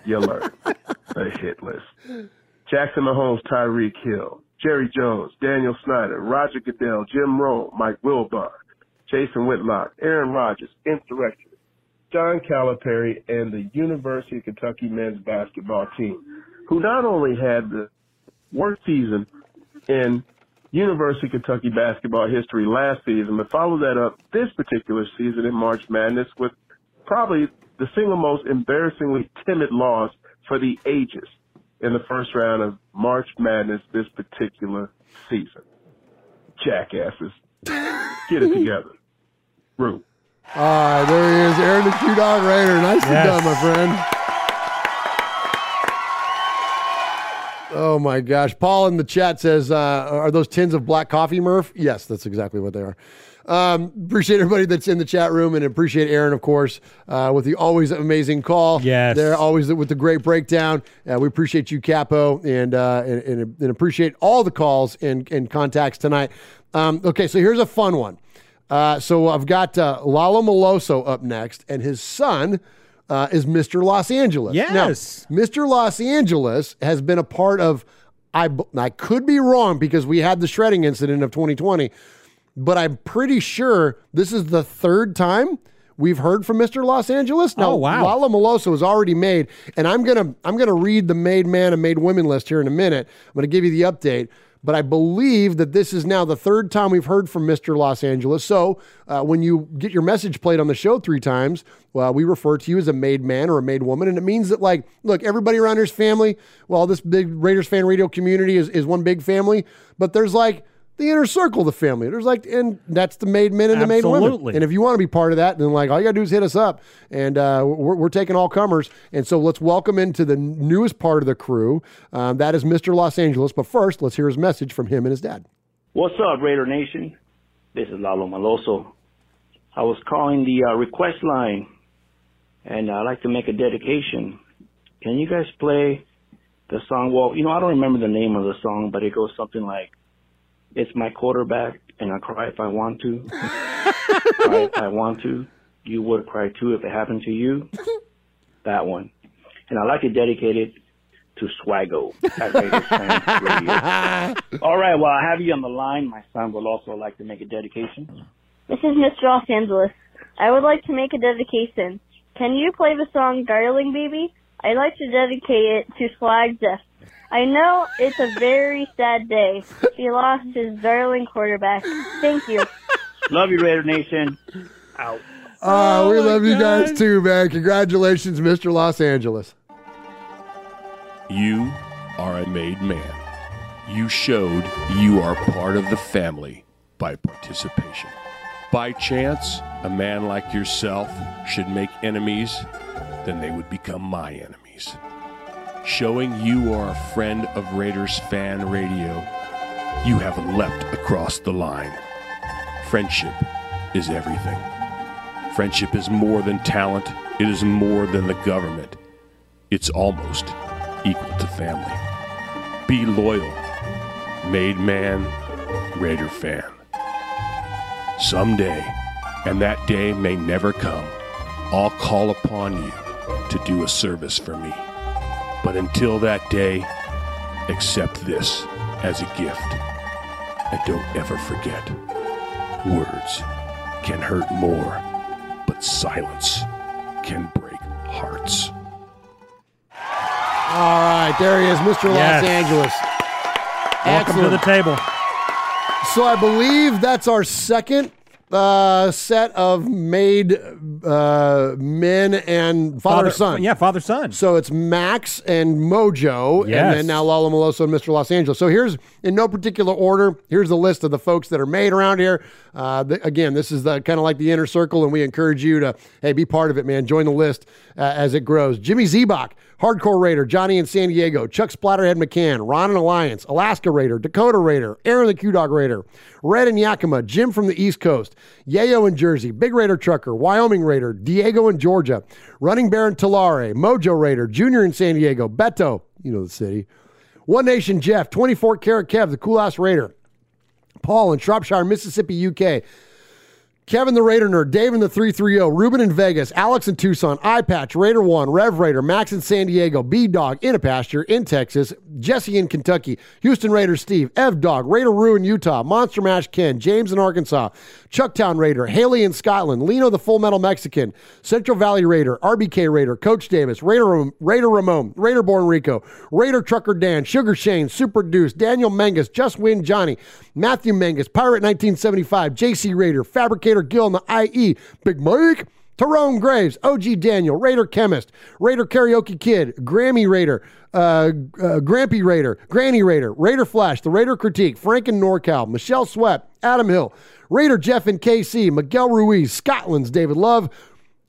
you learn. The hit list. Jackson Mahomes, Tyreek Hill, Jerry Jones, Daniel Snyder, Roger Goodell, Jim Rowe, Mike Wilbon, Jason Whitlock, Aaron Rodgers, Insurrection, John Calipari, and the University of Kentucky men's basketball team, who not only had the worst season in University of Kentucky basketball history last season, but followed that up this particular season in March Madness with probably the single most embarrassingly timid loss for the ages in the first round of March Madness this particular season. Jackasses. Get it together. Rue. All right, there he is, Aaron the Q Dog Raider. Nicely Yes. done, my friend. Oh my gosh. Paul in the chat says, uh, Are those tins of black coffee, Murph? Yes, that's exactly what they are. Um, appreciate everybody that's in the chat room and appreciate Aaron, of course, uh, with the always amazing call. Yes. They're always with the great breakdown. Uh, we appreciate you, Capo, and, uh, and, and, and appreciate all the calls and, and contacts tonight. Um, okay, so here's a fun one. Uh, so I've got uh, Lalo Maloso up next, and his son uh, is Mr. Los Angeles. Yes. Now, Mr. Los Angeles has been a part of. I, I could be wrong because we had the shredding incident of 2020, but I'm pretty sure this is the third time we've heard from Mr. Los Angeles. Now, Oh, wow. Lalo Maloso is already made, and I'm gonna I'm gonna read the made man and made women list here in a minute. I'm gonna give you the update. But I believe that this is now the third time we've heard from Mr. Los Angeles. So uh, when you get your message played on the show three times, well, we refer to you as a made man or a made woman. And it means that, like, look, everybody around here's family. Well, this big Raiders fan radio community is, is one big family. But there's like the inner circle of the family. There's like, and that's the made men and the made women. And if you want to be part of that, then like all you gotta do is hit us up, and uh, we're, we're taking all comers. And so let's welcome into the newest part of the crew. Um, that is Mr. Los Angeles. But first, let's hear his message from him and his dad. What's up, Raider Nation? This is Lalo Maloso. I was calling the uh, request line, and I'd like to make a dedication. Can you guys play the song? Well, you know, I don't remember the name of the song, but it goes something like, "It's my quarterback, and I cry if I want to, cry if I want to. You would cry too if it happened to you." That one, and I'd like to dedicate it to Swaggo at Raiders Fan Radio. All right, well, I have you on the line, my son will also like to make a dedication. This is Mr. Los Angeles. I would like to make a dedication. Can you play the song Darling Baby? I'd like to dedicate it to Swag Jeff. I know it's a very sad day. He lost his darling quarterback. Thank you. Love you, Raider Nation. Out. Uh, we my love you guys too, man. Congratulations, Mr. Los Angeles. You are a made man. You showed you are part of the family by participation. By chance, a man like yourself should make enemies, then they would become my enemies. Showing you are a friend of Raiders Fan Radio, you have leapt across the line. Friendship is everything. Friendship is more than talent, it is more than the government. It's almost equal to family. Be loyal. Made man, Raider fan. Someday, and that day may never come, I'll call upon you to do a service for me. But until that day, accept this as a gift. And don't ever forget words can hurt more, but silence can break hearts. All right, there he is, Mr. Yes. Los Angeles. Welcome to the table. So I believe that's our second uh, set of made uh, men and father, Father- son. yeah, father son. So it's Max and Mojo, Yes. and then now Lalo Maloso and Mr. Los Angeles. So here's in no particular order. Here's the list of the folks that are made around here. Uh, the, again, this is the kind of like the inner circle, and we encourage you to hey be part of it, man. Join the list uh, as it grows. Jimmy Zebach, Hardcore Raider, Johnny in San Diego, Chuck Splatterhead McCann, Ron and Alliance, Alaska Raider, Dakota Raider, Aaron the Q Dog Raider, Red and Yakima, Jim from the East Coast, Yayo in Jersey, Big Raider Trucker, Wyoming Raider, Diego in Georgia, Running Bear in Mojo Raider, Junior in San Diego, Beto, you know the city, One Nation Jeff, 24 Karat Kev, the cool ass Raider, Paul in Shropshire, Mississippi, UK. Kevin the Raider Nerd, Dave in the 330, Ruben in Vegas, Alex in Tucson, iPatch, Raider 1, Rev Raider, Max in San Diego, B Dog in a pasture in Texas, Jesse in Kentucky, Houston Raider Steve, Ev Dog, Raider Rue in Utah, Monster Mash Ken, James in Arkansas, Chucktown Raider, Haley in Scotland, Lino the Full Metal Mexican, Central Valley Raider, RBK Raider, Coach Davis, Raider, Raider Ramon, Raider Born Rico, Raider Trucker Dan, Sugar Shane, Super Deuce, Daniel Mangus, Just Win Johnny, Matthew Mangus, Pirate 1975, JC Raider, Fabricator Gill in the IE, Big Mike, Tyrone Graves, OG Daniel, Raider Chemist, Raider Karaoke Kid, Grammy Raider, uh, uh, Grampy Raider, Granny Raider, Raider Flash, The Raider Critique, Frank and NorCal, Michelle Sweat, Adam Hill, Raider Jeff and KC, Miguel Ruiz, Scotland's David Love,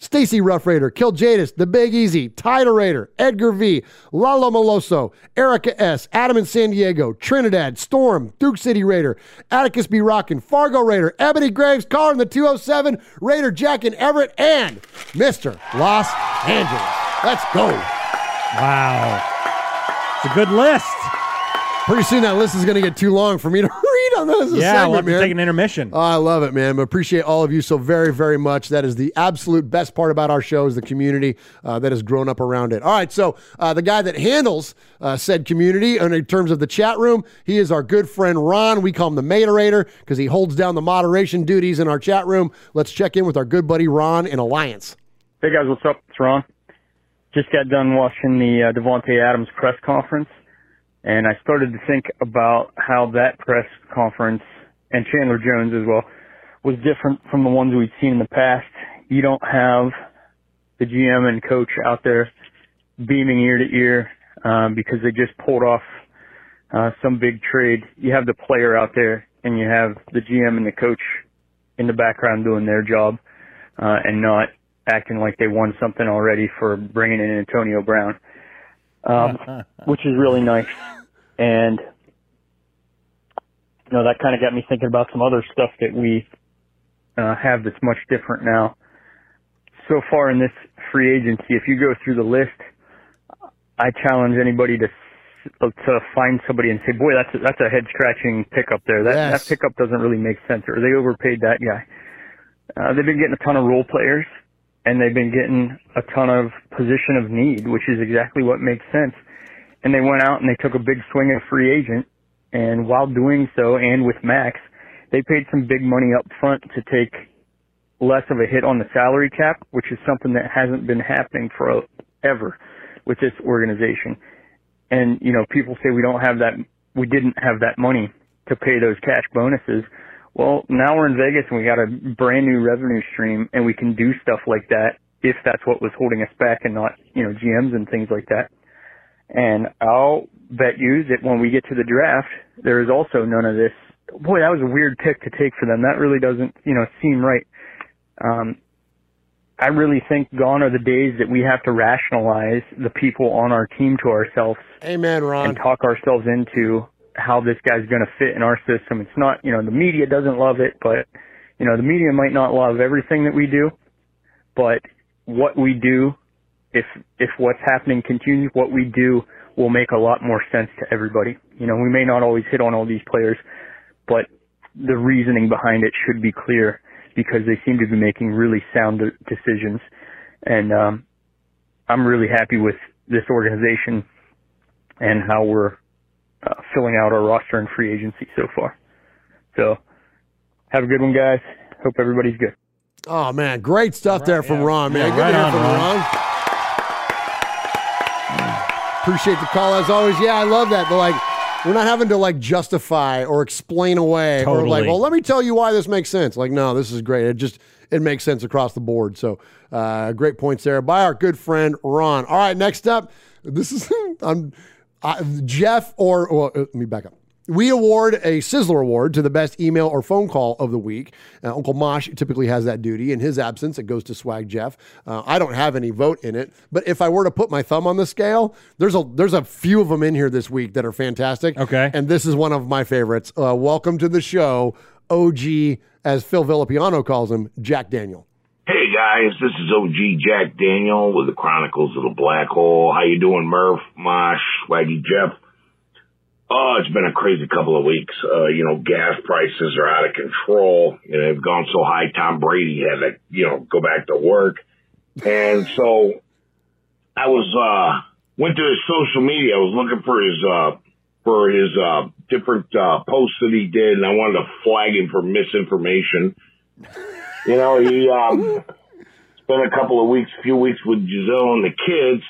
Stacy Rough Raider, Kill Jadis, The Big Easy, Tida Raider, Edgar V, Lalo Maloso, Erica S, Adam in San Diego, Trinidad, Storm, Duke City Raider, Atticus B. Rockin, Fargo Raider, Ebony Graves, Car in the 207, Raider Jack in Everett, and Mr. Los Angeles. Let's go. Wow. It's a good list. Pretty soon that list is going to get too long for me to read on this. Yeah, we'll have to man. take an intermission. Oh, I love it, man. But appreciate all of you so very, very much. That is the absolute best part about our show is the community uh, that has grown up around it. All right, so uh, the guy that handles uh, said community and in terms of the chat room, he is our good friend Ron. We call him the moderator because he holds down the moderation duties in our chat room. Let's check in with our good buddy Ron in Alliance. Hey guys, what's up? It's Ron. Just got done watching the uh, Davante Adams press conference, and I started to think about how that press conference and Chandler Jones as well was different from the ones we've seen in the past. You don't have the GM and coach out there beaming ear to ear um, because they just pulled off uh, some big trade. You have the player out there, and you have the GM and the coach in the background doing their job uh, and not acting like they won something already for bringing in Antonio Brown, um, which is really nice. And you know that kind of got me thinking about some other stuff that we uh, have that's much different now. So far in this free agency, if you go through the list, I challenge anybody to to find somebody and say, "Boy, that's a, that's a head scratching pickup there. That Yes. that pickup doesn't really make sense, or they overpaid that guy." Uh, they've been getting a ton of role players, and they've been getting a ton of position of need, which is exactly what makes sense. And they went out and they took a big swing at free agent, and while doing so, and with Max, they paid some big money up front to take less of a hit on the salary cap, which is something that hasn't been happening for ever with this organization. And you know, people say we don't have that, we didn't have that money to pay those cash bonuses. Well, now we're in Vegas and we got a brand new revenue stream and we can do stuff like that if that's what was holding us back and not, you know, GMs and things like that. And I'll bet you that when we get to the draft, there is also none of this. Boy, that was a weird pick to take for them. That really doesn't, you know, seem right. Um, I really think gone are the days that we have to rationalize the people on our team to ourselves Amen, Ron. and talk ourselves into how this guy's going to fit in our system. It's not, you know, the media doesn't love it, but, you know, the media might not love everything that we do, but what we do, if, if what's happening continues, what we do will make a lot more sense to everybody. You know, we may not always hit on all these players, but the reasoning behind it should be clear because they seem to be making really sound decisions. And, um, I'm really happy with this organization and how we're uh, filling out our roster and free agency so far. So have a good one, guys. Hope everybody's good. Oh man, great stuff there from Ron, man. Yeah, Good right to hear on, from Ron. Ron. Appreciate the call as always. Yeah, I love that. But like, We're not having to like justify or explain away or like, well, let me tell you why this makes sense. Like, no, this is great. It just it makes sense across the board. So, uh, great points there by our good friend Ron. All right, next up, this is um, uh, Jeff or well, uh, let me back up. We award a Sizzler Award to the best email or phone call of the week. Uh, Uncle Mosh typically has that duty. In his absence, it goes to Swag Jeff. Uh, I don't have any vote in it, but if I were to put my thumb on the scale, there's a there's a few of them in here this week that are fantastic. Okay, and this is one of my favorites. Uh, welcome to the show, OG, as Phil Villapiano calls him, Jack Daniel. Guys, this is OG Jack Daniel with the Chronicles of the Black Hole. How you doing, Murph, Mosh, Swaggy Jeff? Oh, it's been a crazy couple of weeks. Uh, you know, gas prices are out of control. You know, they've gone so high. Tom Brady had to, you know, go back to work, and so I was uh went to his social media. I was looking for his uh for his uh different uh posts that he did, and I wanted to flag him for misinformation. You know, he um spent a couple of weeks, few weeks with Gisele and the kids,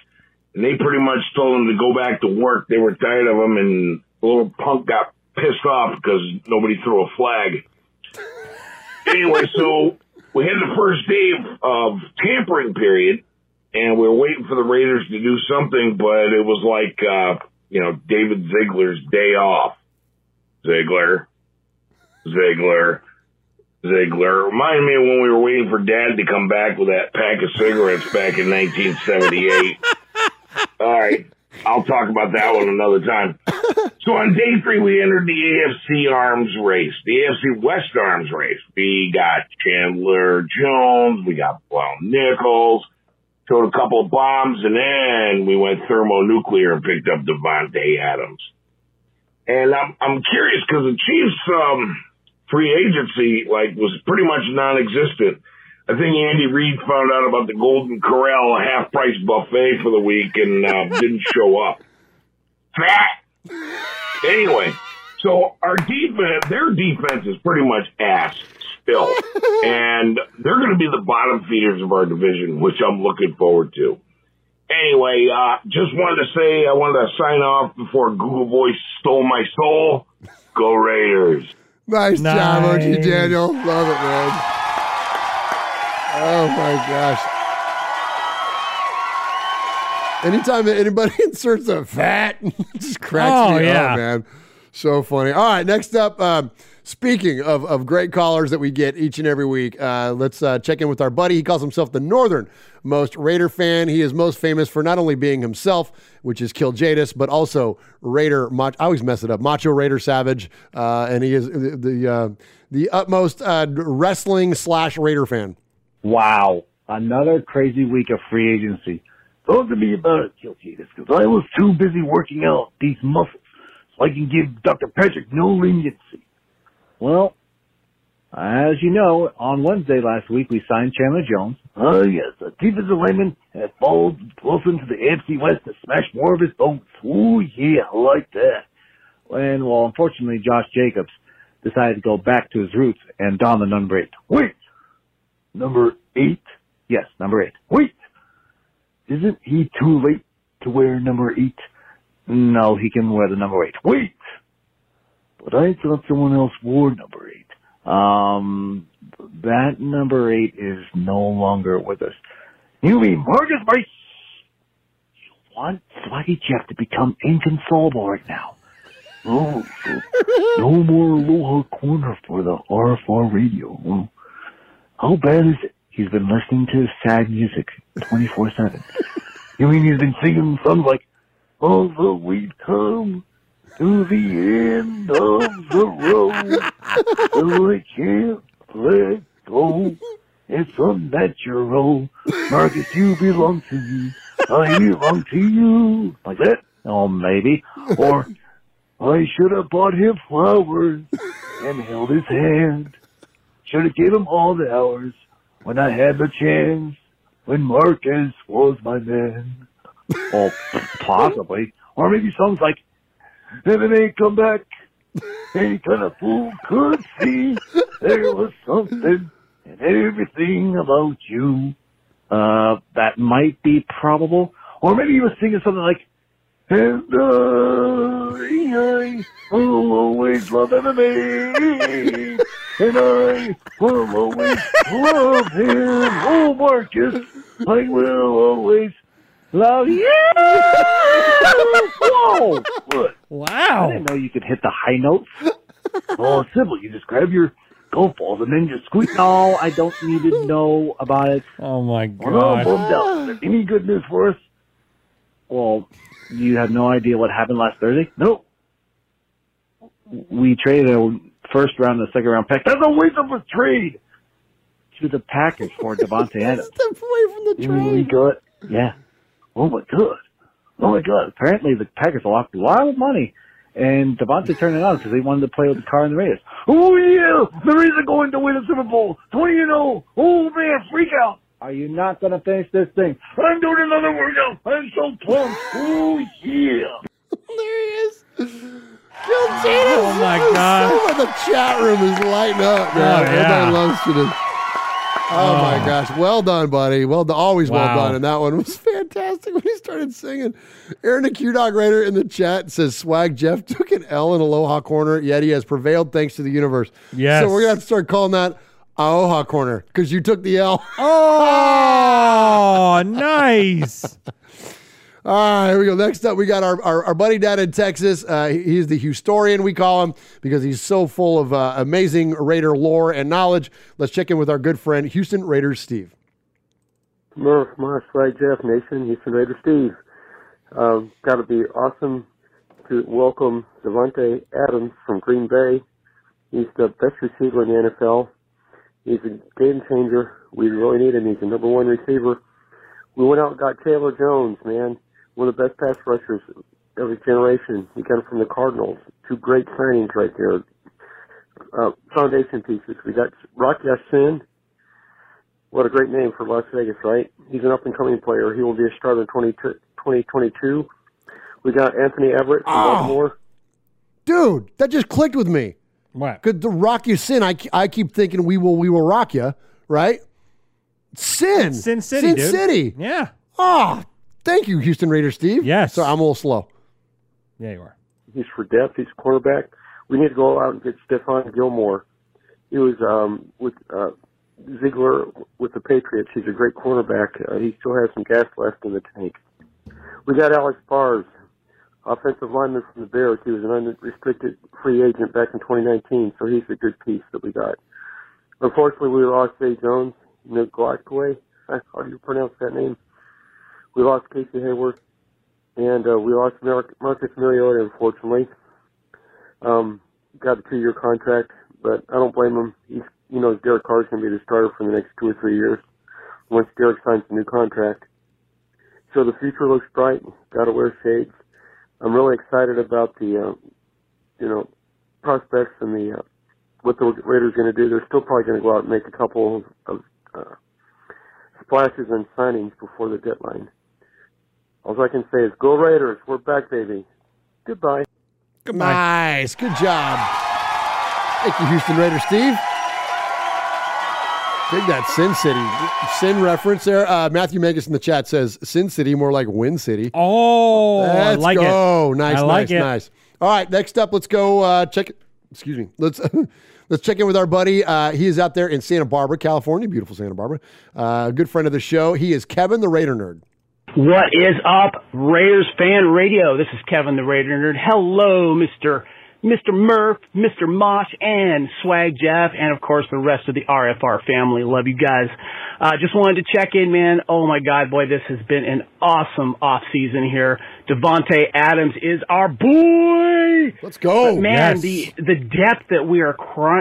and they pretty much told him to go back to work. They were tired of him, and the little punk got pissed off because nobody threw a flag. anyway, so we had the first day of, tampering period, and we were waiting for the Raiders to do something, but it was like, uh, you know, David Ziegler's day off. Ziegler, Ziegler, Ziegler. Reminded me of when we were waiting for Dad to come back with that pack of cigarettes back in 1978. All right. I'll talk about that one another time. So on day three, we entered the AFC arms race, the AFC West arms race. We got Chandler Jones, we got Brown Nichols, threw a couple of bombs, and then we went thermonuclear and picked up Davante Adams. And I'm I'm curious because the Chiefs um, free agency like was pretty much non-existent. I think Andy Reid found out about the Golden Corral half price buffet for the week and uh, didn't show up. Fat. Anyway, so our defense, their defense is pretty much ass still, and they're going to be the bottom feeders of our division, which I'm looking forward to. Anyway, uh, just wanted to say I wanted to sign off before Google Voice stole my soul. Go Raiders! Nice, job, OG Daniel. Love it, man. Oh my gosh. Anytime anybody inserts a fat, it just cracks Oh, me yeah. up, man. So funny. All right, next up, um, speaking of, of great callers that we get each and every week, uh, let's uh, check in with our buddy. He calls himself the northernmost Raider fan. He is most famous for not only being himself, which is Kill Jadis, but also Raider. Mach- I always mess it up. Macho Raider Savage, uh, and he is the the, uh, the utmost uh, wrestling slash Raider fan. Wow. Another crazy week of free agency. Talk to me about it, Kiltitas, because I was too busy working out these muscles so I can give Dr. Patrick no leniency. Well, as you know, on Wednesday last week we signed Chandler Jones. Oh yes, a defensive lineman has followed Wilson to the AFC West to smash more of his bones. Ooh yeah, I like that. And well, unfortunately, Josh Jacobs decided to go back to his roots and don the number eight. Wait, number eight? Yes, number eight. Wait, isn't he too late to wear number eight? No, he can wear the number eight. Wait, but I thought someone else wore number eight. Um, that number eight is no longer with us. You mean Marcus Price? You want Swaggy Jeff to become inconsolable right now? Oh, so no more Aloha Corner for the RFR radio. How bad is it? He's been listening to sad music 24-7. You mean he's been singing songs like, Although we've come to the end of the road, so I can't let go. It's unnatural. Marcus, you belong to me. I belong to you. Like that? Oh, maybe. Or, I should have bought him flowers and held his hand. Should have gave him all the hours when I had the chance, when Marcus was my man. Oh, possibly. Or maybe songs like, if it ain't come back, any kind of fool could see there was something and everything about you. Uh, that might be probable. Or maybe he was singing something like, And I, I will always love MMA. And I will always love him. Oh, Marcus, I will always love you. Whoa! Wow. I didn't know you could hit the high notes. Oh, it's simple. You just grab your golf balls and then just squeeze. No, I don't need to know about it. Oh my Well, no, I'm bummed out. Is there any good news for us? Well, you have no idea what happened last Thursday? No. We traded a first round and a second round pick. That's a waste of a trade to the Packers for Davante Adams. Step away from the You train. really good? Yeah. Oh my god. Oh my god. Apparently the Packers lost a lot of money. And Davante turned it on because they wanted to play with the Carr and the Raiders. Oh yeah! The Raiders are going to win the Super Bowl. 20 and 0. Oh man, freak out. Are you not going to finish this thing? I'm doing another workout. I'm so pumped. Oh yeah. there he is. Oh my God. the chat room is lighting up, man. Oh, yeah. Everybody loves you. Oh, my Oh. gosh. Well done, buddy. Well done. Always well done. And that one was fantastic when he started singing. Aaron the Q Dog Raider in the chat says Swag Jeff took an L in Aloha Corner, yet he has prevailed thanks to the universe. Yes. So we're going to have to start calling that Aloha Corner because you took the L. Oh, nice. All right, here we go. Next up, we got our, our, our buddy down in Texas. Uh, he's the historian, we call him, because he's so full of uh, amazing Raider lore and knowledge. Let's check in with our good friend, Houston Raiders Steve. Murph, Moss, Swag, Jeff, Nation, Houston Raider Steve. Um, Got to be awesome to welcome Davante Adams from Green Bay. He's the best receiver in the NFL. He's a game changer. We really need him. He's the number one receiver. We went out and got Taylor Jones, man, one of the best pass rushers of his generation. We got him from the Cardinals. Two great signings right there. Uh, foundation pieces. We got Rock Ya-Sin. What a great name for Las Vegas, right? He's an up and coming player. He will be a starter in 20, 2022. We got Anthony Averett from Oh. Baltimore. Dude, that just clicked with me. What? Because the rock you sin, I, I keep thinking we will we will rock you, right? Sin. Sin City, Sin dude. City. Yeah. Oh, thank you, Houston Raiders Steve. Yes. So I'm a little slow. Yeah, you are. He's for depth. He's a cornerback. We need to go out and get Stephon Gilmore. He was um, with uh, Ziegler with the Patriots. He's a great cornerback. Uh, he still has some gas left in the tank. We got Alex Bars, offensive lineman from the Bears. He was an unrestricted free agent back in 2019, so he's a good piece that we got. Unfortunately, we lost Jay Jones, Ngakoue. How do you pronounce that name? We lost Casey Hayward, and uh, we lost Mar- Marcus Mariota, unfortunately. Um, got a two-year contract, but I don't blame him. He's, you know, Derek Carr's going to be the starter for the next two or three years once Derek signs a new contract. So the future looks bright. Got to wear shades. I'm really excited about the, uh, you know, prospects and the uh, what the Raiders going to do. They're still probably going to go out and make a couple of uh, splashes and signings before the deadline. All I can say is, go Raiders! We're back, baby. Goodbye. Goodbye. Nice. Good job. Thank you, Houston Raiders Steve. Dig that Sin City. Sin reference there. Uh, Matthew Megas in the chat says Sin City, more like Win City. Oh, Let's like go. it. Nice, I like nice, it. nice. All right, next up, let's go uh, check. Excuse me. Let's let's check in with our buddy. Uh, he is out there in Santa Barbara, California, beautiful Santa Barbara. Uh, a good friend of the show. He is Kevin the Raider Nerd. What is up, Raiders fan radio? This is Kevin the Raider Nerd. Hello, Mr. Mr. Murph, Mr. Mosh, and Swag Jeff, and of course the rest of the RFR family. Love you guys. Uh, just wanted to check in, man. Oh my God, boy, this has been an awesome off season here. Davante Adams is our boy. Let's go. But man, Yes. the the depth that we are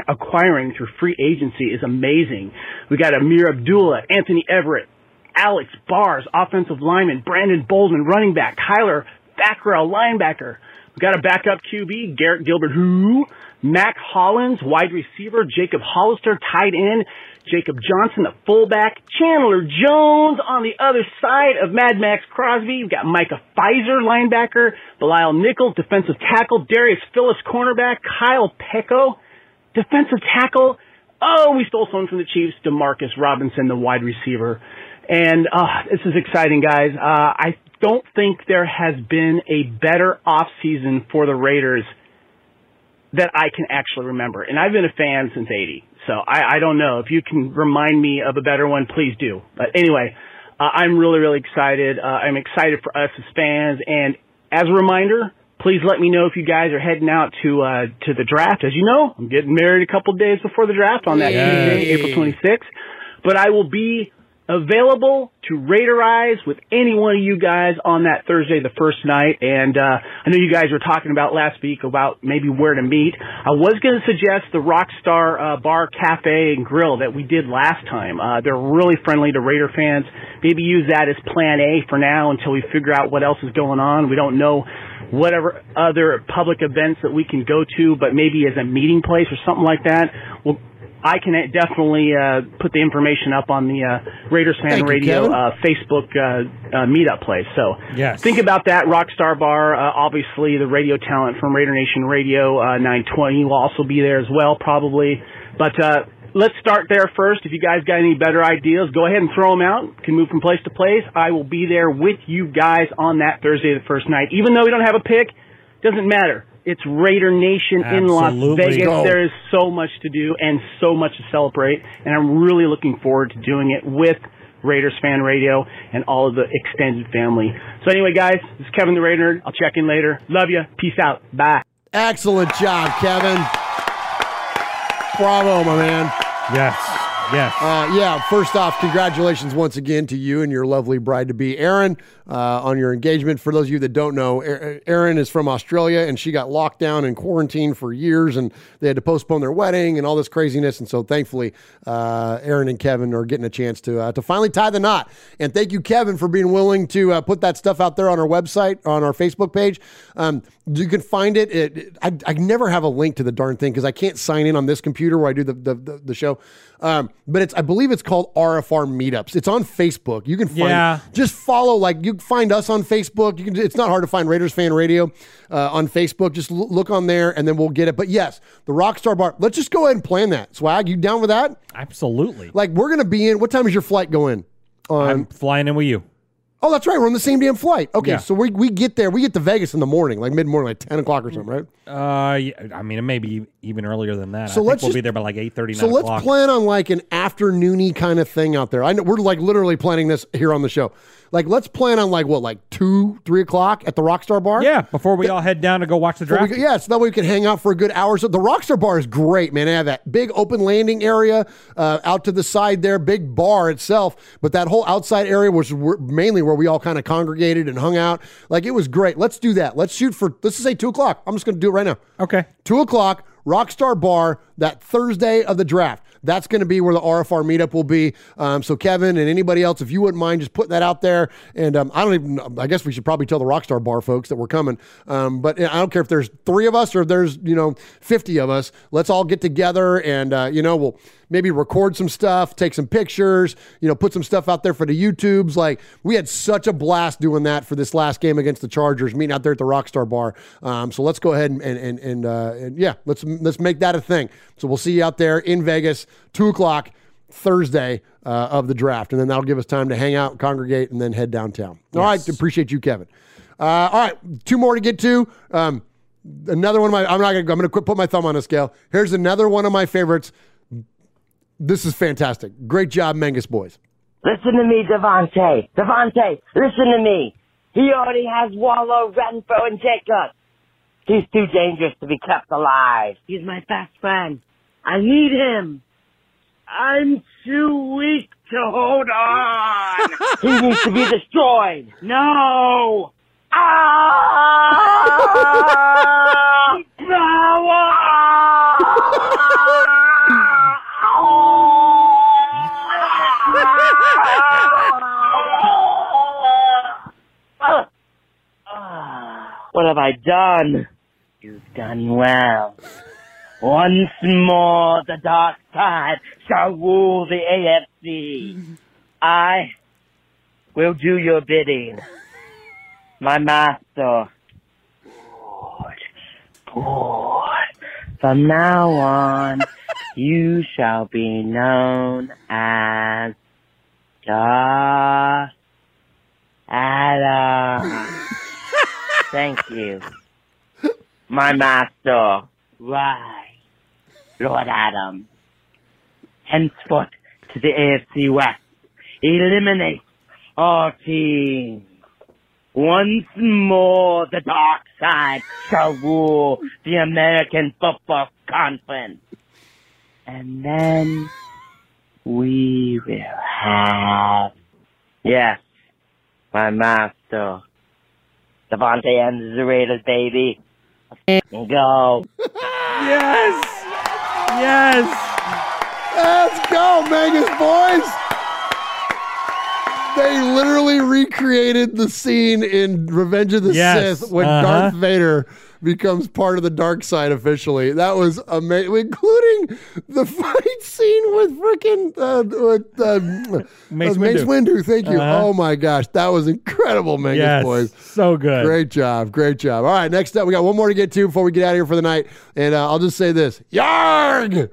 acquiring through free agency is amazing. We got Ameer Abdullah, Anthony Averett, Alex Bars, offensive lineman, Brandon Bolden, running back, Kyler Fackrell, linebacker. We got a backup QB, Garrett Gilbert, who, Mack Hollins, wide receiver, Jacob Hollister, tight end, Jacob Johnson, the fullback, Chandler Jones on the other side of Mad Maxx Crosby. We've got Micah Kiser, linebacker, Bilal Nichols, defensive tackle, Darius Phillips, cornerback, Kyle Peko, defensive tackle. Oh, we stole someone from the Chiefs, Demarcus Robinson, the wide receiver. And uh, this is exciting, guys. Uh, I don't think there has been a better offseason for the Raiders that I can actually remember. And I've been a fan since 80. So I, I don't know. If you can remind me of a better one, please do. But anyway, uh, I'm really, really excited. Uh, I'm excited for us as fans. And as a reminder, please let me know if you guys are heading out to, uh, to the draft. As you know, I'm getting married a couple days before the draft on that. Tuesday, April 26th. But I will be available to Raiderize with any one of you guys on that Thursday, the first night. And uh, I know you guys were talking about last week about maybe where to meet. I was going to suggest the Rockstar uh, Bar Cafe and Grill that we did last time. Uh, they're really friendly to Raider fans. Maybe use that as Plan A for now until we figure out what else is going on. We don't know whatever other public events that we can go to, but maybe as a meeting place or something like that. Well, I can definitely uh, put the information up on the uh, Raiders Fan Thank Radio uh, Facebook uh, uh, meetup place. So Yes. think about that. Rockstar Bar, uh, obviously the radio talent from Raider Nation Radio uh, 920 will also be there as well, probably. But uh, let's start there first. If you guys got any better ideas, go ahead and throw them out. Can move from place to place. I will be there with you guys on that Thursday, the first night. Even though we don't have a pick, doesn't matter. It's Raider Nation in Las Vegas. Go. There is so much to do and so much to celebrate, and I'm really looking forward to doing it with Raiders Fan Radio and all of the extended family. So anyway, guys, this is Kevin the Raider. I'll check in later. Love you. Peace out. Bye. Excellent job, Kevin. Bravo, my man. Yes. Yes. Uh, yeah, first off, congratulations once again to you and your lovely bride to be, Erin, uh, on your engagement. For those of you that don't know, Er- Erin is from Australia and she got locked down and quarantined for years and they had to postpone their wedding and all this craziness. And so thankfully, uh, and Kevin are getting a chance to, uh, to finally tie the knot. And thank you, Kevin, for being willing to uh, put that stuff out there on our website, on our Facebook page. Um, you can find it. it, it- I, I never have a link to the darn thing because I can't sign in on this computer where I do the, the, the, the show. Um, but it's I believe it's called RFR Meetups. It's on Facebook. You can find Yeah. just follow like you find us on Facebook. You can it's not hard to find Raiders Fan Radio uh, on Facebook. Just l- look on there and then we'll get it. But yes, the Rockstar Bar. Let's just go ahead and plan that. Swag, you down with that? Absolutely. Like we're gonna be in. What time is your flight going? On I'm flying in with you. Oh, that's right. We're on the same damn flight. Okay, Yeah. so we, we get there. We get to Vegas in the morning, like mid morning, like ten o'clock or something, right? Uh, yeah, I mean, it may be even earlier than that. So I think let's we'll just- be there by like eight thirty, So let's o'clock. plan on like an afternoony kind of thing out there. I know we're like literally planning this here on the show. Like let's plan on like what, like two, three o'clock at the Rockstar Bar. yeah, before we all head down to go watch the we draft. yeah, so that way we can hang out for a good hour. So the Rockstar Bar is great, man. They have that big open landing area uh, out to the side there, big bar itself, but that whole outside area was where- mainly where we all kind of congregated and hung out. Like it was great. Let's do that. Let's shoot for let's just say two o'clock. I'm just going to do it right now. Okay. Two o'clock, Rockstar Bar, that Thursday of the draft. That's going to be where the RFR meetup will be. Um, so, Kevin and anybody else, if you wouldn't mind just putting that out there. And um, I don't even, I guess we should probably tell the Rockstar Bar folks that we're coming. Um, but I don't care if there's three of us or if there's, you know, 50 of us. Let's all get together and, uh, you know, we'll maybe record some stuff, take some pictures, you know, put some stuff out there for the YouTubes. Like, we had such a blast doing that for this last game against the Chargers, meeting out there at the Rockstar Bar. Um, so let's go ahead and, and, and, uh, and yeah, let's, let's make that a thing. So we'll see you out there in Vegas, two o'clock Thursday uh, of the draft. And then that'll give us time to hang out, congregate, and then head downtown. All right. Appreciate you, Kevin. Uh, all right. Two more to get to. Um, another one of my, I'm not going to, I'm going to quit put my thumb on a scale. Here's another one of my favorites. This is fantastic. Great job, Mengus boys. Listen to me, Davante. Davante, listen to me. He already has Waller, Renfrow, and Jacobs. He's too dangerous to be kept alive. He's my best friend. I need him. I'm too weak to hold on. he needs to be destroyed. No. Ah! Have I done? You've done well. Once more, the dark side shall rule the AFC. I will do your bidding. My master. Good. Good. From now on, you shall be known as Darth Adam. Thank you. My master. Right. Lord Adam. Henceforth to the AFC West. Eliminate our team. Once more, the dark side shall rule the American Football Conference. And then we will have, yes, my master, Davante and the Raiders, baby. Go. yes! Yes! Let's go, Mangus boys! They literally recreated the scene in Revenge of the Yes, Sith when uh-huh. Darth Vader becomes part of the dark side officially. That was amazing, including the fight scene with freaking uh, with uh, Mace uh, Mace Windu. Windu. Thank you. Uh-huh. Oh my gosh, that was incredible, Mangus Yes, boys. so good. Great job, great job. All right, next up, we got one more to get to before we get out of here for the night, and uh, I'll just say this: Yarg.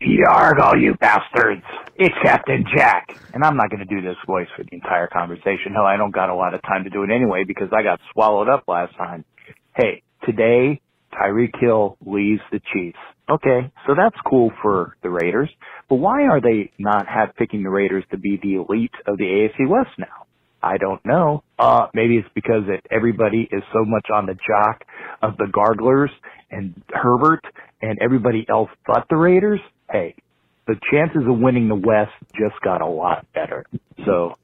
Yarg, all you bastards. It's Captain Jack. And I'm not going to do this voice for the entire conversation. Hell, I don't got a lot of time to do it anyway because I got swallowed up last time. Hey, today, Tyreek Hill leaves the Chiefs. Okay, so that's cool for the Raiders. But why are they not have picking the Raiders to be the elite of the AFC West now? I don't know. Uh, maybe it's because that everybody is so much on the jock of the Garglers and Herbert and everybody else but the Raiders. Hey, the chances of winning the West just got a lot better. So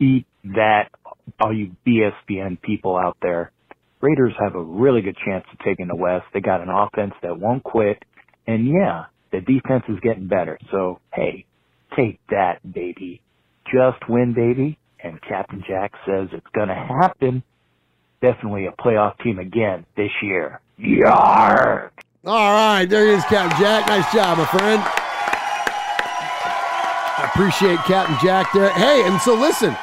eat that, all you BSBN people out there. Raiders have a really good chance of taking the West. They got an offense that won't quit. And yeah, the defense is getting better. So hey, take that, baby. Just win, baby. And Captain Jack says it's gonna happen. Definitely a playoff team again this year. Yarr! All right, there he is, Captain Jack. Nice job, my friend. Appreciate Captain Jack there. Hey, and so listen,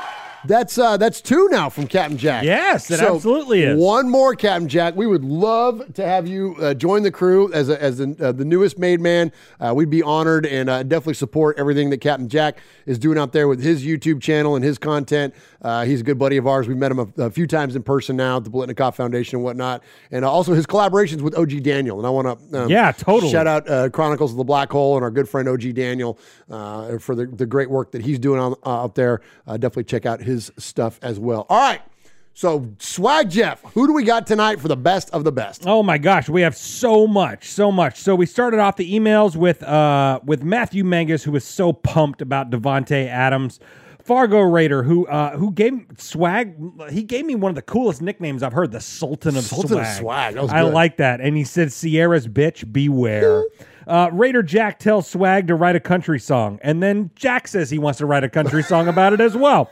that's uh that's two now from Captain Jack. Yes, it So, absolutely is. One more, Captain Jack. We would love to have you uh, join the crew as a, as the, uh, the newest made man. Uh, we'd be honored and uh, definitely support everything that Captain Jack is doing out there with his YouTube channel and his content. Uh, he's a good buddy of ours. We've met him a, a few times in person now at the Biletnikoff Foundation and whatnot, and uh, also his collaborations with OG Daniel. And I want to um, Yeah, totally. shout out uh, Chronicles of the Black Hole and our good friend OG Daniel uh, for the, the great work that he's doing on, out there. Uh, definitely check out his stuff as well. All right. So, Swag Jeff, who do we got tonight for the best of the best? Oh my gosh, we have so much, so much. So we started off the emails with uh with Matthew Mangus, who was so pumped about Davante Adams. Fargo Raider, who uh, who gave swag, he gave me one of the coolest nicknames I've heard, the Sultan of Sultan Swag. of Swag. I like that, and he said, "Ciara's bitch, beware." Uh, Raider Jack tells Swag to write a country song, and then Jack says he wants to write a country song about it as well.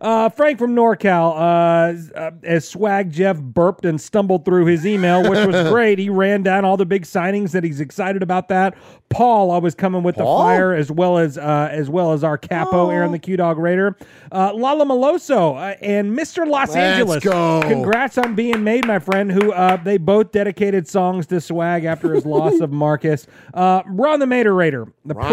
Uh, Frank from NorCal, uh, uh, as Swag Jeff burped and stumbled through his email, which was great. He ran down all the big signings that he's excited about. That Paul always coming with Paul? the fire, as well as uh, as well as our capo, Aaron the Q Dog Raider, uh, Lala Maloso, uh, and Mr. Los Let's Angeles. go. Congrats on being made, my friend. Who uh, they both dedicated songs to Swag after his loss of Marcus. Uh, Ron the Mater Raider. The pre-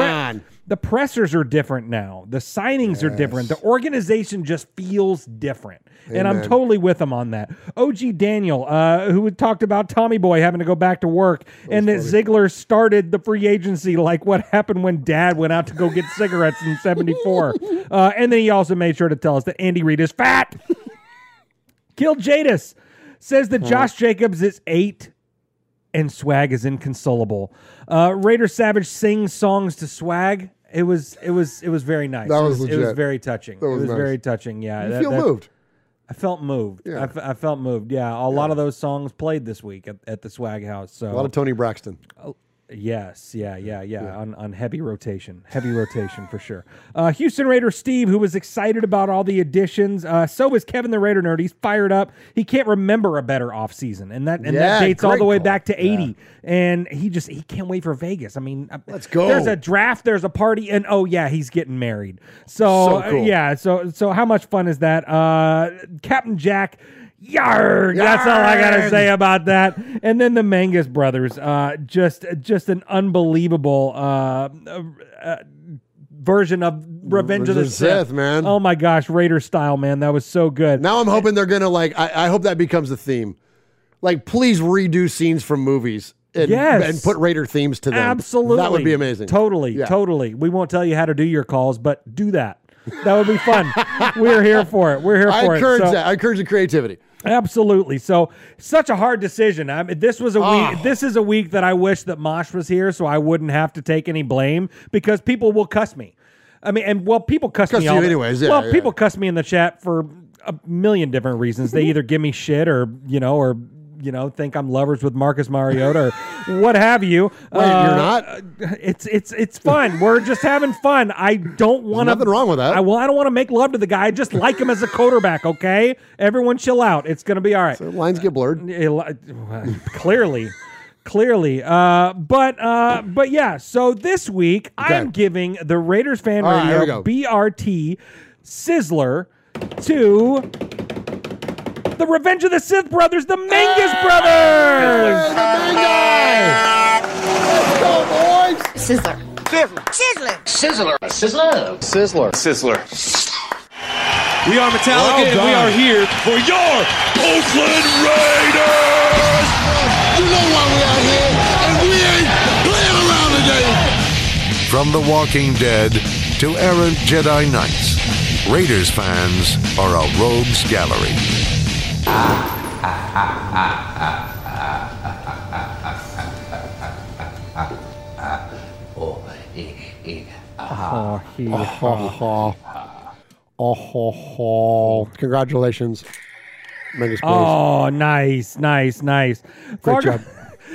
the pressers are different now. The signings are different. The organization just feels different. And I'm totally with him on that. OG Daniel, uh, who talked about Tommy Boy having to go back to work, and that Ziegler started the free agency like what happened when Dad went out to go get cigarettes in '74. Uh, and then he also made sure to tell us that Andy Reid is fat. Kill Jadis says that Josh Jacobs is eight and Swag is inconsolable. Uh, Raider Savage sings songs to Swag. It was it was it was very nice. That it was It was very touching. That it was was nice. very touching. Yeah, You that- feel that- moved. I felt moved. I, Yeah. f- I felt moved. Yeah, a lot of those songs played this week at, at the Swag House. So A lot of Toni Braxton. Yes, yeah, yeah, yeah, On, on heavy rotation, heavy rotation for sure. Uh, Houston Raider Steve, who was excited about all the additions, uh, so was Kevin the Raider nerd. He's fired up. He can't remember a better offseason, and that and Yeah, that dates all the way call. back to eighty. And he just he can't wait for Vegas. I mean, let's go. There's a draft, there's a party, and oh yeah, he's getting married. So, So uh, cool. yeah, so so how much fun is that? Uh, Captain Jack. Yarg! That's all I gotta say about that. And then the Mangus brothers, uh, just just an unbelievable uh, uh, uh, version of Revenge of the, Sith. man. Oh my gosh, Raider style, man. That was so good. Now I'm hoping they're gonna like. I, I hope that becomes a theme. Like, please redo scenes from movies. And, Yes. and put Raider themes to them. Absolutely. that would be amazing. Totally, Yeah. totally. We won't tell you how to do your calls, but do that. That would be fun. We're here for it. We're here I for encourage it. So- that. I encourage the creativity. Absolutely. So such a hard decision. I mean, this was a Oh. week. Ah. This is a week that I wish that Mosh was here, so I wouldn't have to take any blame because people will cuss me. I mean, and well, people cuss, Cuss me you all the- anyways, yeah, well, yeah. people cuss me in the chat for a million different reasons. They either give me shit or you know, or you know, think I'm lovers with Marcus Mariota or what have you. Uh, you're not? It's it's it's fun. We're just having fun. I don't want to. nothing wrong with that. I well, I don't want to make love to the guy. I just like him as a quarterback. Okay, everyone, chill out. It's gonna be all right. lines get blurred. Clearly. Clearly, uh, but uh, but yeah. So this week, I'm giving the Raiders fan All right, radio go. BRT Sizzler to the Revenge of the Sith brothers, the Mangus brothers. Let's go, boys. Sizzler. Sizzler. Sizzler. Sizzler. Sizzler. Sizzler. We are Metallica, Well and we are here for your Oakland Raiders. You know why we out here, and we ain't playing around today. From The Walking Dead to errant Jedi Knights, Raiders fans are a rogues gallery. Oh, he, Oh, oh, oh. Congratulations. Oh, nice, nice, nice. Great job.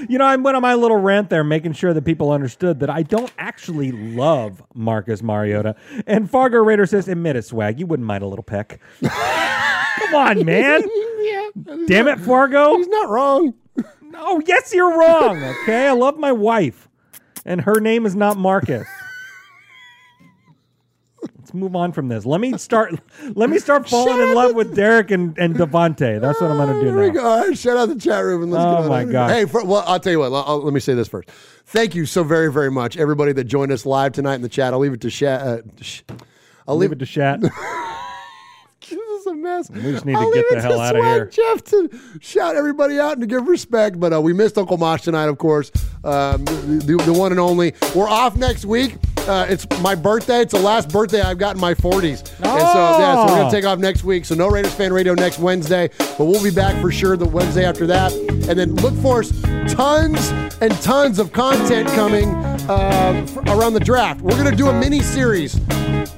You know, I went on my little rant there, making sure that people understood that I don't actually love Marcus Mariota. And Fargo Raider says, "Admit it, swag. You wouldn't mind a little peck." Come on, man. yeah. Damn it, Fargo. He's not wrong. No, yes, you're wrong. Okay, I love my wife, and her name is not Marcus. Let's move on from this. Let me start. Let me start falling in love with Derek and, and Davante. That's what I'm going to do Here we now. go. All right, shout out the chat room and let's Oh get on my. God. Hey, for, well, I'll tell you what. I'll- let me say this first. Thank you so very, very much, everybody that joined us live tonight in the chat. I'll leave it to chat. Uh, sh- I'll Leave it to chat. this is a mess. We just need to I'll get leave the hell to outta Swag here. Jeff to shout everybody out and to give respect. But uh, we missed Uncle Mosh tonight, of course. Um, the, the one and only. We're off next week. Uh, it's my birthday. It's the last birthday I've got in my 40s. And so, yeah, so we're going Oh. to take off next week. So, no Raiders Fan Radio next Wednesday. But we'll be back for sure the Wednesday after that. And then look for us tons and tons of content coming uh, around the draft. We're going to do a mini series.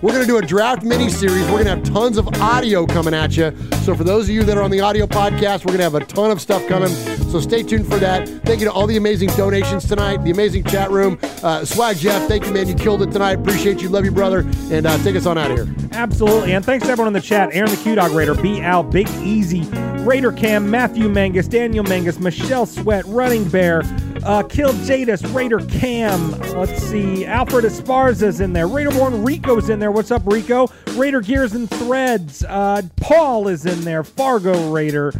We're going to do a draft mini series. We're going to have tons of audio coming at you. So, for those of you that are on the audio podcast, we're going to have a ton of stuff coming. So, stay tuned for that. Thank you to all the amazing donations tonight, the amazing chat room. Uh, Swag Jeff, thank you, man. You killed it tonight. Appreciate you. Love you, brother. And uh, take us on out of here. Absolutely. And thanks to everyone in the chat Aaron the Q Dog Raider, B Al, Big Easy, Raider Cam, Matthew Mangus, Daniel Mangus, Michelle Sweat, Running Bear, uh, Kill Jadis, Raider Cam. Let's see. Alfred Esparza's in there. Raider Born Rico's in there. What's up, Rico? Raider Gears and Threads. Uh, Paul is in there. Fargo Raider.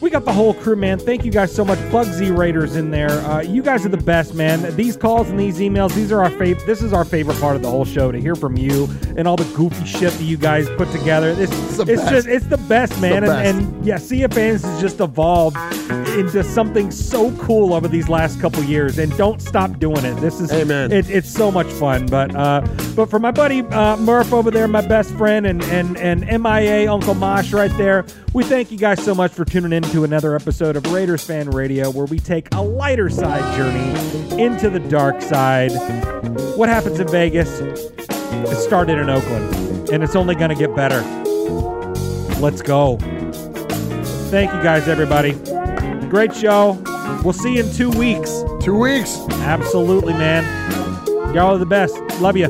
We got the whole crew, man. Thank you guys so much. Bugsy Raiders in there. Uh, you guys are the best, man. These calls and these emails, these are our favorite. This is our favorite part of the whole show to hear from you and all the goofy shit that you guys put together. It's, the it's best. just it's the best, man. the and, best. and yeah, Sea of Fans has just evolved into something so cool over these last couple years. And don't stop doing it. This is Amen. It, it's so much fun. But uh, but for my buddy uh, Murph over there, my best friend, and and and MIA Uncle Mosh right there, we thank you guys so much for tuning in to another episode of Raiders Fan Radio, where we take a lighter side journey into the dark side. What happens in Vegas? It started in Oakland, and it's only going to get better. Let's go. Thank you guys, everybody. Great show. We'll see you in two weeks. Two weeks. Absolutely, man. Y'all are the best. Love you.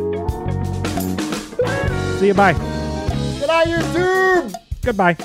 See you. Bye. Out of YouTube. Goodbye.